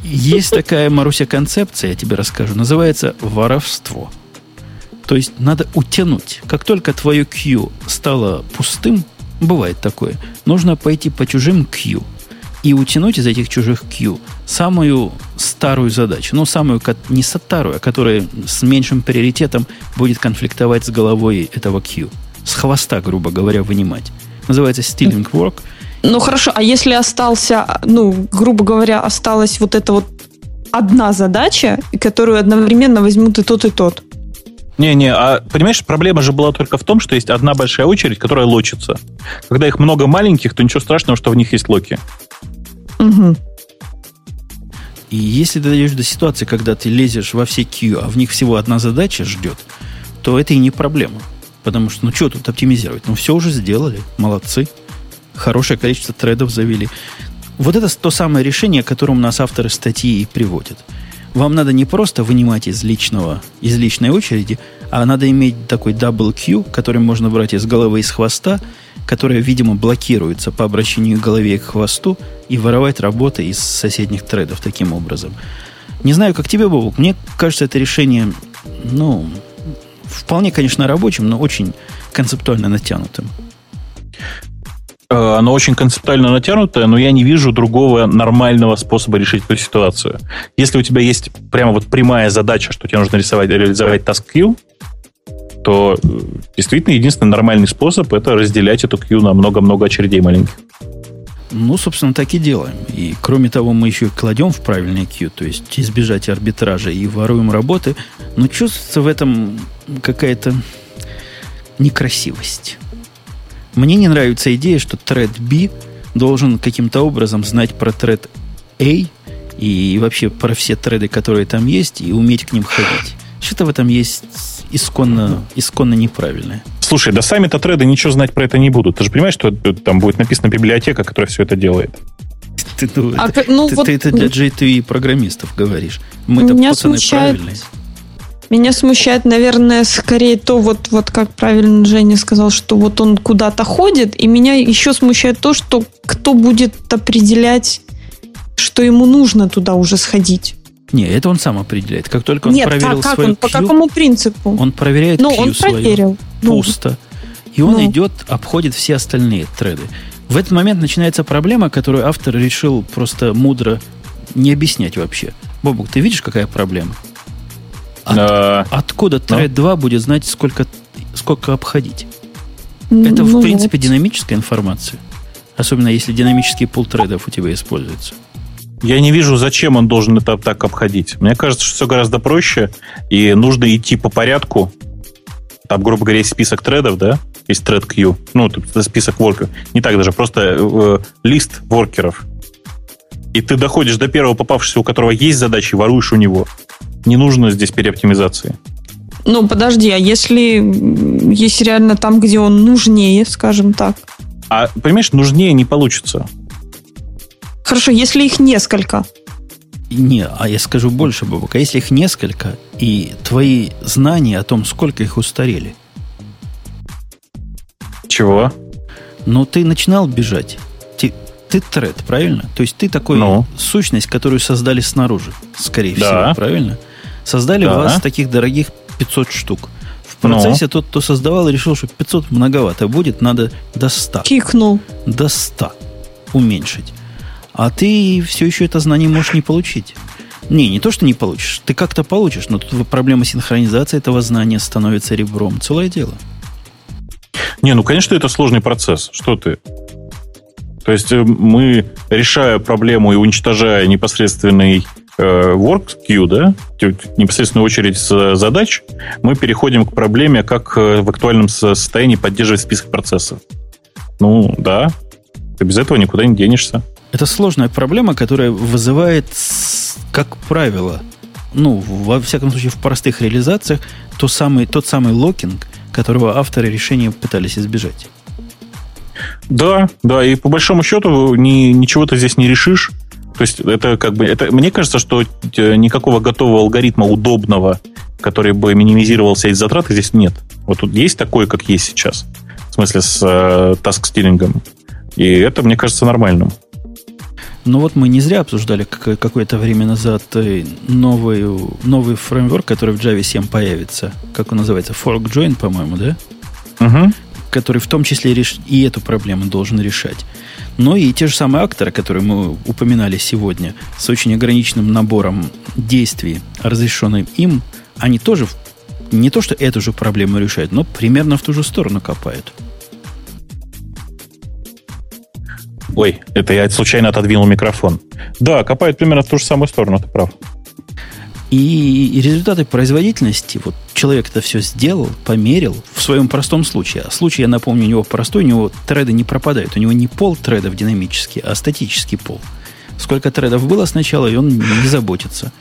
Есть такая, Маруся, концепция, я тебе расскажу. Называется воровство. То есть надо утянуть. Как только твое Q стало пустым, бывает такое, нужно пойти по чужим Q и утянуть из этих чужих Q самую старую задачу. Ну, самую не старую, а которая с меньшим приоритетом будет конфликтовать с головой этого Q. С хвоста, грубо говоря, вынимать. Называется stealing work. Ну, хорошо, а если остался, ну, грубо говоря, осталась вот эта вот одна задача, которую одновременно возьмут и тот, и тот? Не-не, а понимаешь, проблема же была только в том, что есть одна большая очередь, которая лочится. Когда их много маленьких, то ничего страшного, что в них есть локи. Угу. И если ты дойдешь до ситуации, когда ты лезешь во все Q, а в них всего одна задача ждет, то это и не проблема. Потому что, ну что тут оптимизировать? Ну все уже сделали, молодцы. Хорошее количество тредов завели. Вот это то самое решение, к которому нас авторы статьи и приводят – вам надо не просто вынимать из личного, из личной очереди, а надо иметь такой double Q, который можно брать из головы и из хвоста, которая, видимо, блокируется по обращению к голове и к хвосту, и воровать работы из соседних тредов таким образом. Не знаю, как тебе, Бобук, мне кажется, это решение, ну, вполне, конечно, рабочим, но очень концептуально натянутым. Э, оно очень концептуально натянутое, но я не вижу другого нормального способа решить эту ситуацию. Если у тебя есть прямо вот прямая задача, что тебе нужно рисовать, реализовать task queue, то э, действительно единственный нормальный способ это разделять эту queue на много-много очередей маленьких. Ну, собственно, так и делаем. И кроме того, мы еще и кладем в правильный queue, то есть избежать арбитража и воруем работы, но чувствуется в этом какая-то некрасивость. Мне не нравится идея, что тред B должен каким-то образом знать про тред A и вообще про все треды, которые там есть, и уметь к ним ходить. Что-то в этом есть исконно, исконно неправильное. Слушай, да сами-то треды ничего знать про это не будут. Ты же понимаешь, что там будет написана библиотека, которая все это делает. Ты, ну, а, это, ну, ты, вот, ты это для J2E программистов говоришь. Мы-то меня смущает, правильные. Меня смущает, наверное, скорее то, вот, вот как правильно Женя сказал, что вот он куда-то ходит, и меня еще смущает то, что кто будет определять, что ему нужно туда уже сходить. Не, это он сам определяет. Как только он Нет, проверил а как свою он, по какому принципу? Он проверяет ну, queue он проверил. свою, пусто. И он ну. идет, обходит все остальные треды. В этот момент начинается проблема, которую автор решил просто мудро не объяснять вообще. Бобук, ты видишь, какая проблема? От, а, откуда Thread ну? 2 будет знать, сколько, сколько обходить? Это, ну, в принципе, вот. динамическая информация. Особенно если динамический пул тредов у тебя используется. Я не вижу, зачем он должен это так обходить. Мне кажется, что все гораздо проще, и нужно идти по порядку. Там, грубо говоря, есть список тредов, да? Есть thread queue. Ну, это список воркеров. Не так даже, просто э, лист воркеров. И ты доходишь до первого попавшегося, у которого есть задачи, и воруешь у него. Не нужно здесь переоптимизации. Ну, подожди, а если, если реально там, где он нужнее, скажем так? А, понимаешь, нужнее не получится. Хорошо, если их несколько. Не, а я скажу больше, Бабука. Если их несколько, и твои знания о том, сколько их устарели. Чего? Ну, ты начинал бежать. Ты, ты тред, правильно? То есть ты такой Ну. сущность, которую создали снаружи, скорее Да. всего, правильно? Создали Да. вас таких дорогих 500 штук. В процессе тот, кто создавал, решил, что 500 многовато будет, надо до 100. Кикнул. До 100 уменьшить. А ты все еще это знание можешь не получить. Не, не то, что не получишь. Ты как-то получишь, но тут проблема синхронизации этого знания становится ребром. Целое дело. Не, ну, конечно, это сложный процесс. Что ты? То есть э, мы, решая проблему и уничтожая непосредственный э, work queue, да, непосредственную очередь задач, мы переходим к проблеме, как э, в актуальном со- состоянии поддерживать список процессов. Ну, да. Ты без этого никуда не денешься. Это сложная проблема, которая вызывает, как правило, ну, во всяком случае, в простых реализациях, то самый, тот самый локинг, которого авторы решения пытались избежать. Да, да, и по большому счету ни, ничего ты здесь не решишь. То есть это как бы, это, мне кажется, что э, никакого готового алгоритма удобного, который бы минимизировал все эти затраты, здесь нет. Вот тут есть такой, как есть сейчас. В смысле с э, таск-стилингом. И это, мне кажется, нормальным. Но вот мы не зря обсуждали как- какое-то время назад э, новый, новый фреймворк, который в Java 7 появится. Как он называется? Fork Join, по-моему, да? Угу. который в том числе реш- и эту проблему должен решать. Но и те же самые акторы, которые мы упоминали сегодня, с очень ограниченным набором действий, разрешенным им, они тоже не то, что эту же проблему решают, но примерно в ту же сторону копают. Ой, это я случайно отодвинул микрофон. Да, копают примерно в ту же самую сторону, ты прав. И, результаты производительности, вот человек это все сделал, померил в своем простом случае. А случай, я напомню, у него простой, у него треды не пропадают. У него не пол тредов динамический, а статический пол. Сколько тредов было сначала, и он не заботится.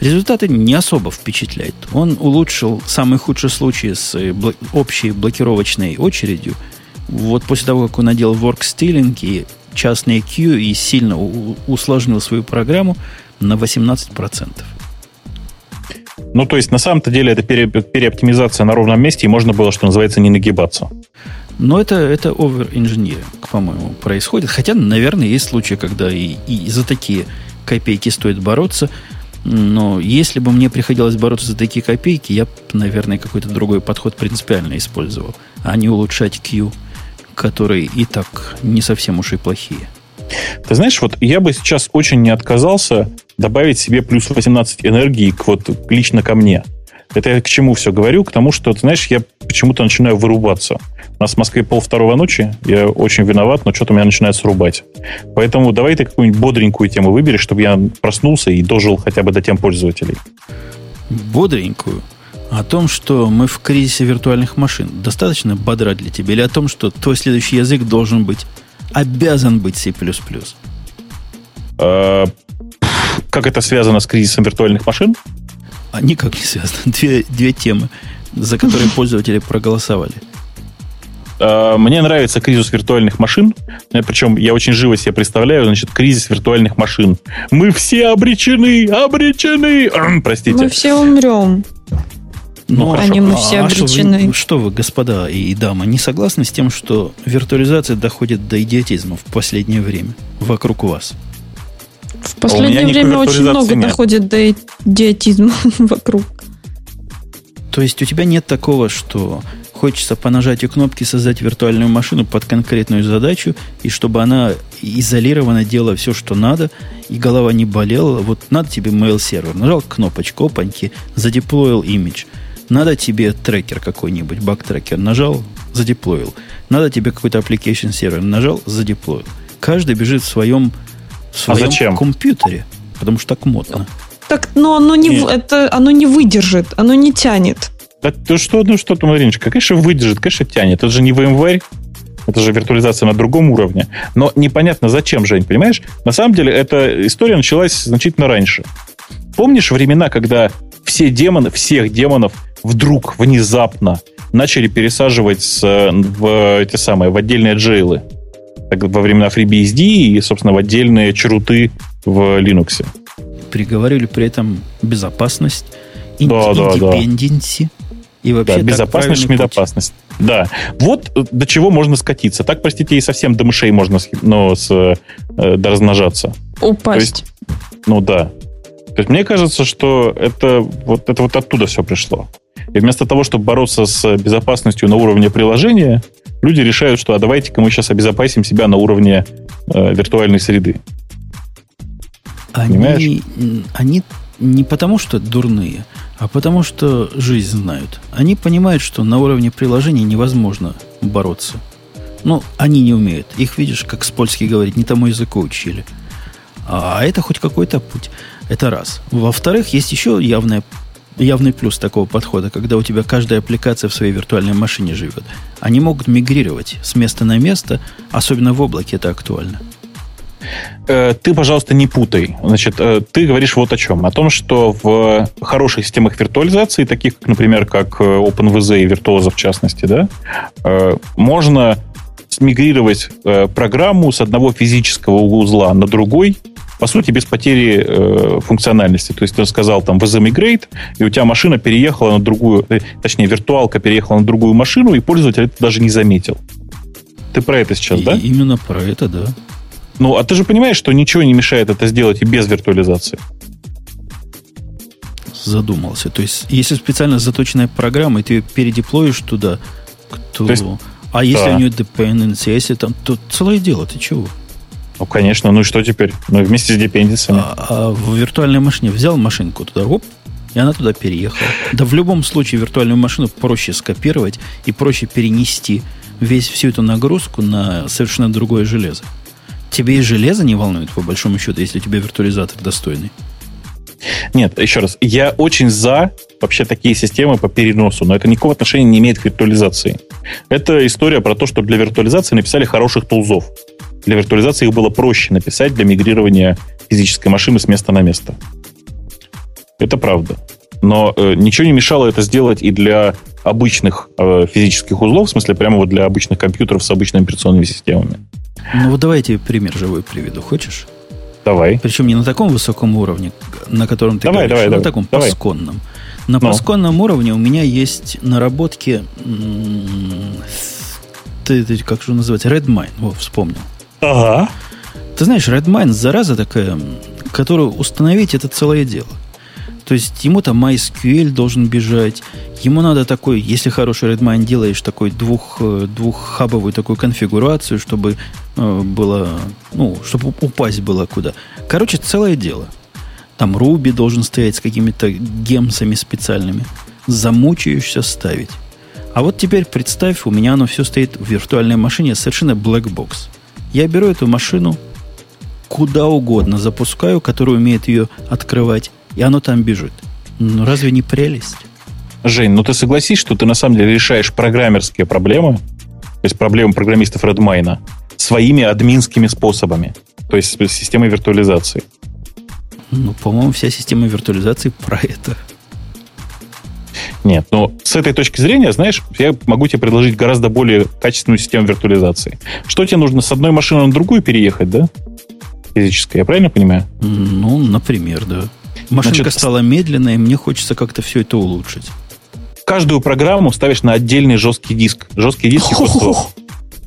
Результаты не особо впечатляют. Он улучшил самый худший случай с э, общей блокировочной очередью. Вот после того, как он надел work stealing и частные queue и сильно усложнил свою программу на 18%. Ну, то есть, на самом-то деле, это пере- переоптимизация на ровном месте, и можно было, что называется, не нагибаться. Но это, это over-engineering, по-моему, происходит. Хотя, наверное, есть случаи, когда и, и за такие копейки стоит бороться. Но если бы мне приходилось бороться за такие копейки, я наверное, какой-то другой подход принципиально использовал, а не улучшать Q, которые и так не совсем уж и плохие. Ты знаешь, вот я бы сейчас очень не отказался добавить себе плюс 18 энергии к, вот, лично ко мне. Это я к чему все говорю? К тому, что, ты знаешь, я почему-то начинаю вырубаться. У нас в Москве пол второго ночи, я очень виноват, но что-то меня начинает срубать. Поэтому давай ты какую-нибудь бодренькую тему выберешь, чтобы я проснулся и дожил хотя бы до тем пользователей. Бодренькую. О том, что мы в кризисе виртуальных машин. Достаточно бодра для тебя? Или о том, что твой следующий язык должен быть, обязан быть C++? А, Как это связано с кризисом виртуальных машин? А никак не связано. Две, две темы, за которые пользователи проголосовали. А, Мне нравится кризис виртуальных машин. Э, Причем я очень живо себе представляю, значит, кризис виртуальных машин. Мы все обречены, обречены. Простите. Мы все умрем. Ну, Они мы все что вы-. Что вы, господа и дамы, не согласны с тем, что виртуализация доходит до идиотизма в последнее время вокруг вас? В последнее А никакой время очень много нет. доходит до идиотизма вокруг. То есть у тебя нет такого, что хочется по нажатию кнопки создать виртуальную машину под конкретную задачу, и чтобы она изолированно делала все, что надо, и голова не болела. Вот надо тебе mail-сервер. Нажал кнопочку, опаньки, задеплоил имидж. Надо тебе трекер какой-нибудь, баг-трекер. Нажал, задеплоил. Надо тебе какой-то application сервер. Нажал, задеплоил. Каждый бежит в своем, в своем зачем? компьютере, потому что так модно. Так, но оно не, Нет. это, оно не выдержит, оно не тянет. Да ты что, ну что ты, Мариночка, конечно, выдержит, конечно, тянет. Это же не VMware, это же виртуализация на другом уровне. Но непонятно, зачем, Жень, понимаешь? На самом деле, эта история началась значительно раньше. Помнишь времена, когда все демоны, всех демонов вдруг, внезапно начали пересаживать с, в эти самые, в отдельные джейлы так, во времена FreeBSD и, собственно, в отдельные чруты в Linux. Приговорили при этом безопасность, да, да, да. И вообще да, безопасность, шмедопасность. Да. Вот э, до чего можно скатиться. Так, простите, и совсем до мышей можно ну, с, э, до размножаться. Упасть. есть, ну да. То есть мне кажется, что это вот, это вот оттуда все пришло. И вместо того, чтобы бороться с безопасностью на уровне приложения, люди решают, что а давайте-ка мы сейчас обезопасим себя на уровне э, виртуальной среды. Они, они не потому, что дурные, а потому что жизнь знают. Они понимают, что на уровне приложений невозможно бороться. Ну, они не умеют. Их, видишь, как с польски говорить, не тому языку учили. А это хоть какой-то путь. Это раз. Во-вторых, есть еще явная, явный плюс такого подхода, когда у тебя каждая аппликация в своей виртуальной машине живет. Они могут мигрировать с места на место, особенно в облаке это актуально. Э, ты, пожалуйста, не путай. Значит, э, ты говоришь вот о чем. О том, что в хороших системах виртуализации, таких, например, как э, OpenVZ и Virtuoso в частности, да, можно смигрировать программу с одного физического узла на другой, по сути, без потери э, функциональности. То есть ты сказал там VZ Migrate, и у тебя машина переехала на другую, э, точнее, виртуалка переехала на другую машину, и пользователь это даже не заметил. Ты про это сейчас, и, да? Именно про это, да. Ну, а ты же понимаешь, что ничего не мешает это сделать и без виртуализации. Задумался. То есть, если специально заточенная программа, и ты ее передеплоишь туда, то... то есть, а если да. у нее dependency, а если там, то целое дело, ты чего? Ну, конечно, ну и что теперь? Ну, вместе с депенденциями. А, а в виртуальной машине взял машинку туда, оп, и она туда переехала. Да в любом случае виртуальную машину проще скопировать и проще перенести весь всю эту нагрузку на совершенно другое железо. Тебе и железо не волнует, по большому счету, если у тебя виртуализатор достойный. Нет, еще раз, я очень за вообще такие системы по переносу, но это никакого отношения не имеет к виртуализации. Это история про то, что для виртуализации написали хороших тулзов. Для виртуализации их было проще написать для мигрирования физической машины с места на место. Это правда. Но э, ничего не мешало это сделать и для обычных э, физических узлов, в смысле прямо вот для обычных компьютеров с обычными операционными системами. Ну вот давайте пример живой приведу. Хочешь? Давай. Причем не на таком высоком уровне, на котором ты давай, говоришь, давай, а давай, на таком давай. пасконном. На ну. пасконном уровне у меня есть наработки, ты, ты, как же называется, Redmine, вот, вспомнил. Ага. Ты знаешь, Redmine, зараза такая, которую установить это целое дело. То есть ему там MySQL должен бежать. Ему надо такой, если хороший Redmine делаешь, такой двух, э, двуххабовую такую конфигурацию, чтобы э, было, ну, чтобы упасть было куда. Короче, целое дело. Там Ruby должен стоять с какими-то гемсами специальными. Замучаешься ставить. А вот теперь представь, у меня оно все стоит в виртуальной машине, совершенно black box. Я беру эту машину, куда угодно запускаю, которая умеет ее открывать, и оно там бежит. Ну, разве не прелесть? Жень, ну ты согласись, что ты на самом деле решаешь программерские проблемы, то есть проблемы программистов Redmine, своими админскими способами, то есть системой виртуализации. Ну, по-моему, вся система виртуализации про это. Нет, но с этой точки зрения, знаешь, я могу тебе предложить гораздо более качественную систему виртуализации. Что тебе нужно с одной машины на другую переехать, да? Физическая, я правильно понимаю? Ну, например, да. Машинка Значит, стала медленной, и мне хочется как-то все это улучшить. Каждую программу ставишь на отдельный жесткий диск. Жесткий диск просто...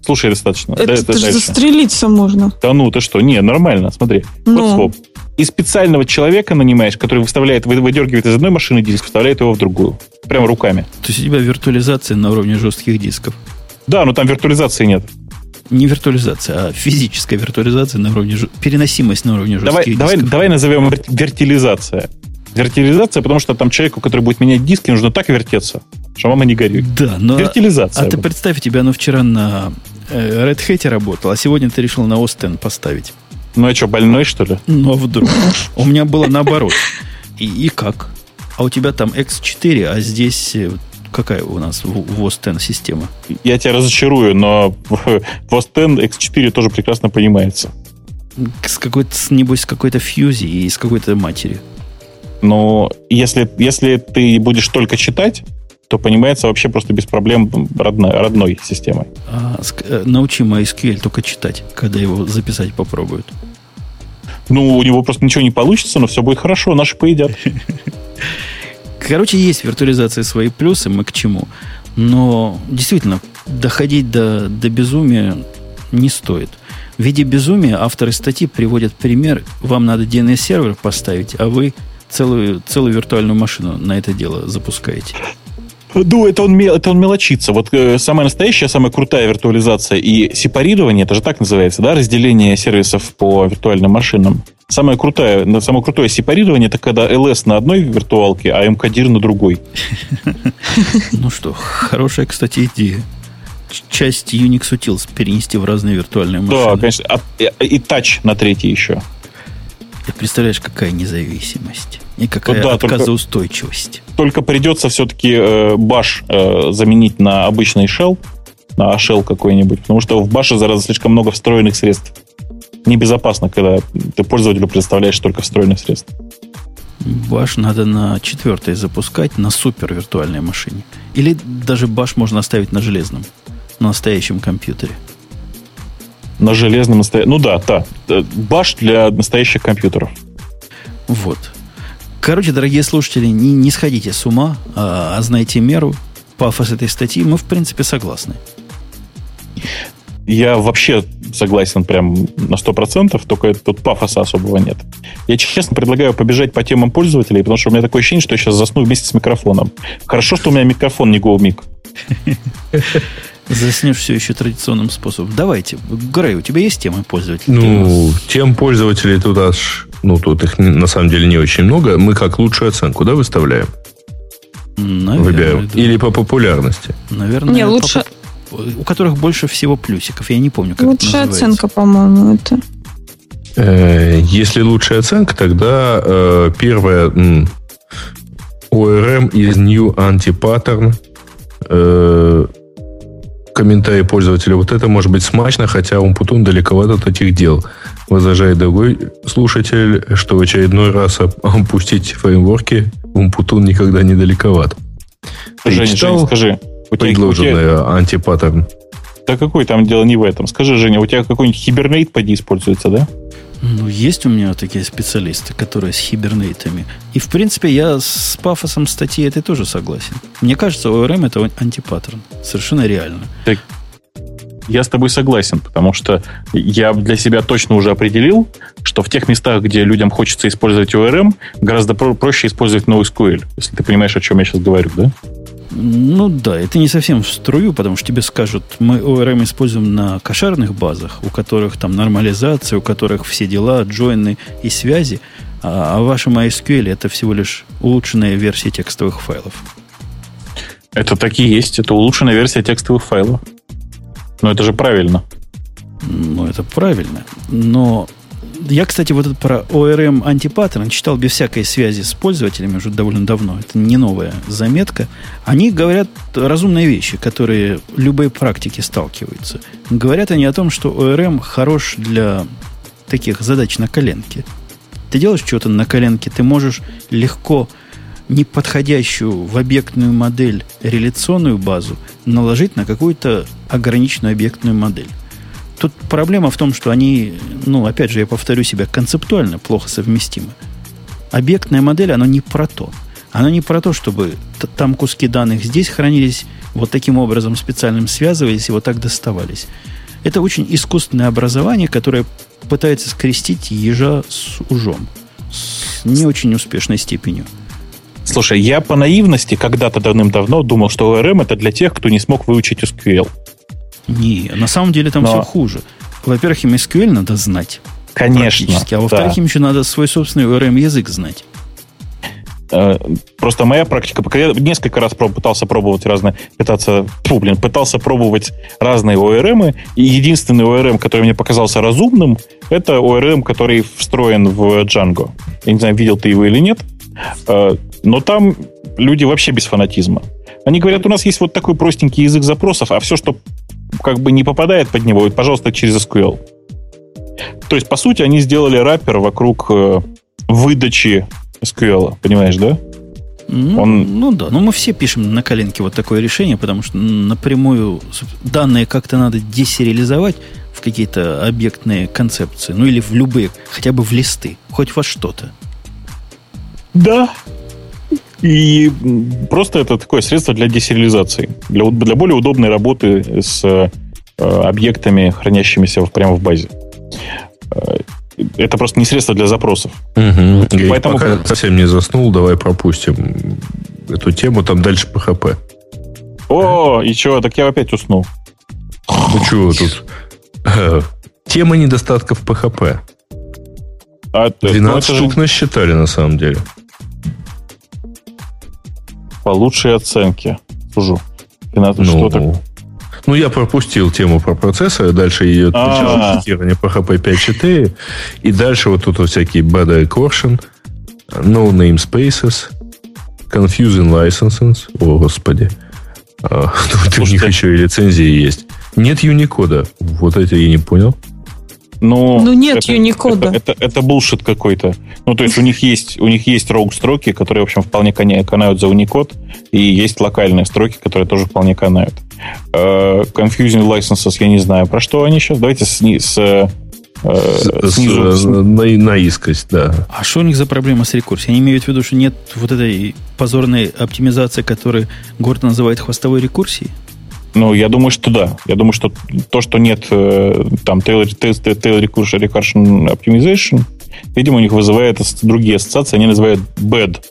Слушай, достаточно. Это, это же застрелиться можно. Да ну, ты что? Не, нормально, смотри. Ну. Вот своп. И специального человека нанимаешь, который выставляет, выдергивает из одной машины диск, вставляет его в другую. Прямо руками. То есть у тебя виртуализация на уровне жестких дисков? Да, но там виртуализации нет не виртуализация, а физическая виртуализация на уровне, переносимость на уровне давай, жестких давай, дисков. Давай назовем виртуализация. Виртуализация, потому что там человеку, который будет менять диски, нужно так вертеться, что мама не горюет. Да, но... Виртуализация. А ты представь, тебя оно вчера на э, Red Hat работал, а сегодня ты решил на Остен поставить. Ну, а что, больной, что ли? Ну, а вдруг? У меня было наоборот. И, и как? А у тебя там X4, а здесь э, какая у нас в OS X система? Я тебя разочарую, но в OS X X4 тоже прекрасно понимается. С какой-то, небось, с какой-то фьюзи и с какой-то матери. Но если, если ты будешь только читать, то понимается вообще просто без проблем родной, родной системой. А, э, научи MySQL только читать, когда его записать попробуют. Ну, у него просто ничего не получится, но все будет хорошо, наши поедят. Короче, есть виртуализация свои плюсы, мы к чему. Но действительно, доходить до, до безумия не стоит. В виде безумия авторы статьи приводят пример. Вам надо DNS-сервер поставить, а вы целую, целую виртуальную машину на это дело запускаете. Ну, это он, это он мелочится. Вот э, самая настоящая, самая крутая виртуализация и сепарирование, это же так называется, да, разделение сервисов по виртуальным машинам. Самое крутое, самое крутое сепарирование, это когда LS на одной виртуалке, а МКДИР на другой. Ну что, хорошая, кстати, идея. Часть Unix Utils перенести в разные виртуальные машины. Да, конечно. И тач на третий еще. Ты представляешь, какая независимость и какая ну, да, отказоустойчивость. Только, только придется все-таки э, баш э, заменить на обычный shell, на shell какой-нибудь, потому что в баше зараза слишком много встроенных средств. Небезопасно, когда ты пользователю предоставляешь только встроенных средств. Баш надо на четвертой запускать на супер виртуальной машине. Или даже баш можно оставить на железном, на настоящем компьютере на железном настоящем... Ну да, да. Баш для настоящих компьютеров. Вот. Короче, дорогие слушатели, не, не сходите с ума, а, а знайте меру. Пафос этой статьи мы, в принципе, согласны. Я вообще согласен прям на 100%, только тут пафоса особого нет. Я честно предлагаю побежать по темам пользователей, потому что у меня такое ощущение, что я сейчас засну вместе с микрофоном. Хорошо, что у меня микрофон не GoMic. Заснешь все еще традиционным способом. Давайте. Грей, у тебя есть темы пользователей? Ну, тем пользователей тут аж... Ну, тут их на самом деле не очень много. Мы как лучшую оценку, да, выставляем? Наверное, Выбираем. Да. Или по популярности? Наверное. Не, лучше... По... У которых больше всего плюсиков. Я не помню, как Лучшая оценка, по-моему, это... Э, если лучшая оценка, тогда э, первая м, ORM из New Anti-Pattern э, комментарий пользователя. Вот это может быть смачно, хотя Умпутун далековато от этих дел. Возражает другой слушатель, что в очередной раз опустить фреймворки Умпутун никогда не далековат. Жень, читал Жень, скажи, у предложенный тебя... антипаттерн? Да какой там дело не в этом? Скажи, Женя, у тебя какой-нибудь хибернейт поди используется, да? Ну, есть у меня такие специалисты, которые с хибернейтами. И, в принципе, я с пафосом статьи этой тоже согласен. Мне кажется, ORM это антипаттерн. Совершенно реально. Так, я с тобой согласен, потому что я для себя точно уже определил, что в тех местах, где людям хочется использовать ORM, гораздо про- проще использовать NoSQL, если ты понимаешь, о чем я сейчас говорю, да? Ну да, это не совсем в струю, потому что тебе скажут, мы ORM используем на кошерных базах, у которых там нормализация, у которых все дела, джойны и связи, а, а в вашем MySQL это всего лишь улучшенная версия текстовых файлов. Это так и есть, это улучшенная версия текстовых файлов. Но это же правильно. Ну, это правильно. Но я, кстати, вот это про ORM антипаттерн читал без всякой связи с пользователями уже довольно давно. Это не новая заметка. Они говорят разумные вещи, которые любые практики сталкиваются. Говорят они о том, что ORM хорош для таких задач на коленке. Ты делаешь что-то на коленке, ты можешь легко неподходящую в объектную модель реляционную базу наложить на какую-то ограниченную объектную модель. Тут проблема в том, что они, ну, опять же, я повторю себя, концептуально плохо совместимы. Объектная модель, она не про то. Она не про то, чтобы там куски данных здесь хранились, вот таким образом специальным связывались и вот так доставались. Это очень искусственное образование, которое пытается скрестить ежа с ужом. С не очень успешной степенью. Слушай, я по наивности когда-то давным-давно думал, что ORM это для тех, кто не смог выучить SQL. Не, на самом деле там Но... все хуже. Во-первых, им SQL надо знать. Конечно. А во-вторых, да. им еще надо свой собственный ORM язык знать. Э, просто моя практика, пока я несколько раз пытался пробовать разные, пытаться, фу, блин, пытался пробовать разные ORM, и единственный ORM, который мне показался разумным, это ORM, который встроен в Django. Я не знаю, видел ты его или нет, э, но там люди вообще без фанатизма. Они говорят, у нас есть вот такой простенький язык запросов, а все, что как бы не попадает под него, пожалуйста, через SQL. То есть, по сути, они сделали раппер вокруг э, выдачи SQL, понимаешь, да? Ну, Он... ну да, но мы все пишем на коленке вот такое решение, потому что напрямую данные как-то надо десериализовать в какие-то объектные концепции, ну или в любые, хотя бы в листы, хоть во что-то. Да. И просто это такое средство для десериализации, для, для более удобной работы с э, объектами, хранящимися прямо в базе. Э, это просто не средство для запросов. Угу. Поэтому... Пока совсем не заснул, давай пропустим эту тему, там дальше PHP. О, и чего, так я опять уснул. Ну чего тут? Тема недостатков PHP. А, 12 ну, штук же... насчитали на самом деле. По лучшей оценке. Сужу. 12 ну, что ну, я пропустил тему про процессоры, дальше идет цитирование PHP 5.4, и дальше вот тут вот всякие bad recursion, no namespaces, confusing licenses, о, господи. А, тут у них еще и лицензии есть. Нет Unicode. Вот это я не понял. Ну, ну нет это, Unicode. Это, это, это bullshit какой-то. Ну, то есть у них есть у них есть rogue строки, которые, в общем, вполне канают за Unicode, и есть локальные строки, которые тоже вполне канают. Uh, confusing licenses, я не знаю, про что они сейчас. Давайте с, с э, снизу. С, на, на искость, да. А что у них за проблема с рекурсией? Они имеют в виду, что нет вот этой позорной оптимизации, которую Горд называет хвостовой рекурсией? Ну, я думаю, что да. Я думаю, что то, что нет э, там tail, tail, tail recursion optimization, видимо, у них вызывает другие ассоциации. Они называют bad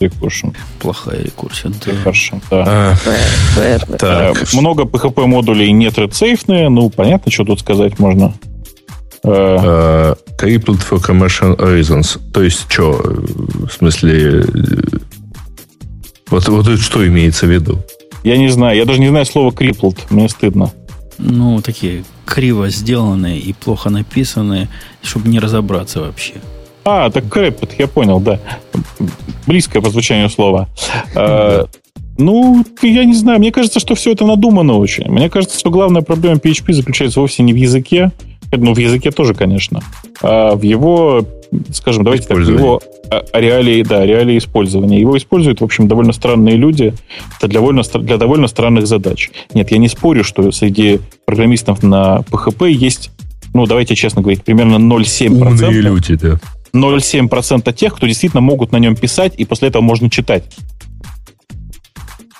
recursion. Плохая рекурсия. Да. Recursion, да. А, bad, так. Э, много PHP модулей не thread Ну, понятно, что тут сказать можно. Uh, crippled for commercial reasons. То есть, что, в смысле, вот, вот что имеется в виду? Я не знаю. Я даже не знаю слова crippled. Мне стыдно. Ну, такие криво сделанные и плохо написанные, чтобы не разобраться вообще. А, так crippled, я понял, да. Близкое по звучанию слова. А, ну, я не знаю. Мне кажется, что все это надумано очень. Мне кажется, что главная проблема PHP заключается вовсе не в языке, ну, в языке тоже, конечно, а в его скажем, давайте так, его реалии, да, реалии использования. Его используют, в общем, довольно странные люди для довольно, для довольно странных задач. Нет, я не спорю, что среди программистов на PHP есть, ну, давайте честно говорить, примерно 0,7%. Умные люди, да. 0,7% тех, кто действительно могут на нем писать, и после этого можно читать.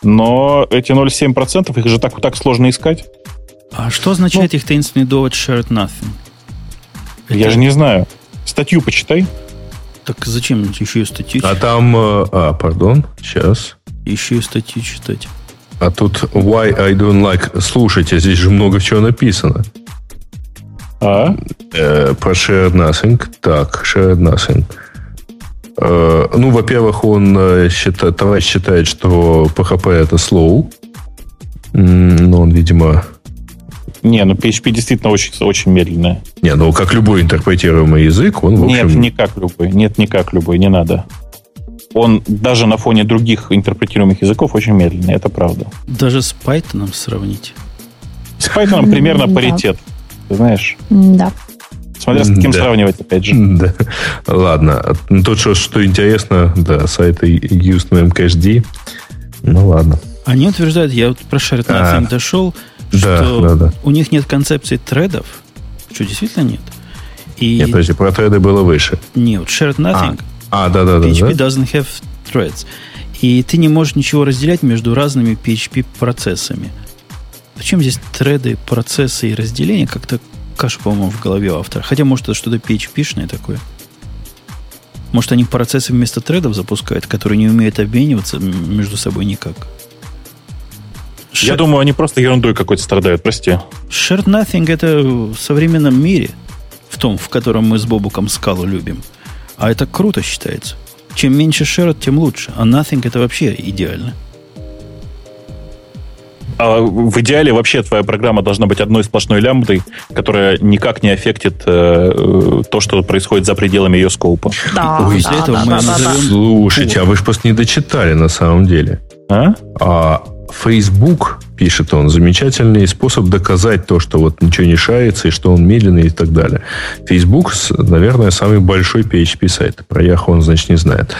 Но эти 0,7% их же так, так сложно искать. А что означает ну, их таинственный довод shared nothing? Это... Я же не знаю. Статью почитай. Так зачем еще и статью читать? А там... Э, а, пардон, сейчас. Еще и статью читать. А тут why I don't like... Слушайте, здесь же много чего написано. А? Э, про shared nothing. Так, shared nothing. Э, ну, во-первых, он э, считает, товарищ считает, что PHP это slow. Но он, видимо, не, ну PHP действительно очень, очень медленная. Не, ну как любой интерпретируемый язык, он в общем... Нет, не как любой. Нет, не как любой, не надо. Он даже на фоне других интерпретируемых языков очень медленный, это правда. Даже с Python сравнить? С Python примерно паритет, ты знаешь? Да. Смотря с каким да. сравнивать, опять же. Да. Ладно. Тут что, что интересно, да, сайты used MCHD. Ну, ладно. Они утверждают, я вот про а, дошел, да, что да, да. у них нет концепции тредов, что действительно нет. И... Нет, подожди, про треды было выше. Нет, shared nothing. А, а да, да, да. PHP да? doesn't have threads. И ты не можешь ничего разделять между разными PHP-процессами. Зачем здесь треды, процессы и разделения? Как-то каша, по-моему, в голове у автора. Хотя, может, это что-то PHP-шное такое. Может, они процессы вместо тредов запускают, которые не умеют обмениваться между собой никак. Я думаю, они просто ерундой какой-то страдают, прости. Shared Nothing это в современном мире, в том, в котором мы с Бобуком скалу любим. А это круто считается. Чем меньше shared, тем лучше. А Nothing это вообще идеально. А в идеале вообще твоя программа должна быть одной сплошной лямбдой, которая никак не аффектит э, то, что происходит за пределами ее скопа. Да, Ой, да, этого да, мы да, назовем... Слушайте, а вы же просто не дочитали на самом деле. А? А Facebook, пишет он, замечательный способ доказать то, что вот ничего не шарится, и что он медленный и так далее. Facebook, наверное, самый большой PHP сайт. Про Yahoo он, значит, не знает.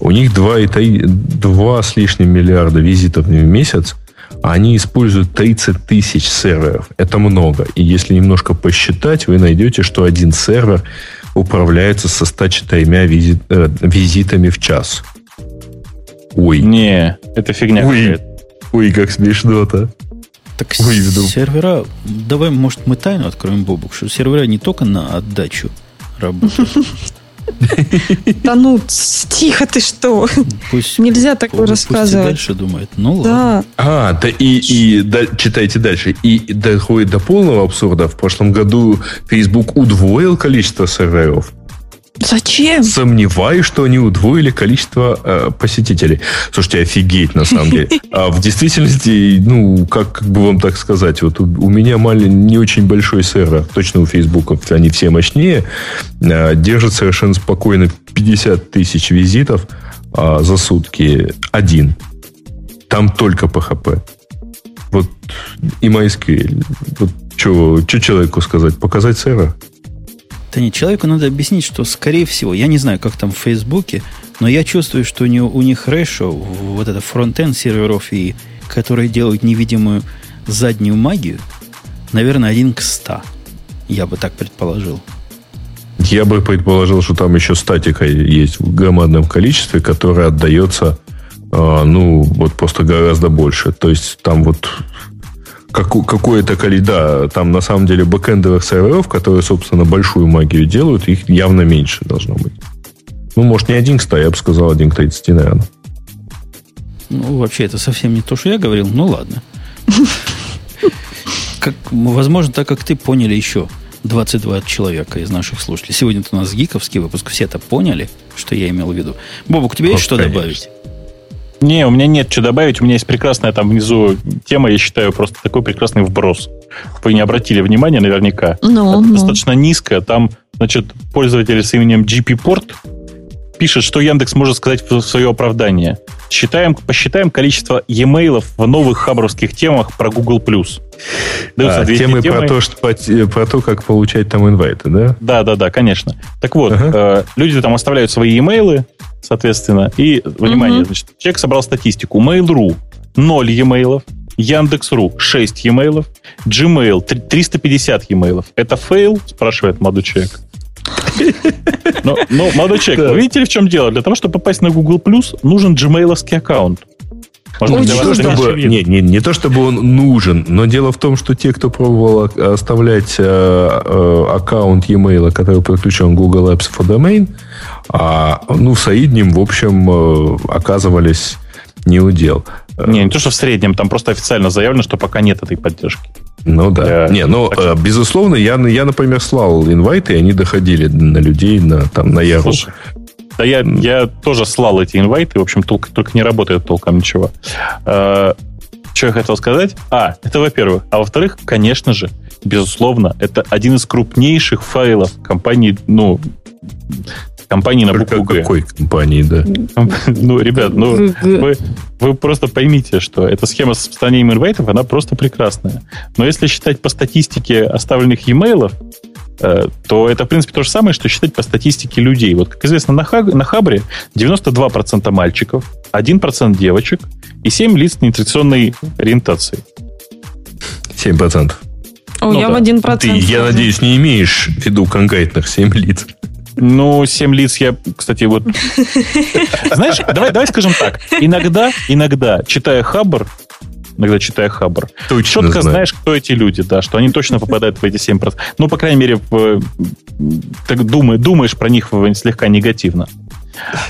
У них 2, 2 с лишним миллиарда визитов в месяц, они используют 30 тысяч серверов. Это много. И если немножко посчитать, вы найдете, что один сервер управляется со 104 визит, э, визитами в час. Ой. Не, это фигня Ой. Ой, как смешно-то. Так Выведу. сервера... Давай, может, мы тайну откроем, Бобук, что сервера не только на отдачу работают. Да ну, тихо ты что? Пусть, Нельзя такое рассказывать. дальше думает. Ну да. ладно. А, да и, и да, читайте дальше. И доходит до полного абсурда. В прошлом году Facebook удвоил количество серверов. Зачем? Сомневаюсь, что они удвоили количество э, посетителей. Слушайте, офигеть, на самом деле. А в действительности, ну, как, как бы вам так сказать, вот у, у меня маленький, не очень большой сервер, точно у Фейсбука, они все мощнее, э, держит совершенно спокойно 50 тысяч визитов э, за сутки один. Там только PHP. Вот и MySQL. Вот что человеку сказать? Показать сервер? Нет, человеку надо объяснить, что, скорее всего, я не знаю, как там в Фейсбуке, но я чувствую, что у, него, у них рэшо, вот это фронтенд серверов, и, которые делают невидимую заднюю магию, наверное, один к ста. Я бы так предположил. Я бы предположил, что там еще статика есть в громадном количестве, которая отдается, э, ну, вот просто гораздо больше. То есть там вот как, какое-то количество, да, там на самом деле бэкэндовых серверов, которые, собственно, большую магию делают, их явно меньше должно быть. Ну, может, не один к 100, я бы сказал, один к 30, наверное. Ну, вообще, это совсем не то, что я говорил. Ну, ладно. Как, возможно, так как ты поняли еще 22 человека из наших слушателей. Сегодня у нас гиковский выпуск. Все это поняли, что я имел в виду. Бобок, у тебя есть что добавить? Не, у меня нет что добавить. У меня есть прекрасная там внизу тема, я считаю, просто такой прекрасный вброс. Вы не обратили внимания наверняка. Ну, Это ну. достаточно низкая. Там, значит, пользователь с именем GP-порт пишет, что Яндекс может сказать в свое оправдание. Считаем, посчитаем количество e-mail в новых хабровских темах про Google+. а, темы, темы про то, что, про то, как получать там инвайты, да? Да, да, да, конечно. Так вот, ага. э, люди там оставляют свои e-mail, соответственно, и, внимание, угу. значит, человек собрал статистику. Mail.ru 0 e-mail, Яндекс.ру 6 e-mail, Gmail 350 e-mail. Это фейл, спрашивает молодой человек. Но, но молодой человек, вы видите, в чем дело? Для того, чтобы попасть на Google+, нужен gmail аккаунт. Может, не, то, чтобы, не, не, не то чтобы он нужен, но дело в том, что те, кто пробовал оставлять э, э, аккаунт e-mail, который подключен Google Apps for Domain, а, ну, в среднем, в общем, э, оказывались не удел. Не, не то, что в среднем, там просто официально заявлено, что пока нет этой поддержки. Ну да. Э, не, ну, так... Э, безусловно, я, я, например, слал инвайты, и они доходили на людей, на, там, на Яру. Слушай, да я, я тоже слал эти инвайты, в общем, только, только не работает толком ничего. Э, что я хотел сказать? А, это во-первых. А во-вторых, конечно же, безусловно, это один из крупнейших файлов компании, ну, компании на букву Г. Какой компании, да? Ну, ребят, ну, вы, вы просто поймите, что эта схема с распространением инвайтов, она просто прекрасная. Но если считать по статистике оставленных e-mail, э, то это, в принципе, то же самое, что считать по статистике людей. Вот, как известно, на, Хаб, на Хабре 92% мальчиков, 1% девочек и 7 лиц нетрадиционной ориентации. 7%. О, ну, я да. в 1%. Ты, я надеюсь, не имеешь в виду конкретных 7 лиц. Ну, 7 лиц я, кстати, вот... Знаешь, давай, давай скажем так. Иногда, иногда, читая Хабр, иногда читая Хабр, точно четко знаю. знаешь, кто эти люди, да, что они точно попадают в эти 7%. Ну, по крайней мере, в, так думай, думаешь про них слегка негативно.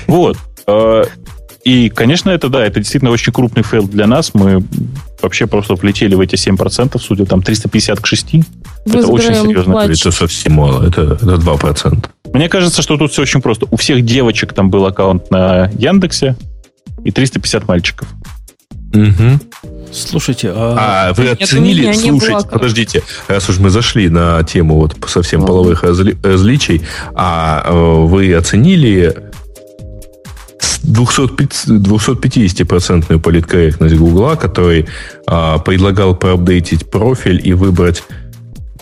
Вот. И, конечно, это, да, это действительно очень крупный фейл для нас. Мы вообще просто влетели в эти 7%, судя там 350 к 6. это очень серьезно. Это совсем мало, это, это 2%. Мне кажется, что тут все очень просто. У всех девочек там был аккаунт на Яндексе и 350 мальчиков. Угу. Слушайте, а... а вы Нет, оценили, слушайте, подождите, раз уж мы зашли на тему вот совсем Ладно. половых разли, различий, а э, вы оценили 250% политкорректность Гугла, который а, предлагал проапдейтить профиль и выбрать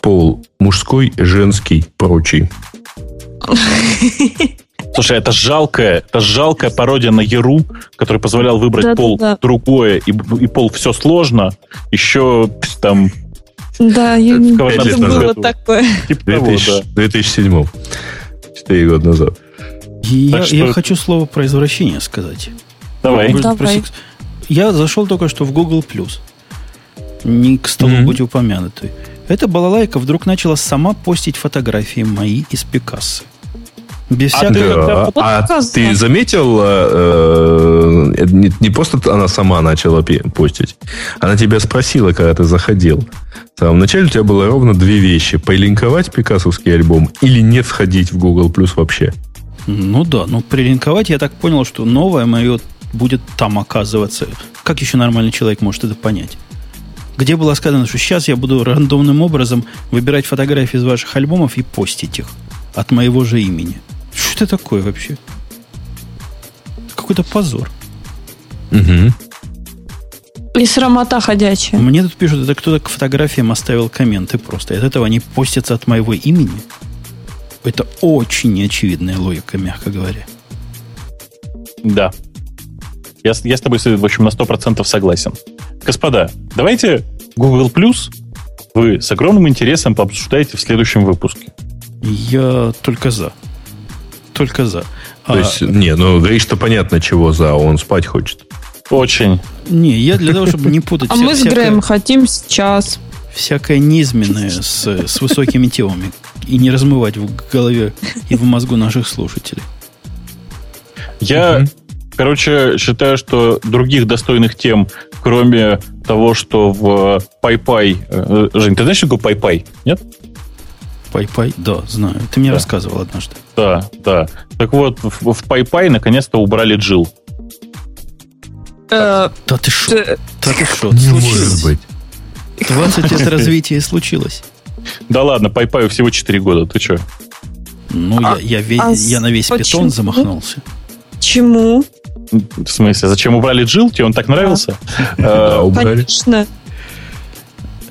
пол мужской, женский, прочий. Слушай, это жалкая, это жалкая пародия на Еру, который позволял выбрать да, пол да, да. другое, и, и пол все сложно. Еще там... Да, это было такое. Типа 2000, того, да. 2007. Четыре года назад. Я, что... я хочу слово про извращение сказать. Давай. Давай. Я зашел только что в Google+. Не к столу mm-hmm. быть упомянутой. Эта балалайка вдруг начала сама постить фотографии мои из Пикассо. Без а, да. а ты заметил, э, э, не, не просто она сама начала постить, она тебя спросила, когда ты заходил. В самом начале у тебя было ровно две вещи. Полинковать пикассовский альбом или не входить в Google Plus вообще. Ну да, ну прилинковать я так понял, что новое мое будет там оказываться. Как еще нормальный человек может это понять? Где было сказано, что сейчас я буду рандомным образом выбирать фотографии из ваших альбомов и постить их от моего же имени. Что это такое вообще? Какой-то позор. Угу. И срамота ходячая. Мне тут пишут, это кто-то к фотографиям оставил комменты просто. И от этого они постятся от моего имени. Это очень неочевидная логика, мягко говоря. Да. Я, я с тобой, в общем, на 100% согласен. Господа, давайте Google Plus вы с огромным интересом пообсуждаете в следующем выпуске. Я только за. Только за. То а, есть, не, ну говоришь, что понятно, чего за, он спать хочет. Очень. Не, я для того, чтобы не путать... А мы с Грэем хотим сейчас всякое низменное с, с высокими темами и не размывать в голове и в мозгу наших слушателей. Я, угу. короче, считаю, что других достойных тем, кроме того, что в PyPy... Э, Жень, ты знаешь, что такое PyPy? Нет? PyPy? Да, знаю. Ты мне да. рассказывал однажды. Да, да. Так вот, в, в PyPy наконец-то убрали джил. Э, да ты шо? Да ты шо? Не может быть. 20 лет развития случилось. Да ладно, PyPy всего 4 года, ты что? Ну, а, я, я, а я на весь почему? питон замахнулся. Чему? В смысле, зачем убрали джил? Тебе он так нравился? Да, убрали. Конечно.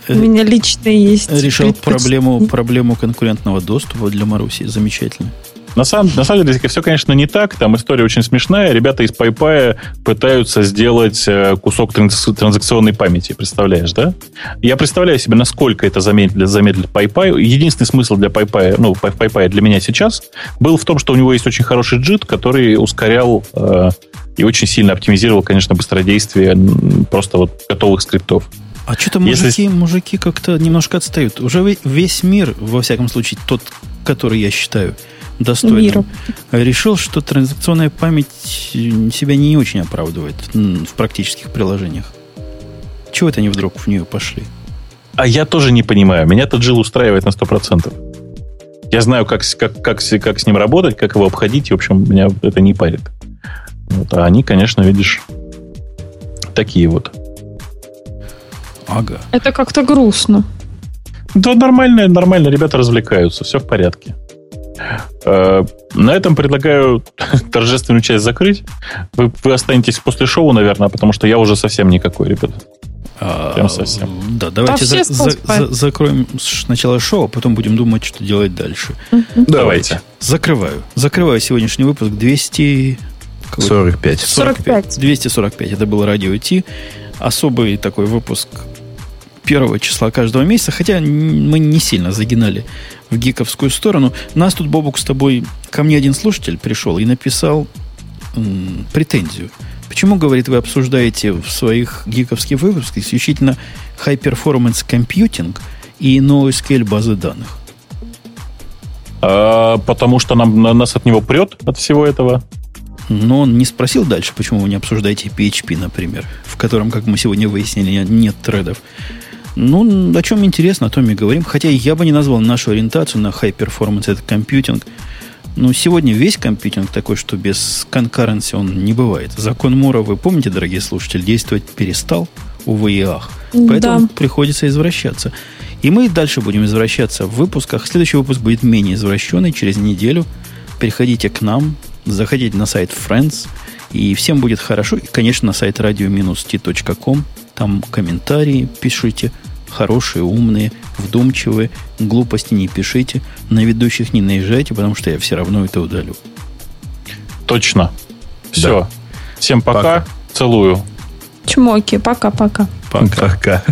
У меня лично есть. Решил проблему, проблему конкурентного доступа для Маруси. Замечательно. На самом, на самом деле, все, конечно, не так. Там история очень смешная. Ребята из PayPay пытаются сделать э, кусок транзакционной памяти. Представляешь, да? Я представляю себе, насколько это замедлит, замедлит PayPay. Единственный смысл для PayPay, ну, PayPay для меня сейчас был в том, что у него есть очень хороший JIT, который ускорял э, и очень сильно оптимизировал, конечно, быстродействие просто вот готовых скриптов. А что-то мужики, Если... мужики как-то немножко отстают. Уже весь мир, во всяком случае, тот, который я считаю, достойным, Миру. решил, что транзакционная память себя не очень оправдывает в практических приложениях. Чего это они вдруг в нее пошли? А я тоже не понимаю. Меня этот жил устраивает на 100%. Я знаю, как, как, как, как с ним работать, как его обходить, и, в общем, меня это не парит. Вот, а они, конечно, видишь, такие вот. Ага. Это как-то грустно. Да, нормально, нормально, ребята развлекаются, все в порядке. Э, на этом предлагаю торжественную часть закрыть. Вы, вы останетесь после шоу, наверное, потому что я уже совсем никакой, ребята. А, Прям совсем. Да, давайте за, за, за, закроем сначала шоу, а потом будем думать, что делать дальше. Давайте. Закрываю. Закрываю сегодняшний выпуск 200... 45. 45. 245. Это был Радио Ти. Особый такой выпуск первого числа каждого месяца, хотя мы не сильно загинали в гиковскую сторону. Нас тут, Бобук, с тобой... Ко мне один слушатель пришел и написал м, претензию. Почему, говорит, вы обсуждаете в своих гиковских выпусках исключительно high performance computing и NoSQL базы данных? А, потому что нам, на, нас от него прет, от всего этого. Но он не спросил дальше, почему вы не обсуждаете PHP, например, в котором, как мы сегодня выяснили, нет тредов. Ну, о чем интересно, о том и говорим. Хотя я бы не назвал нашу ориентацию на high performance это компьютинг. Ну, сегодня весь компьютинг такой, что без конкуренции он не бывает. Закон Мура, вы помните, дорогие слушатели, действовать перестал, увы и ах. Поэтому да. приходится извращаться. И мы дальше будем извращаться в выпусках. Следующий выпуск будет менее извращенный через неделю. Переходите к нам, заходите на сайт Friends И всем будет хорошо. И, конечно, на сайт radio-t.com. Там комментарии пишите. Хорошие, умные, вдумчивые. Глупости не пишите. На ведущих не наезжайте, потому что я все равно это удалю. Точно. Все. Да. Всем пока. пока. Целую. Чмоки. Пока-пока. Пока. пока.